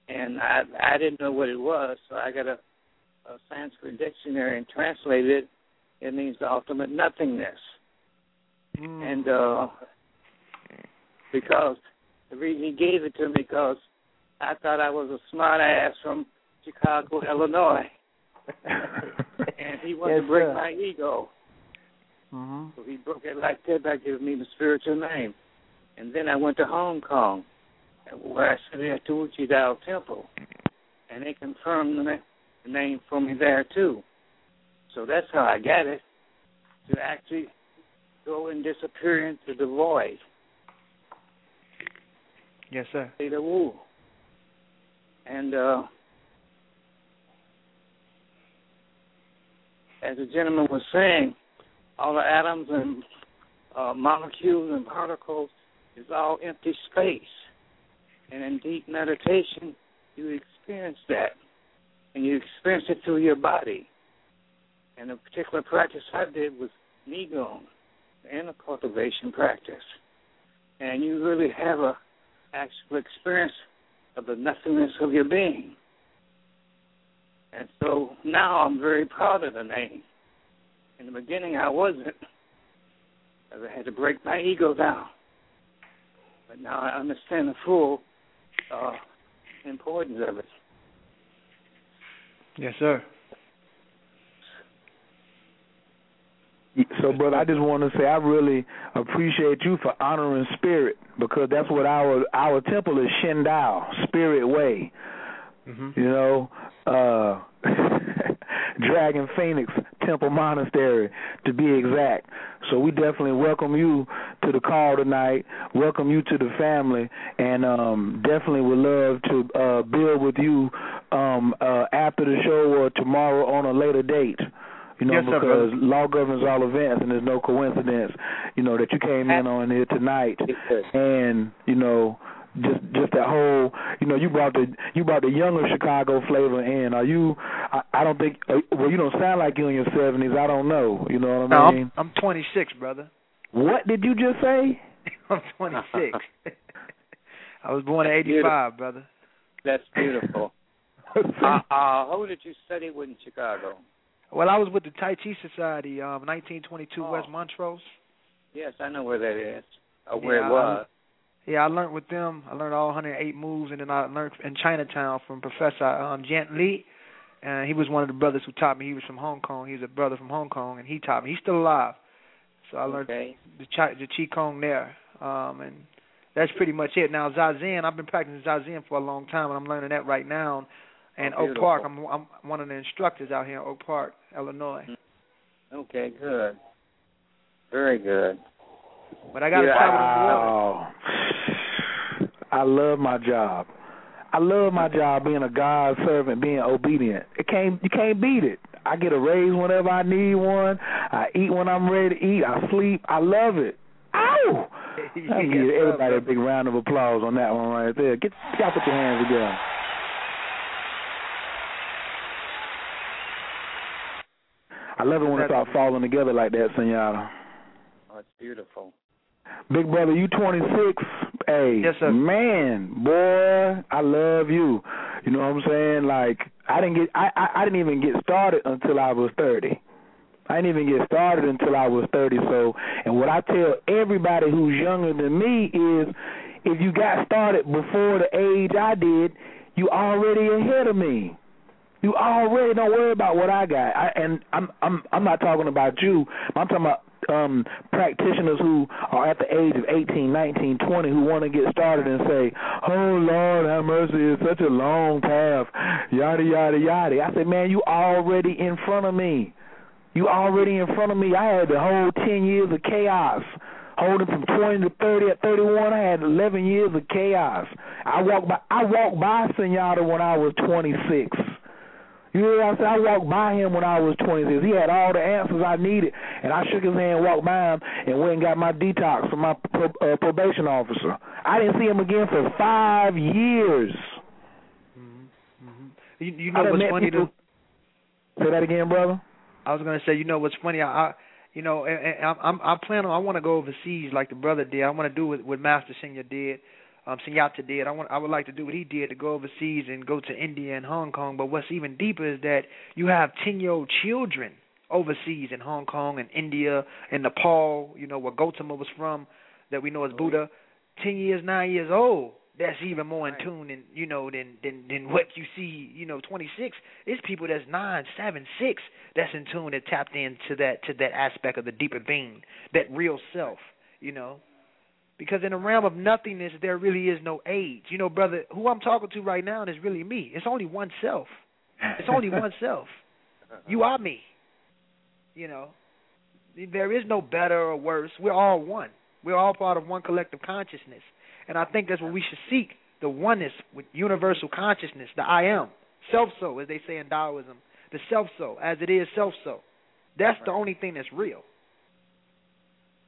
and I I didn't know what it was, so I got a, a Sanskrit dictionary and translated it. It means the ultimate nothingness. Mm. And uh because the reason he gave it to me because I thought I was a smart ass from Chicago, (laughs) Illinois. (laughs) and he wanted Yes, to break sir. my ego. Mhm. So he broke it like that by giving me the spiritual name. And then I went to Hong Kong, where I studied at Tuichi Dao Temple. And they confirmed the, na- the name for me there, too. So that's how I got it, to actually go and disappear into the void, Yes, sir. the woo. And uh, as the gentleman was saying, all the atoms and uh, molecules and particles is all empty space. And in deep meditation, you experience that. And you experience it through your body. And the particular practice I did was Qigong, and a cultivation practice. And you really have a actual experience of the nothingness of your being. And so now I'm very proud of the name. In the beginning, I wasn't, I had to break my ego down. But now I understand the full uh, importance of it. Yes, sir. So, brother, I just want to say I really appreciate you for honoring spirit because that's what our our temple is Shentao, Spirit Way. Mm-hmm. You know, uh (laughs) Dragon Phoenix Temple Monastery to be exact. So we definitely welcome you to the call tonight. Welcome you to the family, and um, definitely would love to uh, build with you um, uh, after the show or tomorrow on a later date. You know, Yes, because brother. law governs all events, and there's no coincidence. You know that you came in on here tonight, and you know just just that whole you know you brought the you brought the younger Chicago flavor in. Are you? I, I don't think. uh, Well, you don't sound like you're in your seventies. I don't know. You know what I mean? I'm, I'm 26, brother. What did you just say? (laughs) I'm 26. (laughs) I was born in '85, brother. That's beautiful. (laughs) uh, uh, who did you study with in Chicago? Well, I was with the Tai Chi Society, um, 1922 Oh. West Montrose. Yes, I know where that is. Or where Yeah, it was. Yeah, I learned with them. I learned all 108 moves, and then I learned in Chinatown from Professor um, Jet Lee. And he was one of the brothers who taught me. He was from Hong Kong. He was a brother from Hong Kong, and he taught me. He's still alive. So I learned Okay. the chi, the Qigong there, um, and that's pretty much it. Now Zazen, I've been practicing Zazen for a long time, and I'm learning that right now. And Oh, Oak Park. I'm I'm one of the instructors out here in Oak Park, Illinois. Okay, good. Very good. But I got to Yeah, travel the world. I love my job. I love my job being a God servant, being obedient. It can't you can't beat it. I get a raise whenever I need one. I eat when I'm ready to eat. I sleep. I love it. Ow! (laughs) I give everybody a big round of applause on that one right there. Get y'all put your hands together. I love it when it starts falling together like that, Sunyata. Oh, it's beautiful. Big brother, you 26. Hey, Yes, sir. man, boy, I love you. You know what I'm saying? Like I didn't get, I, I, I didn't even get started until I was 30. I didn't even get started until I was 30. So, and what I tell everybody who's younger than me is, if you got started before the age I did, you already ahead of me. You already don't worry about what I got. I, and I'm I'm I'm not talking about you. I'm talking about um practitioners who are at the age of 18, 19, 20 who want to get started and say, "Oh Lord, have mercy, it's such a long path." Yada yada yada. I said, "Man, you already in front of me. You already in front of me. I had the whole 10 years of chaos." Holding from 20 to 30 at 31, I had 11 years of chaos. I walked by I walked by Sunyata when I was 26. You know what I'm saying? I walked by him when I was 26. He had all the answers I needed, and I shook his hand, walked by him, and went and got my detox from my pro, uh, probation officer. I didn't see him again for five years. You, you know what's funny? people- though? Say that again, brother. I was gonna say, you know what's funny? I, I you know, and, and I'm I'm I plan on I want to go overseas like the brother did. I want to do what, what Master Senior did, um, Sunyata did. I want I would like to do what he did to go overseas and go to India and Hong Kong. But what's even deeper is that you have ten year old children overseas in Hong Kong and India and Nepal. You know where Gautama was from, that we know as Buddha. Ten years, nine years old. That's even more in tune than you know than than than what you see. You know, twenty six. It's people that's nine, seven, six that's in tune and tapped into that to that aspect of the deeper being, that real self. You know, because in the realm of nothingness, there really is no age. You know, brother, who I'm talking to right now is really me. It's only one self. It's only (laughs) one self. You are me. You know, there is no better or worse. We're all one. We're all part of one collective consciousness. And I think that's what we should seek the oneness with universal consciousness, the I am, self so, as they say in Taoism, the self so, as it is self so. That's the only thing that's real.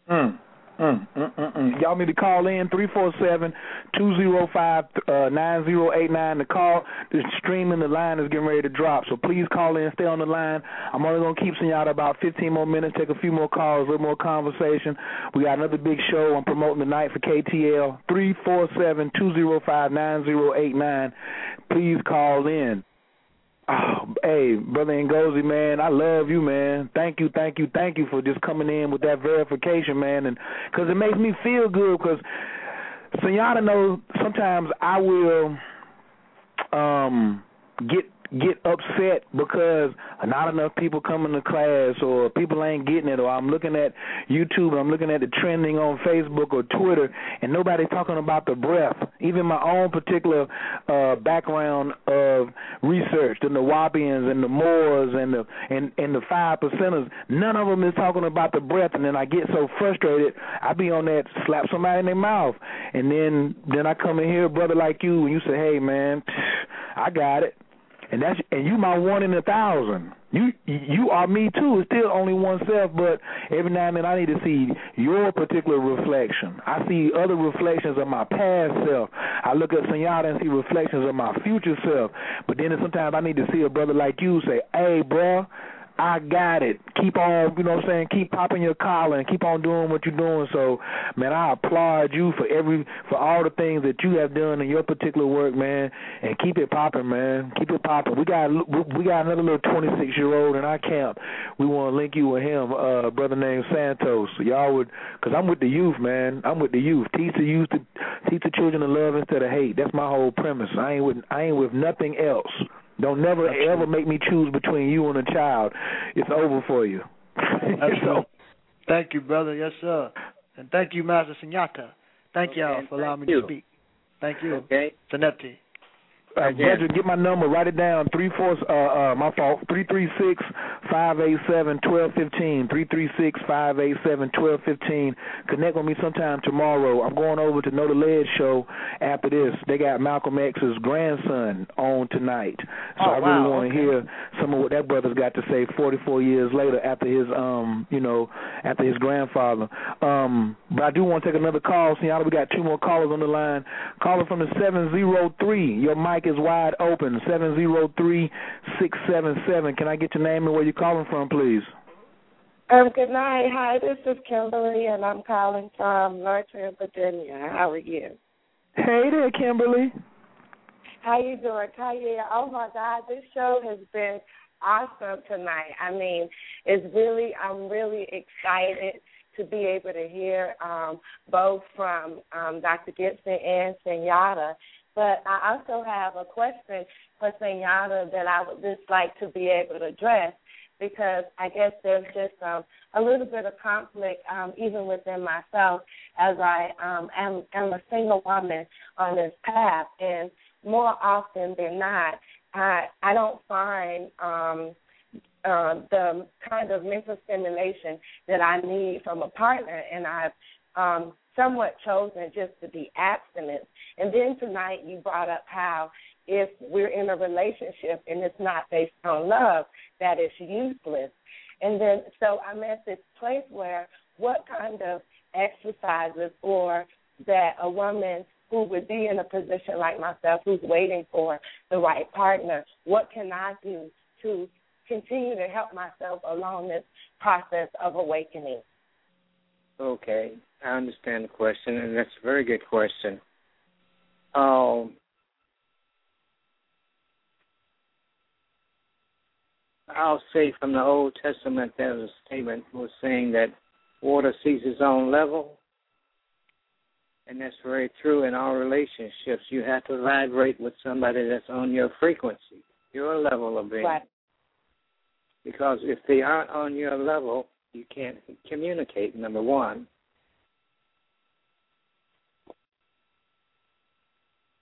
Mm. Y'all need to call in three four seven two zero five uh. The call, the streaming, the line is getting ready to drop. So please call in, stay on the line. I'm only gonna keep y'all about 15 more minutes, take a few more calls, a little more conversation. We got another big show I'm promoting tonight for KTL. Three four seven two zero five nine zero eight nine. Please call in. Oh, hey, brother Ngozi, man, I love you, man. Thank you, thank you, thank you for just coming in with that verification, man, and because it makes me feel good. Because Sunyata knows sometimes I will um get get upset because not enough people coming to class or people ain't getting it. Or I'm looking at YouTube and I'm looking at the trending on Facebook or Twitter and nobody's talking about the breath. Even my own particular uh background of research, the Nuwaubians and the Moors and the and, and the five percenters, none of them is talking about the breath. And then I get so frustrated I be on that slap somebody in their mouth. And then then I come in here, brother like you and you say, Hey man, I got it and that's and you my one in a thousand. You you are me too. It's still only oneself, but every now and then I need to see your particular reflection. I see other reflections of my past self. I look at Sunyata and see reflections of my future self. But then sometimes I need to see a brother like you say, "Hey, bro, I got it. Keep on, you know what I'm saying? Keep popping your collar and keep on doing what you're doing. So, man, I applaud you for every for all the things that you have done in your particular work, man. And keep it popping, man. Keep it popping. We got we got another little 26 year old in our camp. We want to link you with him, uh, brother named Santos. So y'all would, cause I'm with the youth, man. I'm with the youth. Teach the youth to teach the children to love instead of hate. That's my whole premise. I ain't with I ain't with nothing else. Don't never That's ever true. make me choose between you and a child. It's over for you. (laughs) So, Thank you, brother. Yes, sir. And thank you, Master Sunyata. Thank okay, y'all for allowing me to speak. Thank you. Okay. Zanetti. Uh, Roger, get my number. Write it down. Three four. Uh, uh, my fault. Three three six five eight seven twelve fifteen. Three three six five eight seven twelve fifteen. Connect with me sometime tomorrow. I'm going over to Know the Ledge show after this. They got Malcolm X's grandson on tonight, so oh, I really wow. want to okay. hear some of what that brother's got to say. Forty four years later, after his um, you know, after his grandfather. Um, but I do want to take another call. See, we got two more callers on the line. Caller from the seven zero three. Your mic is wide open. Seven zero three six seven seven. Can I get your name and where you're calling from, please? Um, good night. Hi, this is Kimberly, and I'm calling from Northern Virginia. How are you? Hey there, Kimberly. How you doing, Khayr? Oh my God, this show has been awesome tonight. I mean, it's really, I'm really excited to be able to hear um, both from um, Dr. Gibson and Sunyata but I also have a question for Sunyata that I would just like to be able to address because I guess there's just um, a little bit of conflict um, even within myself as I um, am, am a single woman on this path, and more often than not, I I don't find um, uh, the kind of mental stimulation that I need from a partner, and I've um, somewhat chosen just to be abstinent. And then tonight you brought up how if we're in a relationship and it's not based on love, that it's useless. And then so I'm at this place where what kind of exercises or that a woman who would be in a position like myself who's waiting for the right partner, what can I do to continue to help myself along this process of awakening? Okay, I understand the question, and that's a very good question. Um, I'll say from the Old Testament, there was a statement was saying that water sees its own level, and that's very true in our relationships. You have to vibrate with somebody that's on your frequency, your level of being. Right. Because if they aren't on your level, you can't communicate, number one.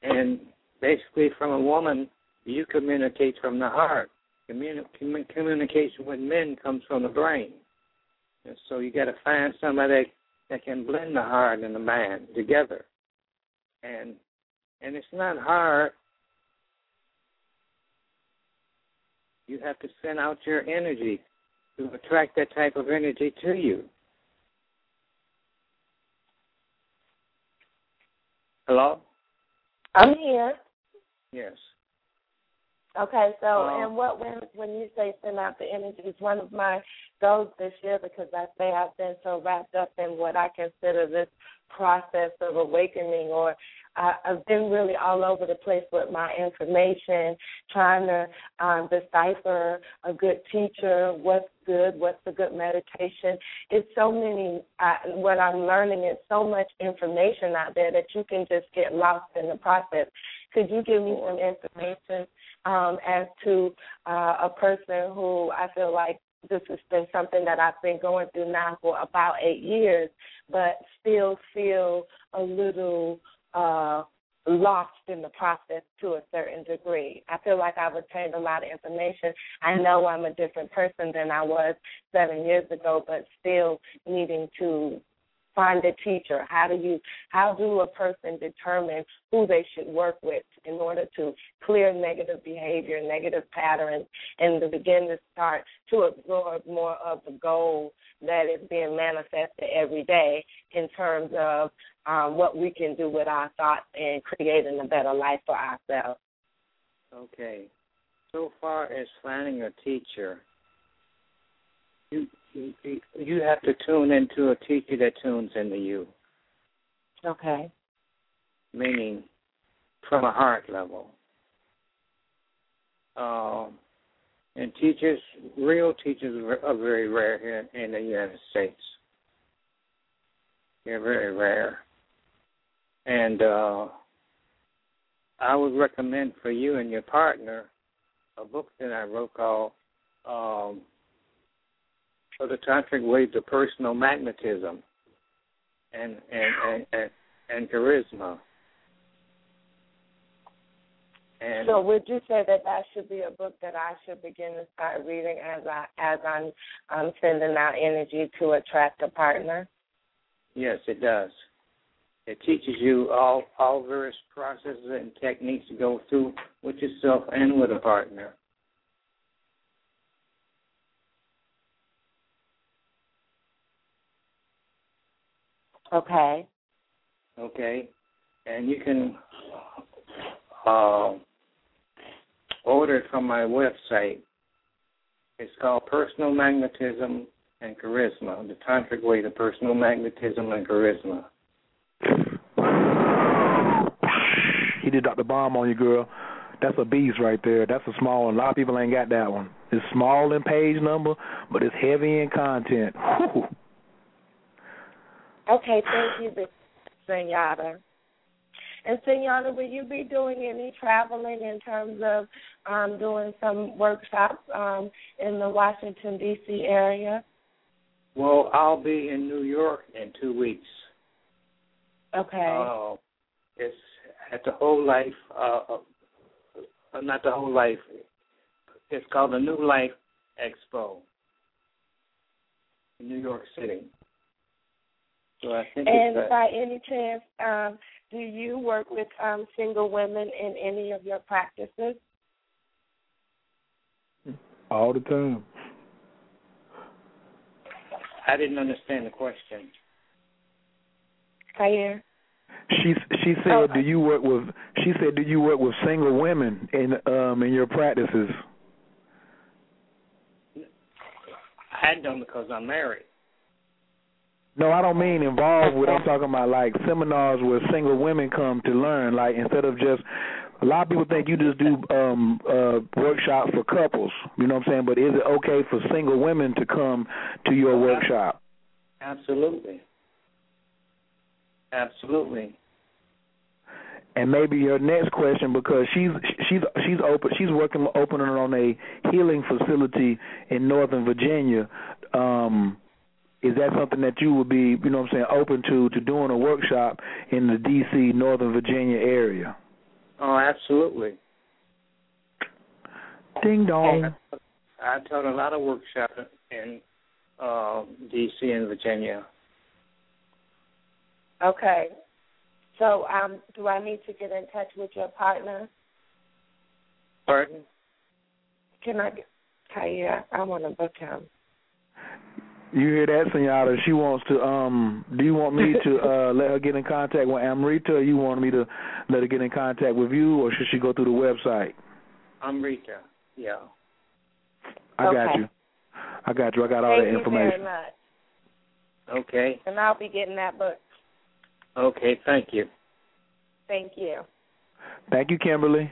And basically, from a woman, you communicate from the heart. Communi- communication with men comes from the brain. And so you got to find somebody that can blend the heart and the mind together. And and it's not hard. You have to send out your energy to attract that type of energy to you. Hello? I'm here. Yes. Okay, so Um, and what when when you say send out the energy is one of my goals this year because I say I've been so wrapped up in what I consider this process of awakening or I, I've been really all over the place with my information, trying to um, decipher a good teacher, what's good, what's a good meditation. It's so many. I, what I'm learning is so much information out there that you can just get lost in the process. Could you give me some information um, as to uh, a person who I feel like this has been something that I've been going through now for about eight years, but still feel a little uh, lost in the process to a certain degree. I feel like I've obtained a lot of information. I know I'm a different person than I was seven years ago, but still needing to find a teacher. How do you how do a person determine who they should work with in order to clear negative behavior, negative patterns, and to begin to start to absorb more of the goal that is being manifested every day in terms of um, what we can do with our thoughts and creating a better life for ourselves. Okay. So far as finding a teacher, you you, have to tune into a teacher that tunes into you. Okay. Meaning, from a heart level. Um, and teachers, real teachers, are very rare here in the United States. They're very rare. And uh, I would recommend for you and your partner a book that I wrote called um, "For the Tantric Ways of Personal Magnetism and and and, and, and Charisma." And so would you say that that should be a book that I should begin to start reading as I as I'm um, sending out energy to attract a partner? Yes, it does. It teaches you all all various processes and techniques to go through with yourself and with a partner. Okay. Okay, and you can uh, order it from my website. It's called Personal Magnetism and Charisma: The Tantric Way to Personal Magnetism and Charisma. He did drop the bomb on you, girl. That's a beast right there. That's a small one. A lot of people ain't got that one. It's small in page number, but it's heavy in content. Whew. Okay, thank you, Sunyata. And Sunyata, will you be doing any traveling in terms of um, doing some workshops um, in the Washington D.C. area? Well, I'll be in New York in two weeks. Okay. Uh, it's at the Whole Life, uh, uh, not the Whole Life. It's called the New Life Expo in New York City. So I think and it's, uh, by any chance, um, do you work with um, single women in any of your practices? All the time. I didn't understand the question. Khayr? She she said, Oh. "Do you work with?" She said, "Do you work with single women in um in your practices?" I don't because I'm married. No, I don't mean involved with. I'm talking about like seminars where single women come to learn. Like instead of just, a lot of people think you just do um uh workshops for couples. You know what I'm saying? But is it okay for single women to come to your workshop? Absolutely. Absolutely. And maybe your next question because she's she's she's open she's working opening on a healing facility in Northern Virginia. Um is that something that you would be, you know what I'm saying, open to to doing a workshop in the DC Northern Virginia area? Oh, absolutely. Ding dong. I've taught a lot of workshops in uh, D.C. and Virginia. Okay. So, um, do I need to get in touch with your partner? Pardon? Can I get Khayr? I want to book him. You hear that, Sunyata? She wants to. Um, do you want me to (laughs) uh, let her get in contact with Amrita, or you want me to let her get in contact with you, or should she go through the website? Amrita. Yeah. I Okay. got you. I got you. I got all Thank that you information. very much. Okay. And I'll be getting that book. Okay. Thank you. Thank you. Thank you, Kimberly.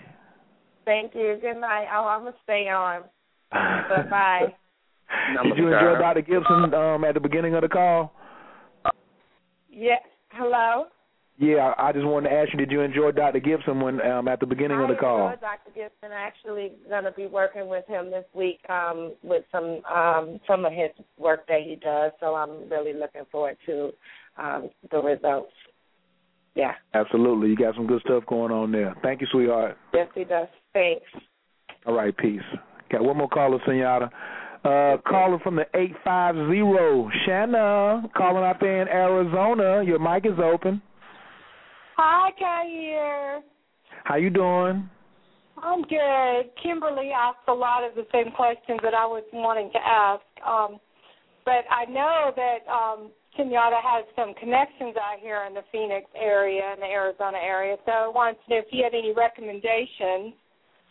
Thank you. Good night. Oh, I'm gonna stay on. (laughs) Bye bye. Did you enjoy Dr. Gibson um, at the beginning of the call? Yeah. Hello. Yeah, I I just wanted to ask you, did you enjoy Dr. Gibson when um, at the beginning of the I call? enjoyed Dr. Gibson. Actually, gonna be working with him this week um, with some um, some of his work that he does. So I'm really looking forward to um, the results. Yeah. Absolutely. You got some good stuff going on there. Thank you, sweetheart. Yes, he does. Thanks. All right, peace. Got one more caller, Sunyata. Uh, caller from the 850, Shanna, calling out there in Arizona. Your mic is open. Hi, Khayr. How you doing? I'm good. Kimberly asked a lot of the same questions that I was wanting to ask. Um, but I know that um, Sunyata has some connections out here in the Phoenix area, and the Arizona area. So I wanted to know if you had any recommendations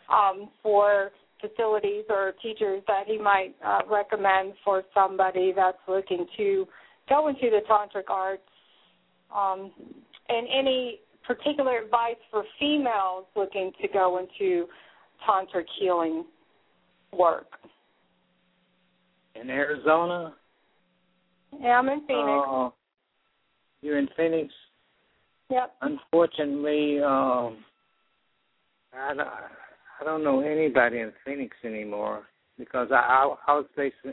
um, for facilities or teachers that he might uh, recommend for somebody that's looking to go into the tantric arts. Um, and any particular advice for females looking to go into tantric healing work? In Arizona. Yeah, I'm in Phoenix. Uh, you're in Phoenix. yep. Unfortunately, um, I don't, I don't know anybody in Phoenix anymore because I I, I was based in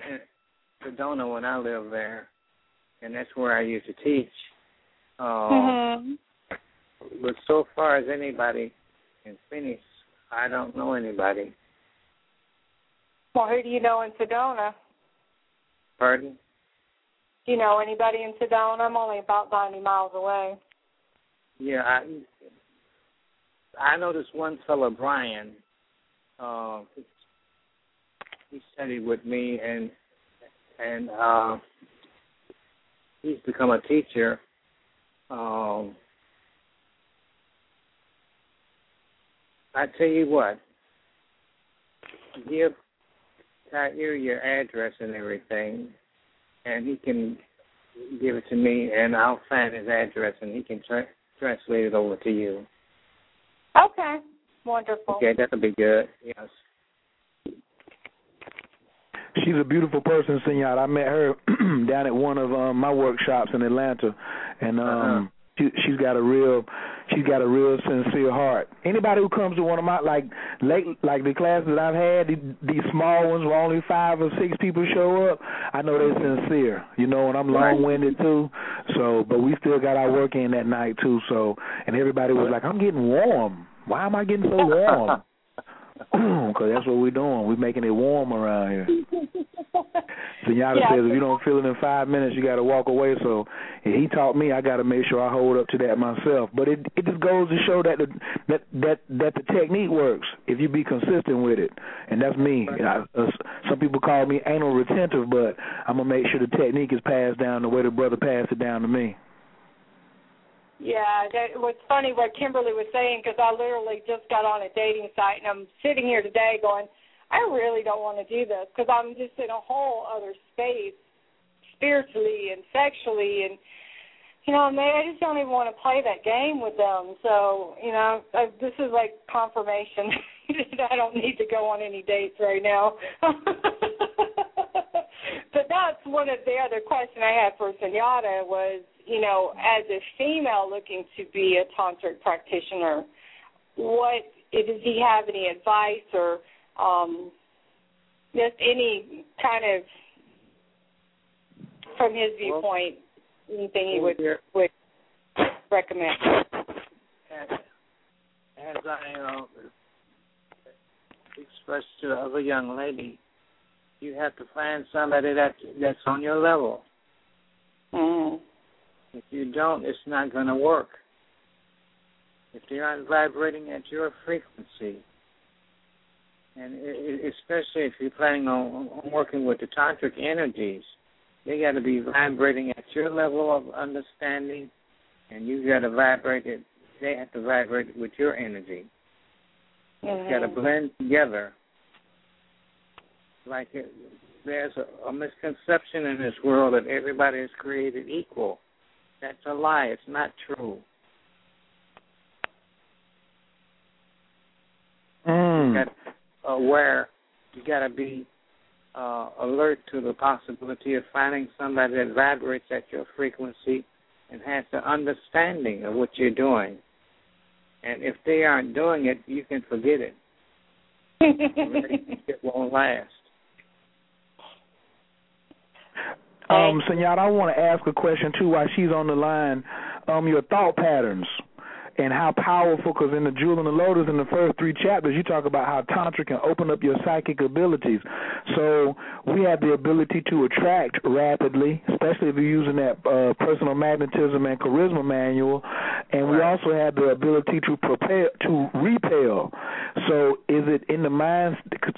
Sedona when I lived there, and that's where I used to teach. Um, Mhm. But so far as anybody in Phoenix, I don't know anybody. Well, who do you know in Sedona? Pardon? Do you know anybody in Sedona? I'm only about 90 miles away. Yeah, I I know this one fellow Brian. Uh, he studied with me and and uh, he's become a teacher. Um, I tell you what, give Khayr your address and everything, and he can give it to me, and I'll find his address, and he can tra- translate it over to you. Okay. Wonderful. Okay, that'll be good. Yes. She's a beautiful person, Senor. I met her (clears throat) down at one of um, my workshops in Atlanta, and um, Uh-huh. she, she's got a real, she's got a real sincere heart. Anybody who comes to one of my like late, like the classes that I've had, these, these small ones where only five or six people show up, I know they're sincere. You know, and I'm long-winded too. So, but we still got our work in that night too. So, and everybody was like, "I'm getting warm. Why am I getting so warm?" (laughs) (clears throat) Because that's what we're doing. We're making it warm around here. (laughs) Sunyata Yeah. says if you don't feel it in five minutes, you got to walk away. So he taught me I got to make sure I hold up to that myself. But it it just goes to show that the that that that the technique works if you be consistent with it. And that's me. I, uh, some people call me anal retentive, but I'm gonna make sure the technique is passed down the way the brother passed it down to me. Yeah, that was funny what Kimberly was saying because I literally just got on a dating site and I'm sitting here today going, I really don't want to do this because I'm just in a whole other space spiritually and sexually and you know, man, I just don't even want to play that game with them. So, you know, I, this is like confirmation (laughs) that I don't need to go on any dates right now. (laughs) but that's one of the other questions I had for Sunyata was, you know, as a female looking to be a tantric practitioner, what does he have any advice or um, just any kind of from his viewpoint anything he would would recommend? As, as I uh, expressed to the other young lady, you have to find somebody that that's on your level. Mm. If you don't, it's not going to work. If they aren't vibrating at your frequency, and especially if you're planning on, working with the tantric energies, they got to be vibrating at your level of understanding, and you got to vibrate it. They have to vibrate with your energy. Mm-hmm. It's got to blend together. Like it, there's a, a misconception in this world that everybody is created equal. That's a lie. It's not true. Mm. You got aware. You got to be uh, alert to the possibility of finding somebody that vibrates at your frequency and has the understanding of what you're doing. And if they aren't doing it, you can forget it. (laughs) it won't last. Um, Sunyata, I want to ask a question too while she's on the line. Um, your thought patterns and how powerful, because in the Jewel and the Lotus, in the first three chapters, you talk about how Tantra can open up your psychic abilities. So we have the ability to attract rapidly, especially if you're using that uh, personal magnetism and charisma manual. And we also have the ability to prepare to repel. So is it in the mind?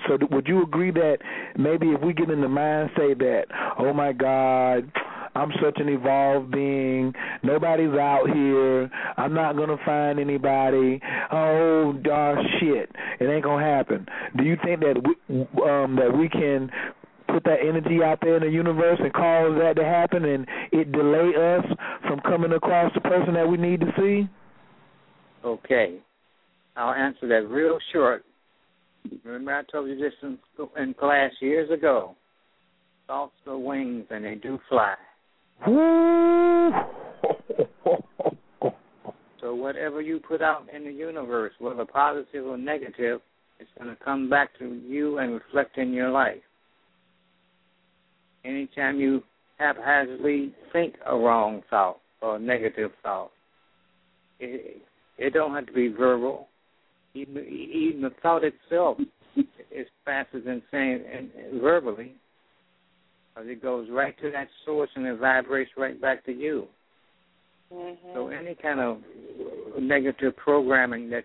So would you agree that maybe if we get in the mind say that, oh my God, I'm such an evolved being. Nobody's out here. I'm not gonna find anybody. Oh, uh, shit, it ain't gonna happen. Do you think that we, um, that we can put that energy out there in the universe and cause that to happen, and it delay us from coming across the person that we need to see? Okay, I'll answer that real short. Remember, I told you this in, in class years ago. Thoughts are wings, and they do fly. (laughs) so whatever you put out in the universe, whether positive or negative, it's going to come back to you and reflect in your life. Anytime you haphazardly think a wrong thought or a negative thought, it, it don't have to be verbal. Even, even the thought itself is faster than saying verbally because it goes right to that source and it vibrates right back to you. Mm-hmm. So any kind of negative programming that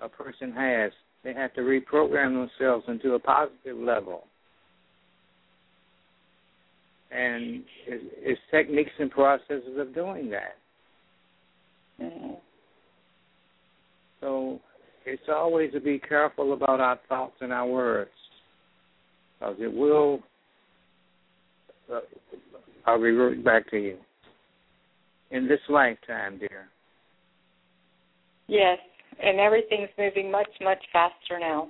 a person has, they have to reprogram themselves into a positive level. And it's, it's techniques and processes of doing that. Mm-hmm. So it's always to be careful about our thoughts and our words, because it will uh, I'll revert back to you. In this lifetime, dear. Yes, and everything's moving much, much faster now.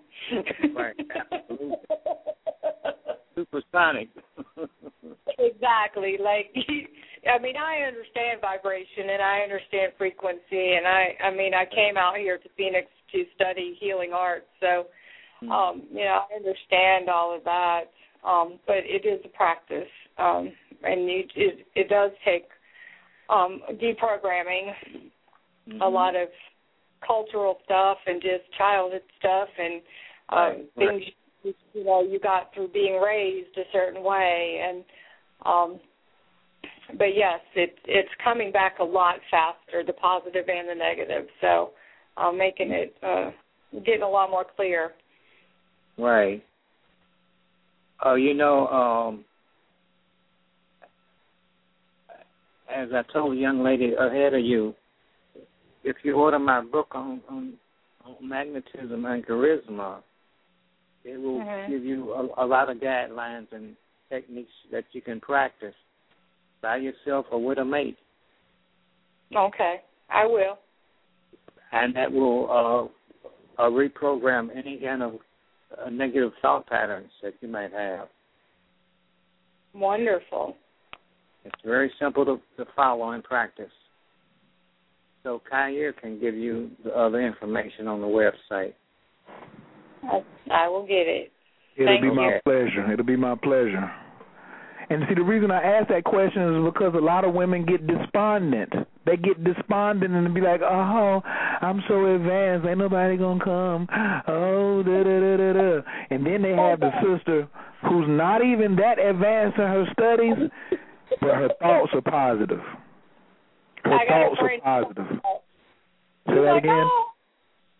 right, absolutely. (laughs) Supersonic. exactly. Like, (laughs) I mean, I understand vibration and I understand frequency, and I, I mean, I came out here to Phoenix to study healing arts, so, um, you know, I understand all of that. Um, but it is a practice, um, and you, it, it does take um, deprogramming, mm-hmm. a lot of cultural stuff and just childhood stuff and uh, right, things right. you, know you got through being raised a certain way and um but yes it it's coming back a lot faster the positive and the negative so um making it uh getting a lot more clear right oh you know um as I told the young lady ahead of you, if you order my book on, on, on magnetism and charisma, it will mm-hmm. give you a, a lot of guidelines and techniques that you can practice by yourself or with a mate. Okay, I will. And that will uh, uh, reprogram any kind of uh, negative thought patterns that you might have. Wonderful. It's very simple to, to follow and practice. So Khayr can give you the other information on the website. I, I will get it. It'll Thank be you. my pleasure. It'll be my pleasure. And see, the reason I ask that question is because a lot of women get despondent. They get despondent and be like, "Oh, I'm so advanced, ain't nobody gonna come." Oh, da da da da da. And then they have the sister who's not even that advanced in her studies, but her thoughts are positive. Her I got a thoughts are positive. Say She's that like, again. Oh,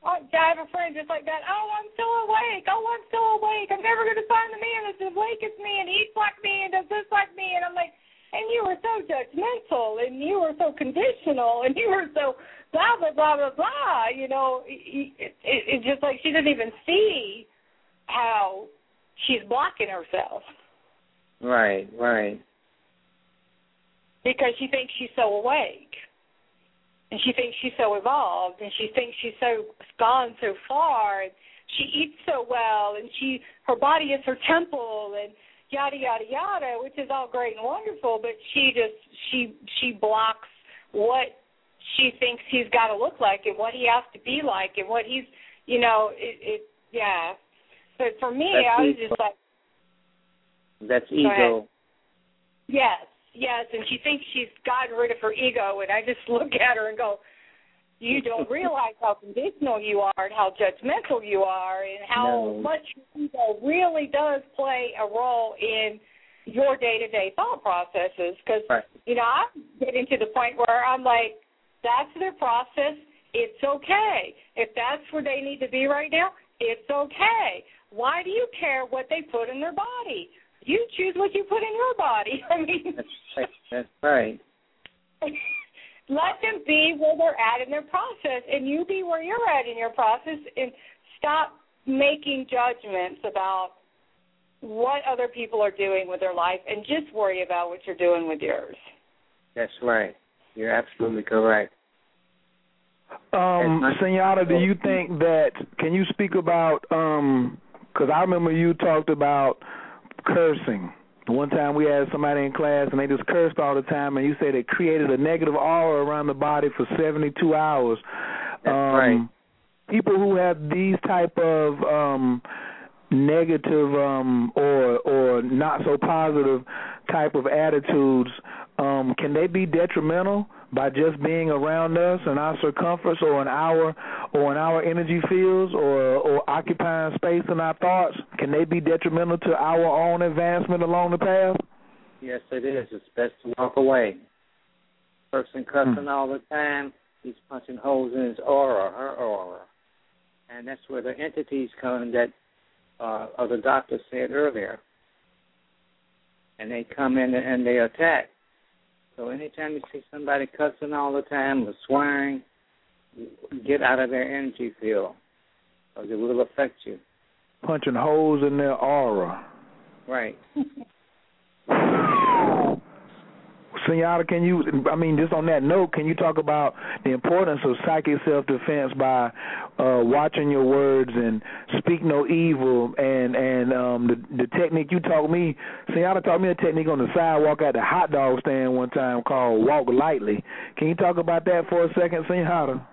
I, I have a friend just like that. Oh, I'm still awake. Oh, I'm still awake. I'm never going to find the man that's as awake as me and eats like me and does this like me. And I'm like, and you were so judgmental and you were so conditional and you were so blah blah blah blah blah. You know, it, it, it's just like she doesn't even see how she's blocking herself. Right, right. Because she thinks she's so awake and she thinks she's so evolved and she thinks she's so gone so far and she eats so well and she her body is her temple and yada yada yada which is all great and wonderful but she just she she blocks what she thinks he's got to look like and what he has to be like and what he's you know it it yeah but for me That's i was ego. just like That's ego. Yes, yes, and she thinks she's gotten rid of her ego, and I just (laughs) look at her and go, "You don't (laughs) realize how conditional you are, and how judgmental you are, and how No. much ego really does play a role in your day-to-day thought processes." Because Right. you know, I'm getting to the point where I'm like, "That's their process. It's okay. If that's where they need to be right now, it's okay. Why do you care what they put in their body?" You choose what you put in your body. (laughs) I mean, That's right. That's right. (laughs) let them be where they're at in their process, and you be where you're at in your process, and stop making judgments about what other people are doing with their life, and just worry about what you're doing with yours. That's right. You're absolutely correct. Um, Yes, Sunyata, do you think that? Can you speak about? Um, because I remember you talked about cursing. One time we had somebody in class and they just cursed all the time, and you said it created a negative aura around the body for 72 hours. That's um, right. People who have these type of um negative um or or not so positive type of attitudes um can they be detrimental by just being around us in our circumference or in our or in our energy fields or or occupying space in our thoughts can they be detrimental to our own advancement along the path Yes, it is. It's best to walk away. Person cussing Hmm. all the time, he's punching holes in his aura, her aura. And that's where the entities come that uh, uh the doctor said earlier. And they come in and they attack. So anytime you see somebody cussing all the time or swearing, get out of their energy field, because it will affect you. punching holes in their aura Right. (laughs) Sunyata, can you, I mean, just on that note, can you talk about the importance of psychic self defense by uh, watching your words and speak no evil and and um, the the technique you taught me? Sunyata taught me a technique on the sidewalk at the hot dog stand one time called walk lightly. Can you talk about that for a second, Sunyata?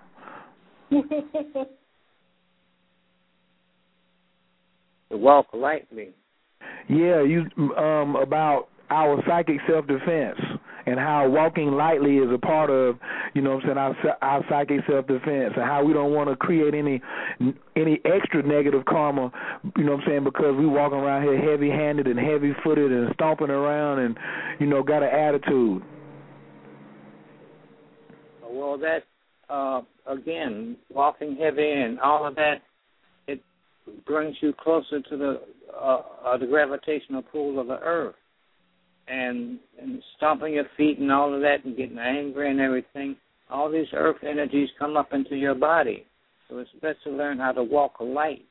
(laughs) To walk lightly. Yeah, you um about our psychic self defense and how walking lightly is a part of, you know what I'm saying, our our psychic self defense and how we don't want to create any any extra negative karma, you know what I'm saying, because we walking around here heavy handed and heavy footed and stomping around and you know got an attitude. Well, that uh, again, walking heavy and all of that, it brings you closer to the uh, uh, the gravitational pull of the earth, and and stomping your feet and all of that, and getting angry and everything. All these earth energies come up into your body, so it's best to learn how to walk light.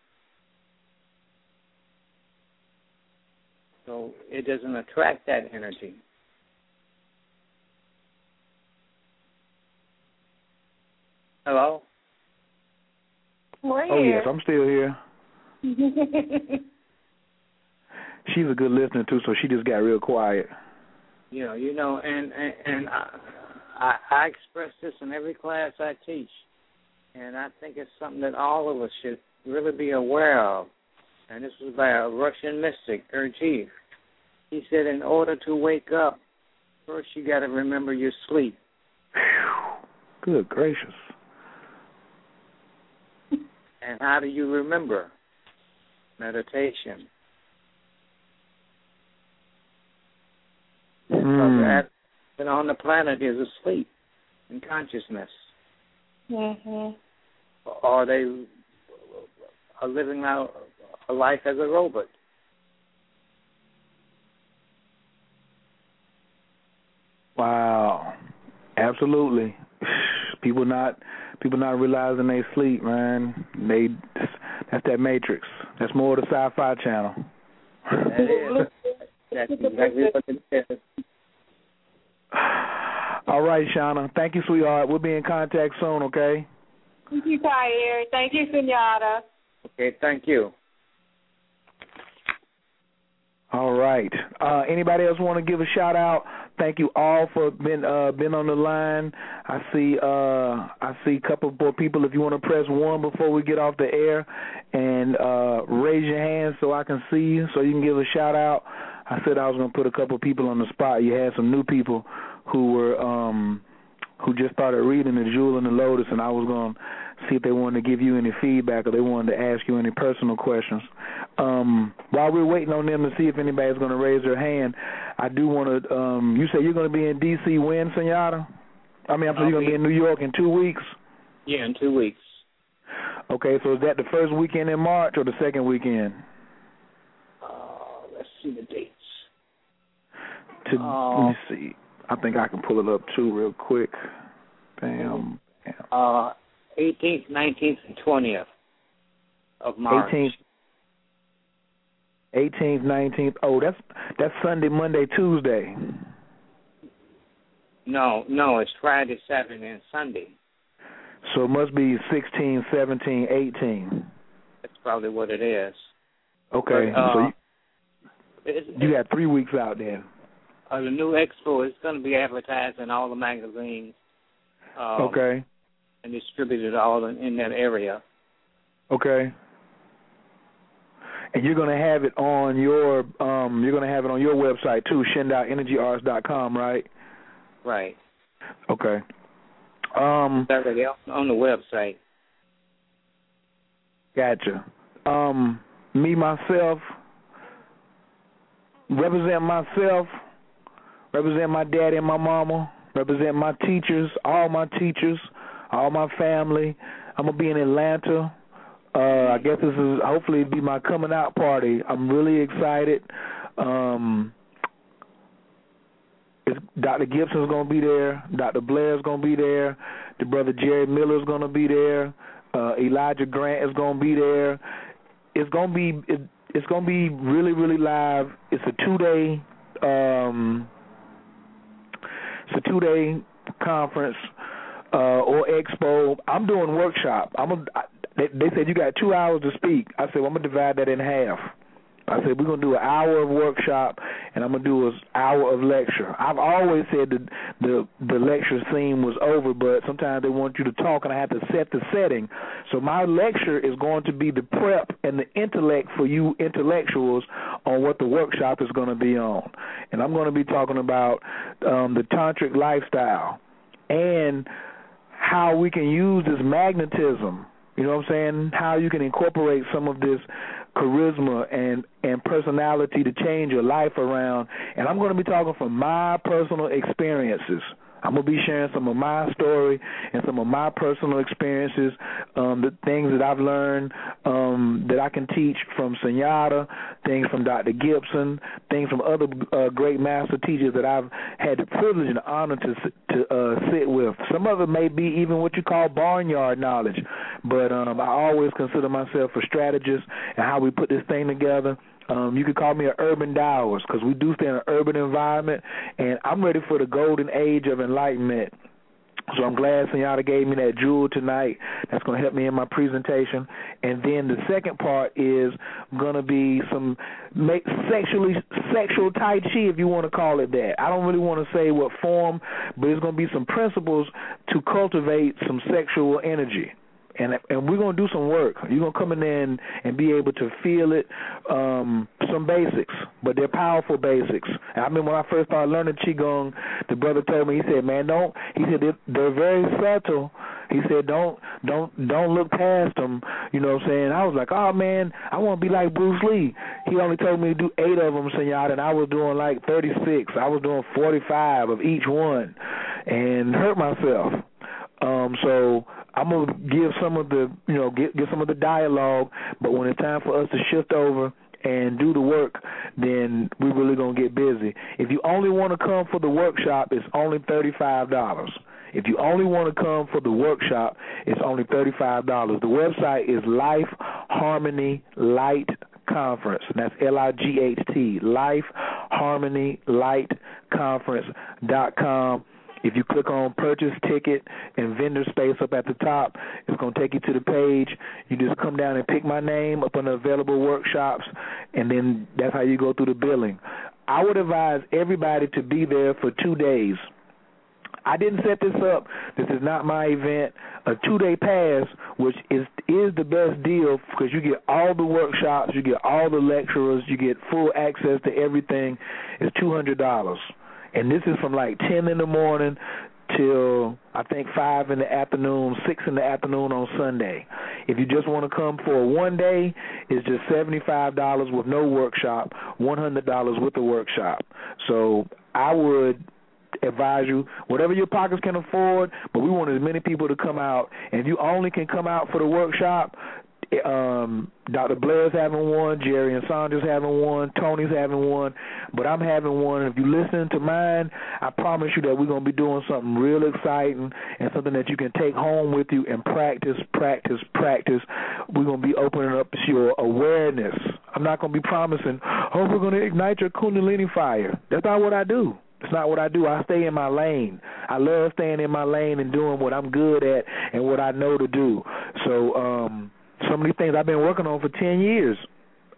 So it doesn't attract that energy. Hello? We're Oh here. yes, I'm still here. (laughs) She's a good listener too, so she just got real quiet. you know, you know, and and, and I, I I express this in every class I teach, and I think it's something that all of us should really be aware of. And this was by a Russian mystic, Gurdjieff. He said, in order to wake up, first you got to remember your sleep. Good gracious. And how do you remember? Meditation. Hmm. Because that on the planet is asleep in consciousness. mhm. or they are living out a life as a robot. Wow, absolutely. (sighs) People not people not realizing they sleep, man. They that's that Matrix. That's more the Sci-Fi Channel. That is. (laughs) That's exactly what it is. All right, Shauna. Thank you, sweetheart. We'll be in contact soon, okay? Thank you, Khayr. Thank you, Sunyata. Okay, thank you. All right. Uh, anybody else want to give a shout out? Thank you all for being uh, been on the line. I see uh, I see a couple more people. If you want to press one before we get off the air, and uh, raise your hand so I can see you, so you can give a shout out. I said I was going to put a couple people on the spot. You had some new people who were um, who just started reading the Jewel and the Lotus, and I was going to see if they wanted to give you any feedback or they wanted to ask you any personal questions. Um, while we're waiting on them to see if anybody's going to raise their hand, I do want to. Um, you say you're going to be in D.C. when, Sunyata? I mean, I'm sorry, you're going to be in New York in two weeks. Yeah, in two weeks. Okay, so is that the first weekend in March or the second weekend? Uh, let's see the dates. To let me see. I think I can pull it up too real quick. Bam. Uh, 18th, 19th, and 20th of March. 18th, 18th, 19th. Oh, that's that's Sunday, Monday, Tuesday. No, no, it's Friday, Saturday, and Sunday. So it must be 16, 17, 18. That's probably what it is. Okay, But, uh, so you, It's, you got three weeks out then. Uh, the new expo is going to be advertised in all the magazines. Um, Okay, And distributed all in, in that area. okay. And you're gonna have it on your um you're gonna have it on your website too, ShentaoInnergyArts.com, right? Right. Okay. Um already on the website. Gotcha. Um, me myself, represent myself, represent my daddy and my mama, represent my teachers, all my teachers, all my family. I'm gonna be in Atlanta. Uh, I guess this is hopefully be my coming out party. I'm really excited. Um, Dr. Gibson's gonna be there. Dr. Blair's gonna be there. The brother Jerry Miller's gonna be there. Uh, Elijah Grant is gonna be there. It's gonna be it, it's gonna be really really live. It's a two day um, it's a two day conference uh, or expo. I'm doing workshop. I'm a, I, they, they said you got two hours to speak. I said well, I'm gonna divide that in half. I said we're gonna do an hour of workshop and I'm gonna do an hour of lecture. I've always said that the the lecture theme was over, but sometimes they want you to talk and I have to set the setting. So my lecture is going to be the prep and the intellect for you intellectuals on what the workshop is going to be on. And I'm going to be talking about um, the tantric lifestyle and how we can use this magnetism. You know what I'm saying? How you can incorporate some of this charisma and and personality to change your life around. And I'm going to be talking from my personal experiences. I'm gonna be sharing some of my story and some of my personal experiences, um, the things that I've learned um, that I can teach from Sunyata, things from Dr. Gibson, things from other uh, great master teachers that I've had the privilege and honor to to uh, sit with. Some of it may be even what you call barnyard knowledge, but um, I always consider myself a strategist and how we put this thing together. Um, you could call me an urban Taoist because we do stay in an urban environment, and I'm ready for the golden age of enlightenment. So I'm glad Sunyata gave me that jewel tonight. That's going to help me in my presentation. And then the second part is going to be some sexually sexual tai chi, if you want to call it that. I don't really want to say what form, but it's going to be some principles to cultivate some sexual energy and and we're gonna do some work. You're gonna come in there and, and be able to feel it. Um, some basics, but they're powerful basics. And I remember when I first started learning qigong, the brother told me he said, "Man, don't." He said they're, they're very subtle. He said, "Don't don't don't look past them." You know what I'm saying? I was like, "Oh man, I want to be like Bruce Lee." He only told me to do eight of them, senor, and I was doing like 36. I was doing 45 of each one, and hurt myself. Um, so I'm gonna give some of the you know get get some of the dialogue, but when it's time for us to shift over and do the work, then we really gonna get busy. If you only want to come for the workshop, it's only thirty five dollars. If you only want to come for the workshop, it's only thirty five dollars. The website is Life Harmony Light Conference. That's L I G H T Life Harmony Light Conference dot com. If you click on purchase ticket and vendor space up at the top, it's going to take you to the page. You just come down and pick my name up on the available workshops, and then that's how you go through the billing. I would advise everybody to be there for two days. I didn't set this up. This is not my event. A two day pass, which is is the best deal because you get all the workshops, you get all the lecturers, you get full access to everything. Is two hundred dollars and this is from like ten in the morning till I think five in the afternoon, six in the afternoon on Sunday. If you just want to come for one day, it's just seventy five dollars with no workshop, one hundred dollars with the workshop. So I would advise you whatever your pockets can afford, but we want as many people to come out. And if you only can come out for the workshop, um Dr. Blair's having one, Jerry and Sandra's having one, Tony's having one, but I'm having one. If you listen to mine, I promise you that we're to be doing something real exciting and something that you can take home with you and practice, practice, practice. We're to be opening up your awareness. I'm not to be promising, oh, we're to ignite your Kundalini fire. That's not what I do. It's not what I do. I stay in my lane. I love staying in my lane and doing what I'm good at and what I know to do. So, um, some of these things I've been working on for ten years,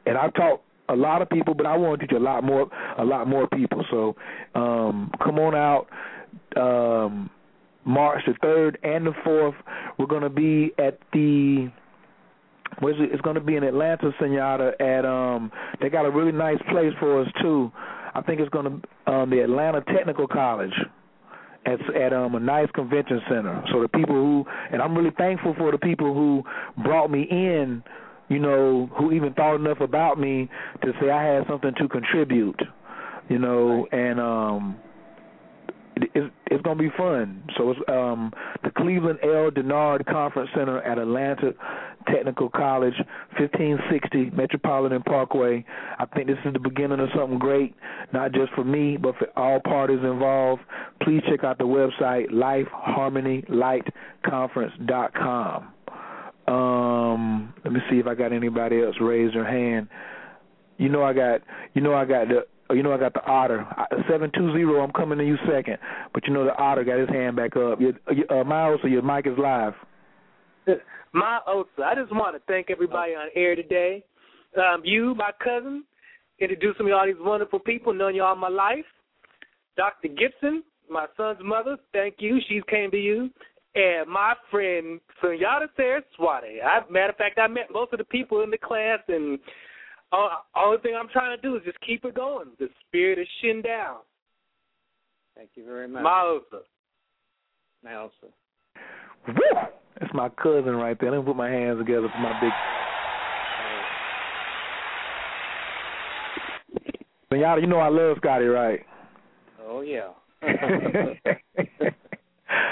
and I've taught a lot of people, but I want to teach a lot more, a lot more people. So um, come on out. Um, March the third and the fourth, we're going to be at the. Where's it? It's going to be in Atlanta, Senora. At um, they got a really nice place for us too. I think it's going to um, the Atlanta Technical College at at um a nice convention center. So the people who and I'm really thankful for the people who brought me in, you know, who even thought enough about me to say I had something to contribute, you know, right. and um it's it's gonna be fun. So it's um the Cleveland L. Dennard Conference Center at Atlanta Technical College, fifteen sixty Metropolitan Parkway. I think this is the beginning of something great, not just for me, but for all parties involved. Please check out the website lifeharmonylightconference.com. Um, let me see if I got anybody else raise their hand. You know I got you know I got the Oh, you know I got the otter seven two zero. I'm coming to you second, but you know the otter got his hand back up. Your, uh, Miles, so your mic is live. My Osa, I just want to thank everybody on air today. Um, you, my cousin, introducing me to all these wonderful people, knowing you all my life. Dr. Gibson, my son's mother, thank you. She came to you. And my friend Sunyata Saraswati. I, matter of fact, I met most of the people in the class, and all, only thing I'm trying to do is just keep it going. The spirit is shin down. Thank you very much. Mausa. Mausa. Woo! That's my cousin right there. Let me put my hands together for my big. But you know I love Scotty, right? Oh yeah. (laughs) (laughs) (laughs)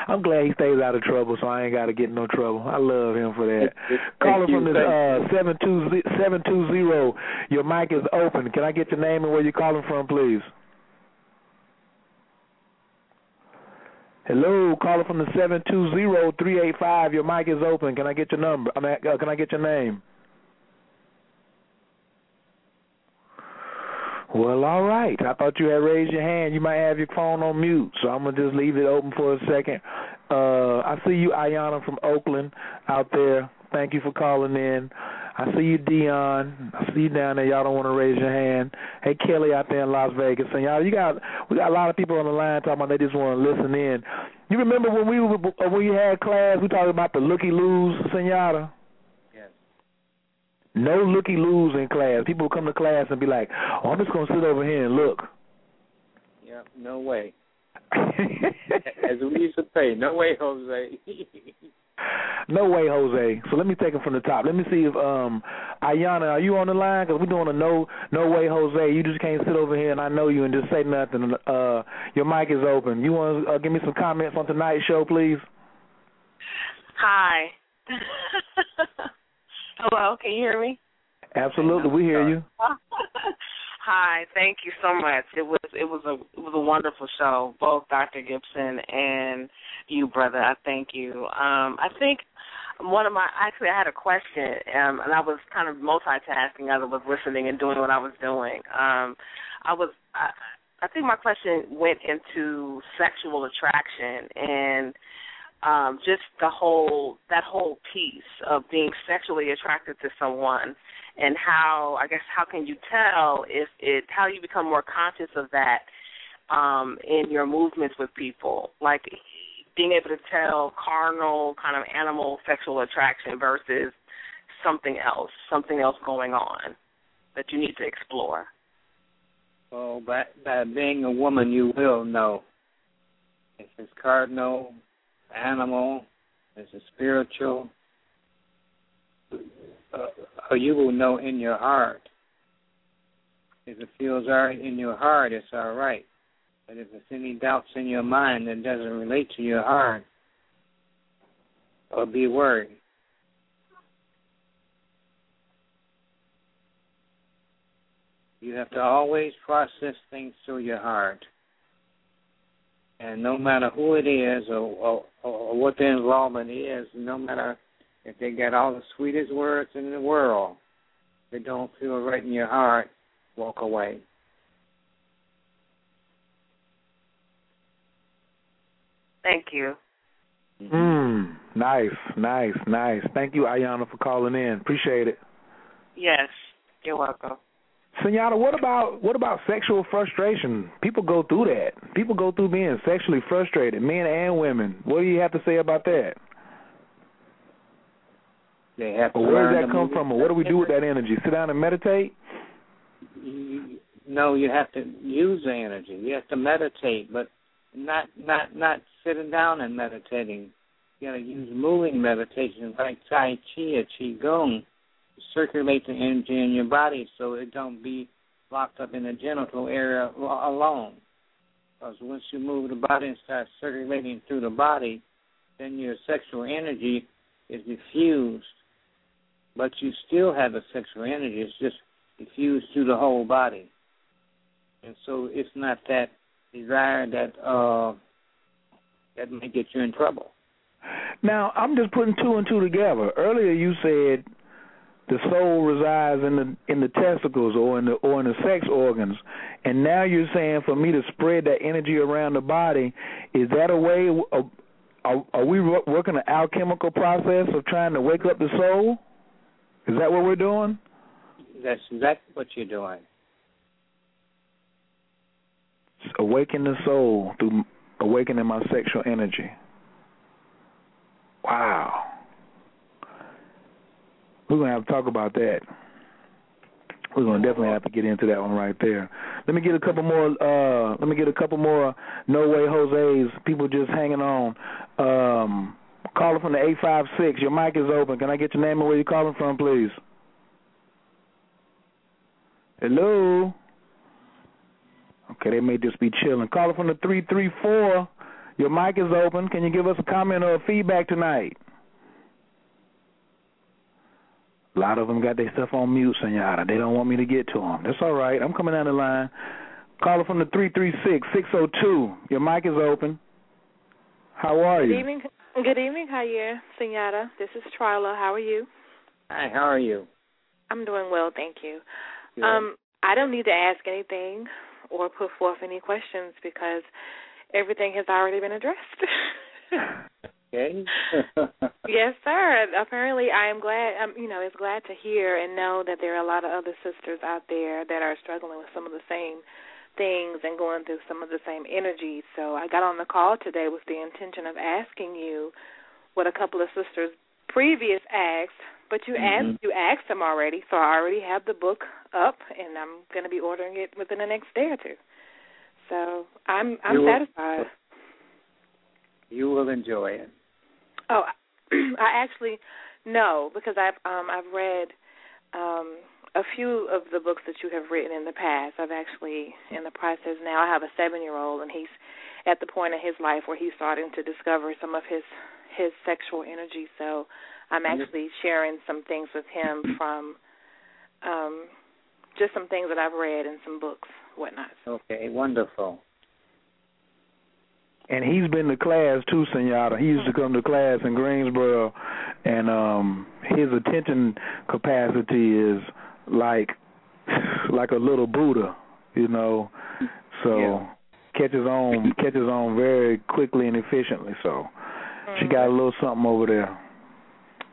I'm glad he stays out of trouble, so I ain't got to get in no trouble. I love him for that. Calling from this uh seven two seven two zero. Your mic is open. Can I get your name and where you're calling from, please? Hello, calling from the seven two zero three eight five. Your mic is open. Can I get your number? I mean, uh, can I get your name? Well, all right. I thought you had raised your hand. You might have your phone on mute, so I'm gonna just leave it open for a second. Uh, I see you, Ayana from Oakland, out there. Thank you for calling in. I see you, Dion. I see you down there. Y'all don't want to raise your hand. Hey, Kelly out there in Las Vegas. And y'all, you got we got a lot of people on the line talking about they just want to listen in. You remember when we were, when we had class? We talked about the looky loos, Senora. No looky loos in class. People come to class and be like, "Oh, I'm just gonna sit over here and look." Yeah, no way. (laughs) As we used to say, no way, Jose. (laughs) no way, Jose. So let me take it from the top. Let me see if um Ayana, are you on the line? Because we're doing a no no way, Jose. You just can't sit over here and I know you and just say nothing. Uh, your mic is open. You want to uh, give me some comments on tonight's show, please? Hi. (laughs) Hello, can you hear me? Absolutely, we hear you. (laughs) Hi, thank you so much. It was it was a it was a wonderful show, both Dr. Gibson and you, brother. I thank you. Um, I think one of my actually I had a question, um, and I was kind of multitasking as I was listening and doing what I was doing. Um, I was I, I think my question went into sexual attraction and um, just the whole that whole piece of being sexually attracted to someone and how I guess how can you tell if it how you become more conscious of that um, in your movements with people, like being able to tell carnal kind of animal sexual attraction versus something else, something else going on that you need to explore. Well, by, by being a woman, you will know if it's cardinal, animal, if it's spiritual, uh, you will know in your heart. If it feels all right in your heart, it's all right. But if there's any doubts in your mind that doesn't relate to your heart, or be worried. You have to always process things through your heart. And no matter who it is or, or, or what the involvement is, no matter if they got all the sweetest words in the world, they don't feel right in your heart, walk away. Thank you. Mm, nice, nice, nice. Thank you, Ayana, for calling in. Appreciate it. Yes, you're welcome. Senora, what about what about sexual frustration? People go through that. People go through being sexually frustrated, men and women. What do you have to say about that? They have to where does that come from, or what do we do with that energy? Sit down and meditate? No, you have to use the energy. You have to meditate, but not not not sitting down and meditating. You got to use moving meditation like Tai Chi or Qigong circulate the energy in your body so it don't be locked up in the genital area alone. Because once you move the body and start circulating through the body, then your sexual energy is diffused. But you still have the sexual energy. It's just diffused through the whole body. And so it's not that desire that uh that may get you in trouble. Now I'm just putting two and two together. Earlier you said the soul resides in the in the testicles or in the or in the sex organs, and now you're saying for me to spread that energy around the body, is that a way? Of, are, are we working an alchemical process of trying to wake up the soul? Is that what we're doing? That's exactly what you're doing. Awaken the soul through awakening my sexual energy. Wow. We're gonna have to talk about that. We're gonna definitely have to get into that one right there. Let me get a couple more. uh Let me get a couple more. No way, Jose's. People just hanging on. Um Caller from the eight five six. Your mic is open. Can I get your name and where you're calling from, please? Hello. Okay, they may just be chilling. Caller from the three three four. Your mic is open. Can you give us a comment or feedback tonight? A lot of them got their stuff on mute, Senora. They don't want me to get to them. That's all right. I'm coming down the line. Caller from the 336-602. Your mic is open. How are you? Good you? evening. Good evening, Javier, Senora. This is Twyla. How are you? Hi, how are you? I'm doing well, thank you. Good. Um, I don't need to ask anything or put forth any questions because everything has already been addressed. (laughs) okay. (laughs) yes, sir. Apparently, I am glad. I'm, you know, it's glad to hear and know that there are a lot of other sisters out there that are struggling with some of the same things and going through some of the same energies. So I got on the call today with the intention of asking you what a couple of sisters previous asked, but you mm-hmm. asked you asked them already. So I already have the book up, and I'm going to be ordering it within the next day or two. So I'm I'm you satisfied. Will, you will enjoy it. Oh, (clears throat) I actually no, because I've um I've read um a few of the books that you have written in the past. I've actually in the process now. I have a seven year old, and he's at the point in his life where he's starting to discover some of his his sexual energy. So I'm actually sharing some things with him from um just some things that I've read in some books, whatnot. Okay, wonderful. And he's been to class too, Senora. He used to come to class in Greensboro, and um his attention capacity is like (laughs) like a little Buddha, you know. So Yeah. catches on catches on very quickly and efficiently. So she Mm-hmm. got a little something over there.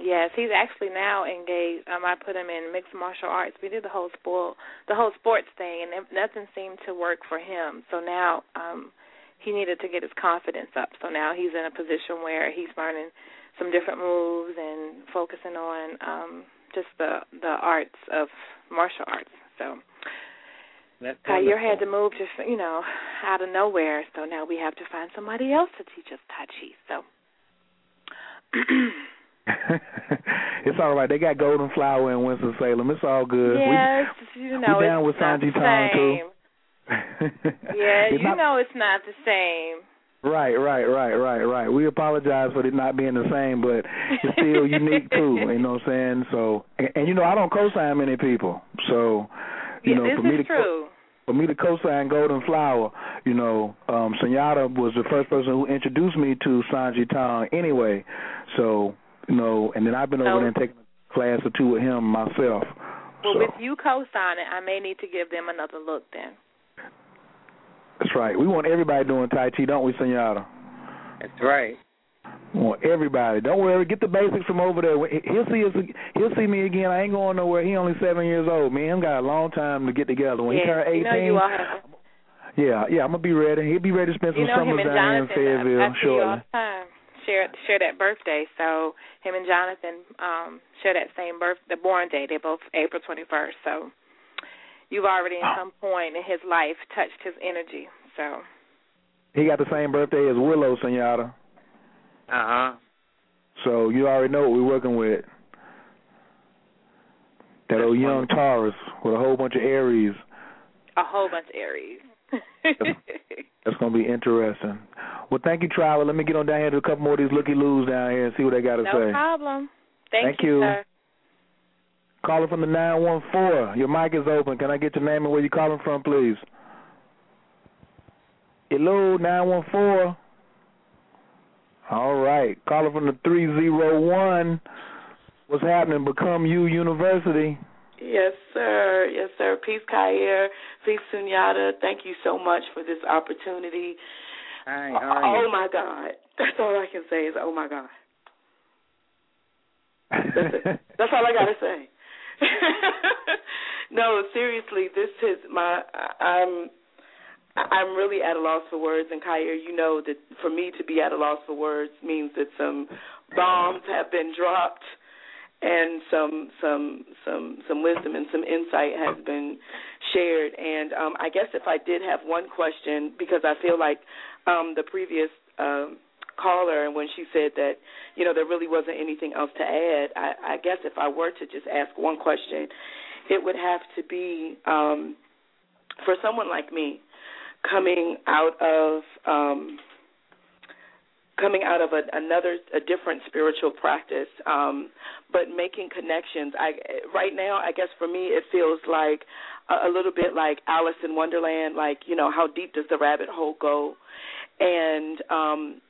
Yes, he's actually now engaged. Um, I put him in mixed martial arts. We did the whole sport, the whole sports thing, and nothing seemed to work for him. So now, um, he needed to get his confidence up. So now he's in a position where he's learning some different moves and focusing on um, just the the arts of martial arts. So That's Khayr had to move just you know out of nowhere. So now we have to find somebody else to teach us Tai Chi. So. (laughs) it's all right. They got Golden Flower in Winston Salem. It's all good. Yes, you know we down with Sanji Tong too. Yeah, (laughs) you not- know it's not the same. Right, right, right, right, right. We apologize for it not being the same, but it's still (laughs) unique too. You know what I'm saying? So, and, and you know, I don't co-sign many people, so you yeah, know, for me to true. for me to co-sign Golden Flower, you know, um Sunyata was the first person who introduced me to Sanji Tong anyway. So, you know, and then I've been over So- there and taken a class or two with him myself. Well, so with you co-signing, I may need to give them another look then. That's right. We want everybody doing Tai Chi, don't we, Sunyata? That's right. We want everybody. Don't worry. Get the basics from over there. He'll see us. He'll see me again. I ain't going nowhere. He only seven years old. Me and him got a long time to get together. When he yeah, turn eighteen, you know you have. yeah, yeah, I'm gonna be ready. He'll be ready to spend You some know summers down here in. I, Fayetteville I see all the time. Share share that birthday. So him and Jonathan um share that same birth, the born day. They're both April 21st. So you've already at some point in his life touched his energy. So He got the same birthday as Willow Senora. Uh huh. So you already know what we're working with. That old young Taurus with a whole bunch of Aries. a whole bunch of Aries. (laughs) That's gonna be interesting. Well, thank you, Trevor. Let me get on down here to a couple more of these looky loos down here and see what they got to no say. problem. Thank, Thank you. sir. Caller from the 914. Your mic is open. Can I get your name and where you're calling from, please? Hello, 914. All right. Caller from the 301. What's happening? Become You University. Yes, sir. Yes, sir. Peace, Khayr. Peace, Sunyata. Thank you so much for this opportunity. Hi, oh, how oh, my God. That's all I can say is, oh, my God. That's it. (laughs) That's all I got to say. (laughs) no, seriously, this is my, I'm, I'm really at a loss for words. And Khayr, you know that for me to be at a loss for words means that some bombs have been dropped and some some some some wisdom and some insight has been shared and um I guess if I did have one question because I feel like um the previous um caller and when she said that you know there really wasn't anything else to add I I guess if I were to just ask one question it would have to be um for someone like me coming out of um coming out of a, another a different spiritual practice um but making connections. I right now i guess for me it feels like a, a little bit like alice in wonderland like you know how deep does the rabbit hole go? And um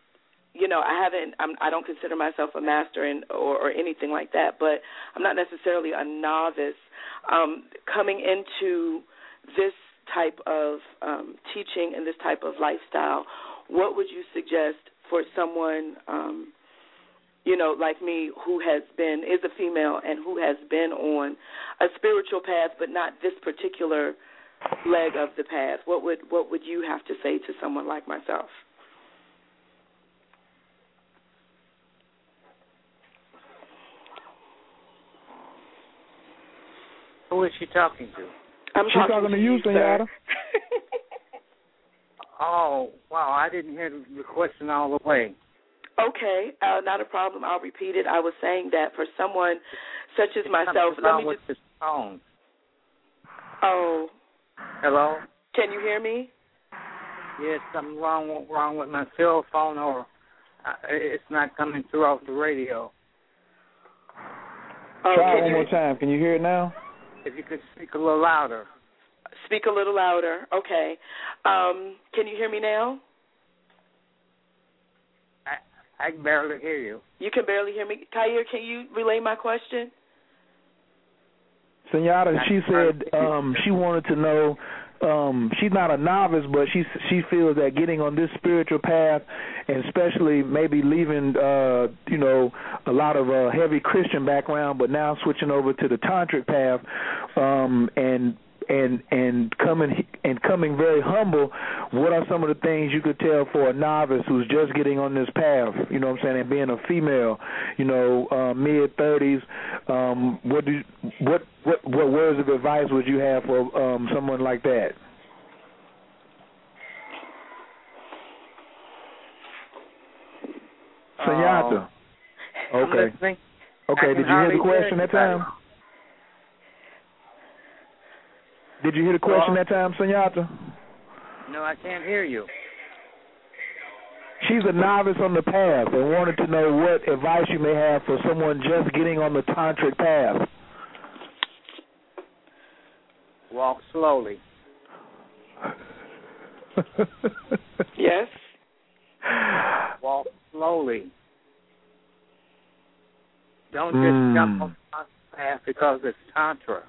you know i haven't I'm, i don't consider myself a master in or, or anything like that but i'm not necessarily a novice. Um coming into this type of um teaching and this type of lifestyle what would you suggest for someone um you know like me who has been is a female and who has been on a spiritual path but not this particular leg of the path what would what would you have to say to someone like myself Who is she talking to? I'm She's talking, talking to to you, sir. Senora. (laughs) Oh, wow, I didn't hear the question all the way. Okay, uh, not a problem. I'll repeat it. I was saying that for someone such as myself, Something let wrong me with just. this phone. Oh, Hello? can you hear me? Yes, something wrong wrong with my cell phone, or it's not coming through off the radio. Oh, Try it one you more time. Can you hear it now? If you could speak a little louder. speak a little louder? Okay. Um, can you hear me now? I can barely hear you. You can barely hear me. Khayr, can you relay my question? Senora, she said um, she wanted to know. Um, she's not a novice, but she she feels that getting on this spiritual path, and especially maybe leaving, uh, you know, a lot of uh, heavy Christian background, but now switching over to the tantric path, um, and and and coming and coming very humble, what are some of the things you could tell for a novice who's just getting on this path? You know what I'm saying, and being a female, you know, uh, mid thirties. Um, what do you, what what what words of advice would you have for um, someone like that? Sunyata. Okay. Okay. Did you hear the question that time? Did you hear the question Well- that time, Sunyata? No, I can't hear you. She's a novice on the path and wanted to know what advice you may have for someone just getting on the tantric path. Walk slowly. (laughs) Yes. Walk slowly. Don't Mm. just jump on the path because it's tantra.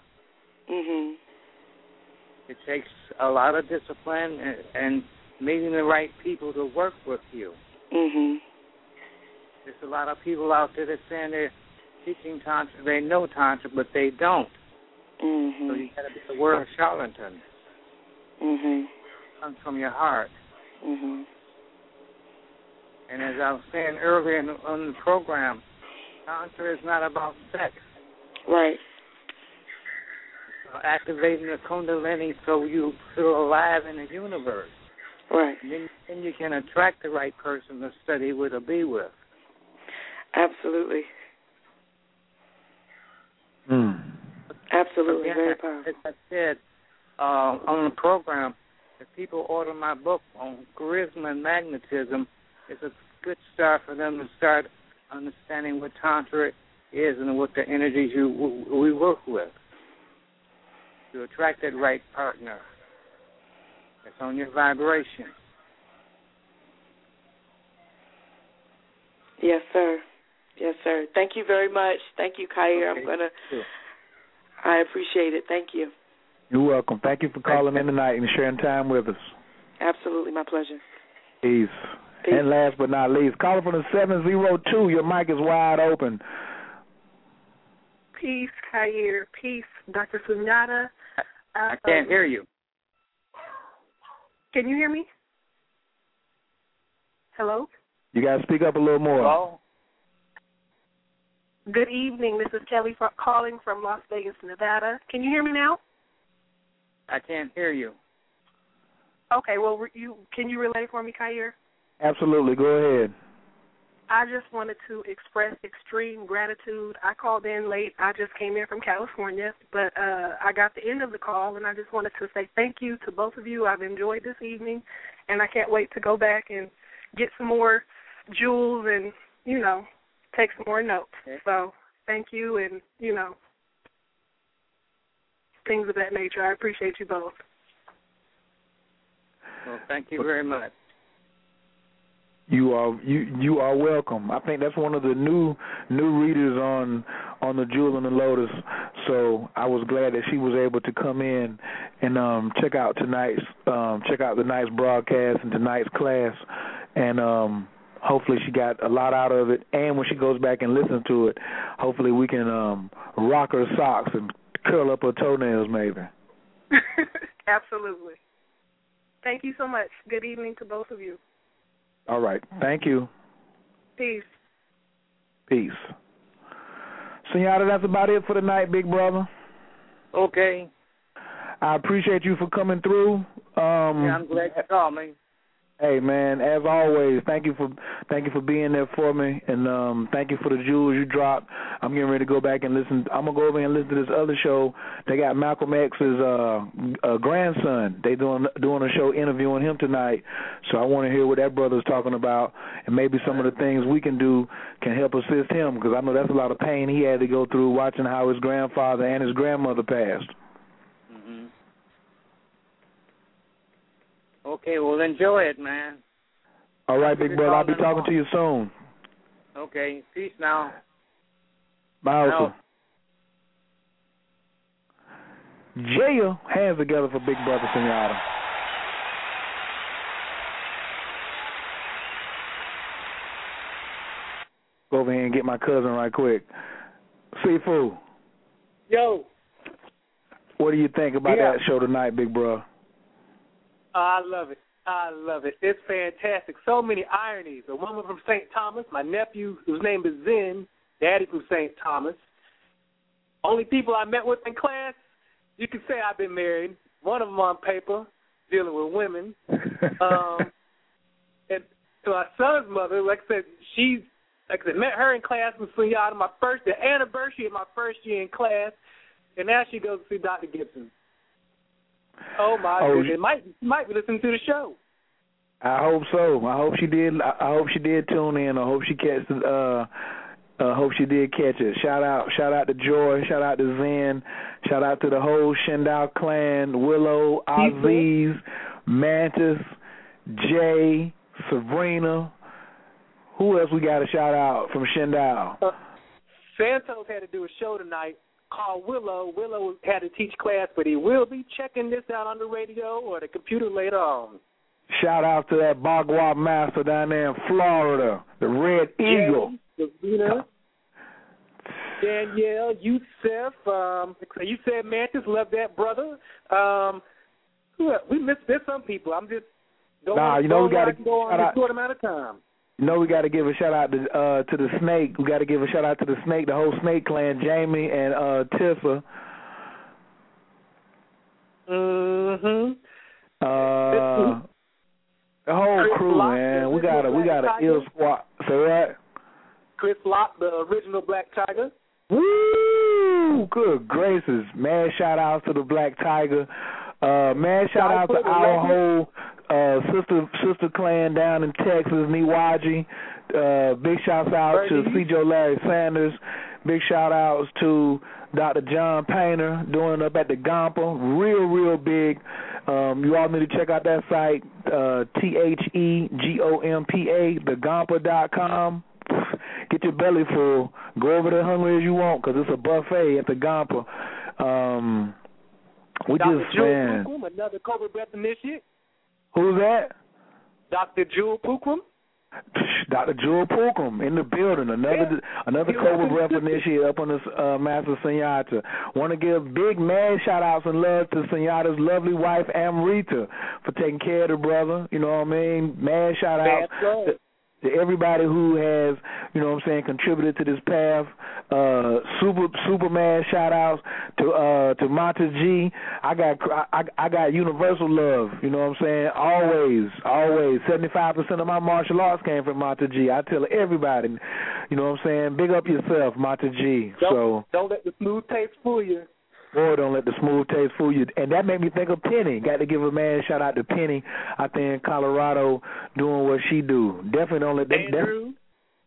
Mhm. It takes a lot of discipline and, and meeting the right people to work with you. Mhm. There's a lot of people out there that saying they're teaching tantra, they know tantra, but they don't. Mhm. So you got to be aware of charlatan. Mhm. Comes from your heart. Mhm. And as I was saying earlier in on the program, tantra is not about sex. Right. Activating the kundalini so you feel alive in the universe. Right. And then, then you can attract the right person to study with or be with. Absolutely. Mm. Absolutely. Again, Very powerful. As I said uh, on the program, if people order my book on charisma and magnetism, it's a good start for them to start understanding what tantra is and what the energies you we work with to attract that right partner. It's on your vibration. Yes, sir. Yes, sir. Thank you very much. Thank you, Khayr. I'm gonna. Sure. I appreciate it. Thank you. You're welcome. Thank you for calling in tonight and sharing time with us. Absolutely, my pleasure. Peace. Peace. And last but not least, caller from the seven zero two. Your mic is wide open. Peace, Khayr. Peace, Dr. Sunyata. I can't hear you. Can you hear me? Hello? You got to speak up a little more. Hello? Good evening. This is Kelly fro- calling from Las Vegas, Nevada. Can you hear me now? I can't hear you. Okay, well, you can you relay for me, Khayr? Absolutely. Go ahead. I just wanted to express extreme gratitude. I called in late. I just came in from California, but uh I got the end of the call and I just wanted to say thank you to both of you. I've enjoyed this evening and I can't wait to go back and get some more jewels and, you know, take some more notes. So, thank you and, you know, things of that nature. I appreciate you both. Well, thank you very much. You are you you are welcome. I think that's one of the new new readers on on the Jewel in the Lotus. So I was glad that she was able to come in and um check out tonight's um check out the night's broadcast and tonight's class and um hopefully she got a lot out of it and when she goes back and listens to it, hopefully we can um rock her socks and curl up her toenails maybe. (laughs) Absolutely. Thank you so much. Good evening to both of you. All right. Thank you. Peace. Peace. Senora, that's about it for tonight, big brother. Okay. I appreciate you for coming through. Um, yeah, I'm glad you called me. Hey man, as always, thank you for thank you for being there for me, and um, thank you for the jewels you dropped. I'm getting ready to go back and listen. I'm gonna go over and listen to this other show. They got Malcolm X's uh, uh, grandson. They doing doing a show interviewing him tonight. So I want to hear what that brother's talking about, and maybe some of the things we can do can help assist him because I know that's a lot of pain he had to go through watching how his grandfather and his grandmother passed. hmm Okay, well enjoy it, man. All right, big brother. I'll be calling talking to you soon. Okay, peace now. Bye. Out. Osa. Jaya, hands together for Big Brother Senora. Go over here and get my cousin right quick. Sifu, Yo, what do you think about Yeah. that show tonight, big I love it. I love it. It's fantastic. So many ironies. A woman from St. Thomas, my nephew, whose name is Zen, daddy from St. Thomas. Only people I met with in class, you could say I've been married. One of them on paper, dealing with women. (laughs) um, and to my son's mother, like I said, she's like I said, met her in class with Sunyata, my first the anniversary of my first year in class, and now she goes to see Dr. Gibson. Oh my Oh, goodness! Might might be listening to the show. I hope so. I hope she did. I hope she did tune in. I hope she catch the. Uh, uh, hope she did catch it. Shout out, shout out to Joy. Shout out to Zen. Shout out to the whole Shentao clan. Willow, Aziz, Mantis, Jay, Sabrina. Who else we got to shout out from Shentao? Santos had to do a show tonight called Willow. Willow had to teach class, but he will be checking this out on the radio or the computer later on. Shout out to that Bagua master down there in Florida, the Red Eagle. Davina, Danielle, Youssef, um, you said Mantis, love that brother. Um, we missed there's some people. I'm just don't Nah, you know we gotta go on a short amount of time. You know we got to give a shout out to uh to the snake. We got to give a shout out to the snake, the whole snake clan, Jamie and uh Tissa. Mm-hmm. Uh, the whole Chris crew, Lock, man. We got a we got a ill squad. Say what? Chris Locke, the original Black Tiger. Woo! Good gracious, man! Shout out to the Black Tiger. Uh, man, shout out to our whole uh, sister sister clan down in Texas, Niwaji. Uh, big shouts out to. C. Joe Larry Sanders. Big shout outs to Dr. John Painter doing up at the Gompa. Real, real big. Um, you all need to check out that site, uh, T H E G O M P A, thegompa dot com. Get your belly full. Go over there hungry as you want because it's a buffet at the Gompa. Um, we Dr. just, Jewel man. Another Cobra Breath initiate. Who's that? Dr. Jewel Pookrum. Dr. Jewel Pookrum in the building. Another another Yeah. Cobra Breath initiate up on this uh, Master Sunyata. Want to give big man shout outs and love to Sunyata's lovely wife Amrita for taking care of the brother. You know what I mean? Mad shout outs. To, everybody who has, you know what I'm saying, contributed to this path. Uh super Superman shout outs to uh to Monta G. I got I I got universal love, you know what I'm saying? Always, always. Seventy five percent of my martial arts came from Monta G. I tell everybody, you know what I'm saying, big up yourself, Monta G. Don't, So don't let the smooth taste fool you. Boy, don't let the smooth taste fool you. And that made me think of Penny. Got to give a man shout out to Penny out there in Colorado doing what she do. Definitely don't let them. Andrew.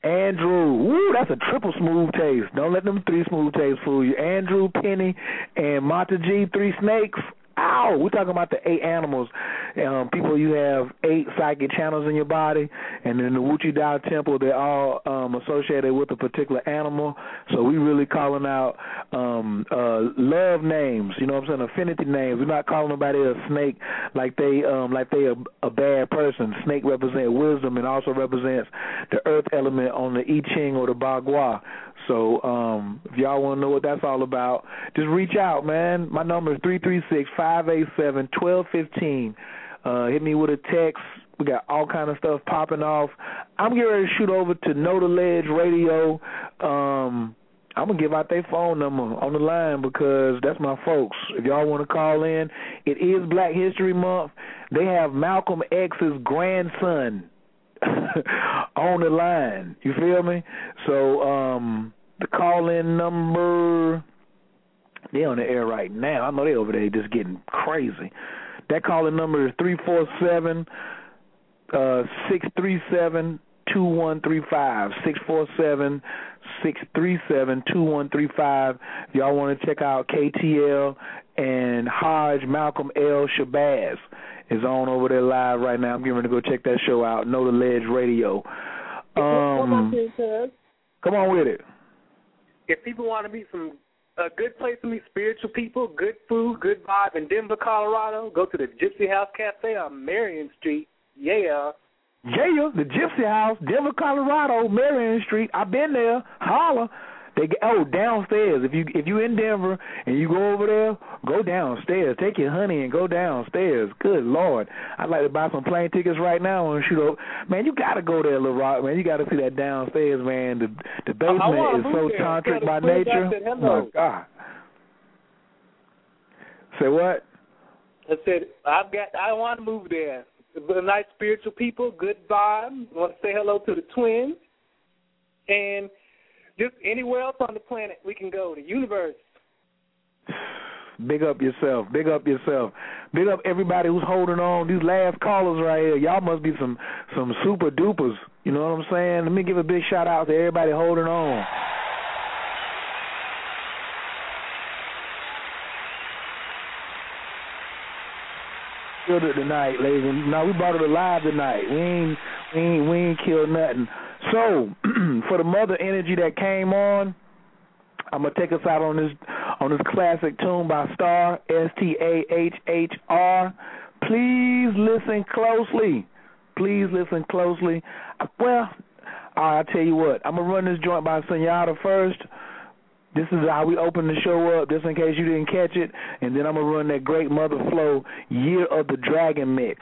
Andrew, woo, that's a triple smooth taste. Don't let them three smooth tastes fool you. Andrew, Penny, and Monta G, three snakes. Ow, we're talking about the eight animals. Um, people, you have eight psychic channels in your body, and in the Wuchi Dao Temple, they're all um, associated with a particular animal. So we really calling out um, uh, love names. You know what I'm saying? Affinity names. We're not calling nobody a snake like they um, like they a, a bad person. Snake represents wisdom and also represents the earth element on the I Ching or the Bagua. So um, if y'all want to know what that's all about, just reach out, man. My number is three three six five eight seven twelve fifteen. Uh, hit me with a text. We got all kind of stuff popping off. I'm getting ready to shoot over to Know the Ledge Radio. Um, I'm gonna give out their phone number on the line because that's my folks. If y'all want to call in, it is Black History Month. They have Malcolm X's grandson (laughs) on the line. You feel me? So um the call in number they on the air right now. I know they over there just getting crazy. That call in number is three four seven uh six three seven two one three five. Six four seven six three seven two one three five. Y'all want to check out KTL and Hodge Malcolm L Shabazz is on over there live right now. I'm getting ready to go check that show out. Know the Ledge Radio. Um, come on with it. If people want to meet some a good place to meet spiritual people, good food, good vibe in Denver, Colorado, go to the Gypsy House Cafe on Marion Street. Yeah. Yeah, the Gypsy House, Denver, Colorado, Marion Street. I've been there. Holla. They oh downstairs. If you if you in Denver and you go over there, go downstairs. Take your honey and go downstairs. Good lord, I'd like to buy some plane tickets right now and shoot up. Man, you gotta go there, Little Rock. Man, you gotta see that downstairs, man. The the basement is so there. tantric by the nature. Said Oh hello. my god. Say what? I said I've got. I want to move there. But nice spiritual people, good vibe. Want to say hello to the twins, and just anywhere else on the planet we can go. The universe. Big up yourself. Big up yourself. Big up everybody who's holding on. These last callers right here. Y'all must be some some super dupers. You know what I'm saying? Let me give a big shout out to everybody holding on. Killed it tonight, ladies. and No, we brought it alive tonight. We ain't we ain't we ain't killed nothing. So (clears throat) for the mother energy that came on, I'm gonna take us out on this on this classic tune by Star S T A H H R. Please listen closely. Please listen closely. Well, I'll tell you what. I'm gonna run this joint by Senora first. This is how we open the show up, just in case you didn't catch it, and then I'm gonna run that great Mother Flow Year of the Dragon mix.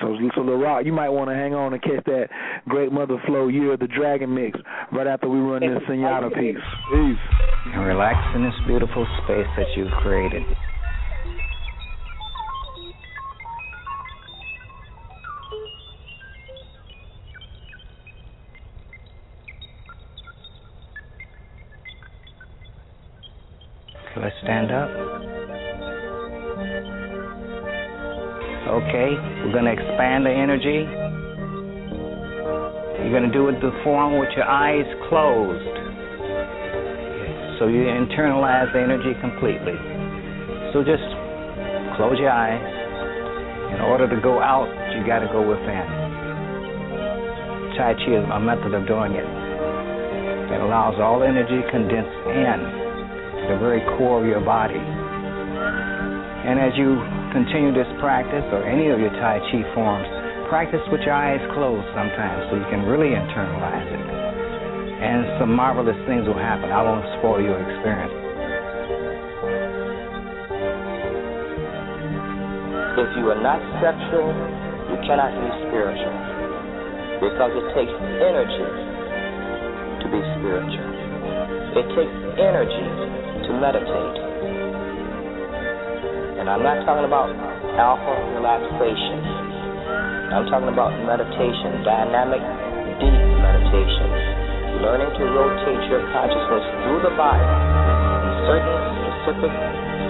So, so the rock, you might want to hang on and catch that great Mother Flow Year of the Dragon mix right after we run this Senora piece. Peace. And relax in this beautiful space that you've created. Okay, let's stand up. Okay, we're going to expand the energy. You're going to do it the form with your eyes closed. So you internalize the energy completely. So just close your eyes. In order to go out, you got to go within. Tai Chi is a method of doing it It allows all energy condensed in the very core of your body. And as you continue this practice or any of your Tai Chi forms, practice with your eyes closed sometimes so you can really internalize it. And some marvelous things will happen. I won't spoil your experience. If you are not sexual, you cannot be spiritual. Because it takes energy to be spiritual. It takes energy to meditate. And I'm not talking about alpha relaxation. I'm talking about meditation, dynamic, deep meditation. Learning to rotate your consciousness through the body in certain specific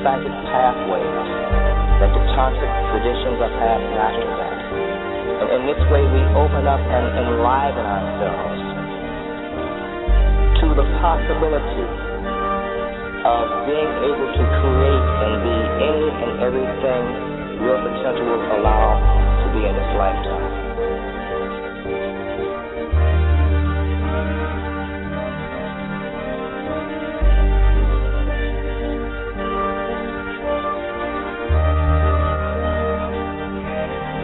psychic pathways that the tantric traditions have had after that. And in this way, we open up and enliven ourselves to the possibility of being able to create and be any and everything your potential will allow to be in this lifetime.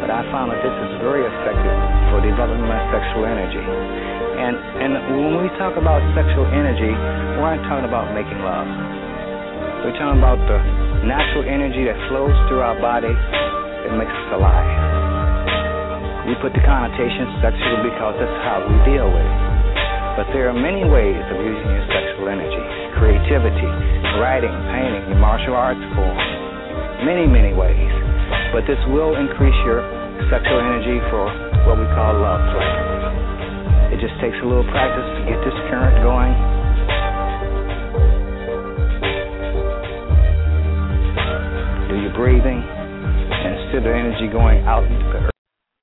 but I found that this is very effective for developing my sexual energy. And and when we talk about sexual energy, we're not talking about making love. We're talking about the natural energy that flows through our body that makes us alive. We put the connotation sexual because that's how we deal with it. But there are many ways of using your sexual energy creativity, writing, painting, martial arts form. Many, many ways. But this will increase your sexual energy for what we call love play. It just takes a little practice to get this current going. Do your breathing and instead of energy going out into the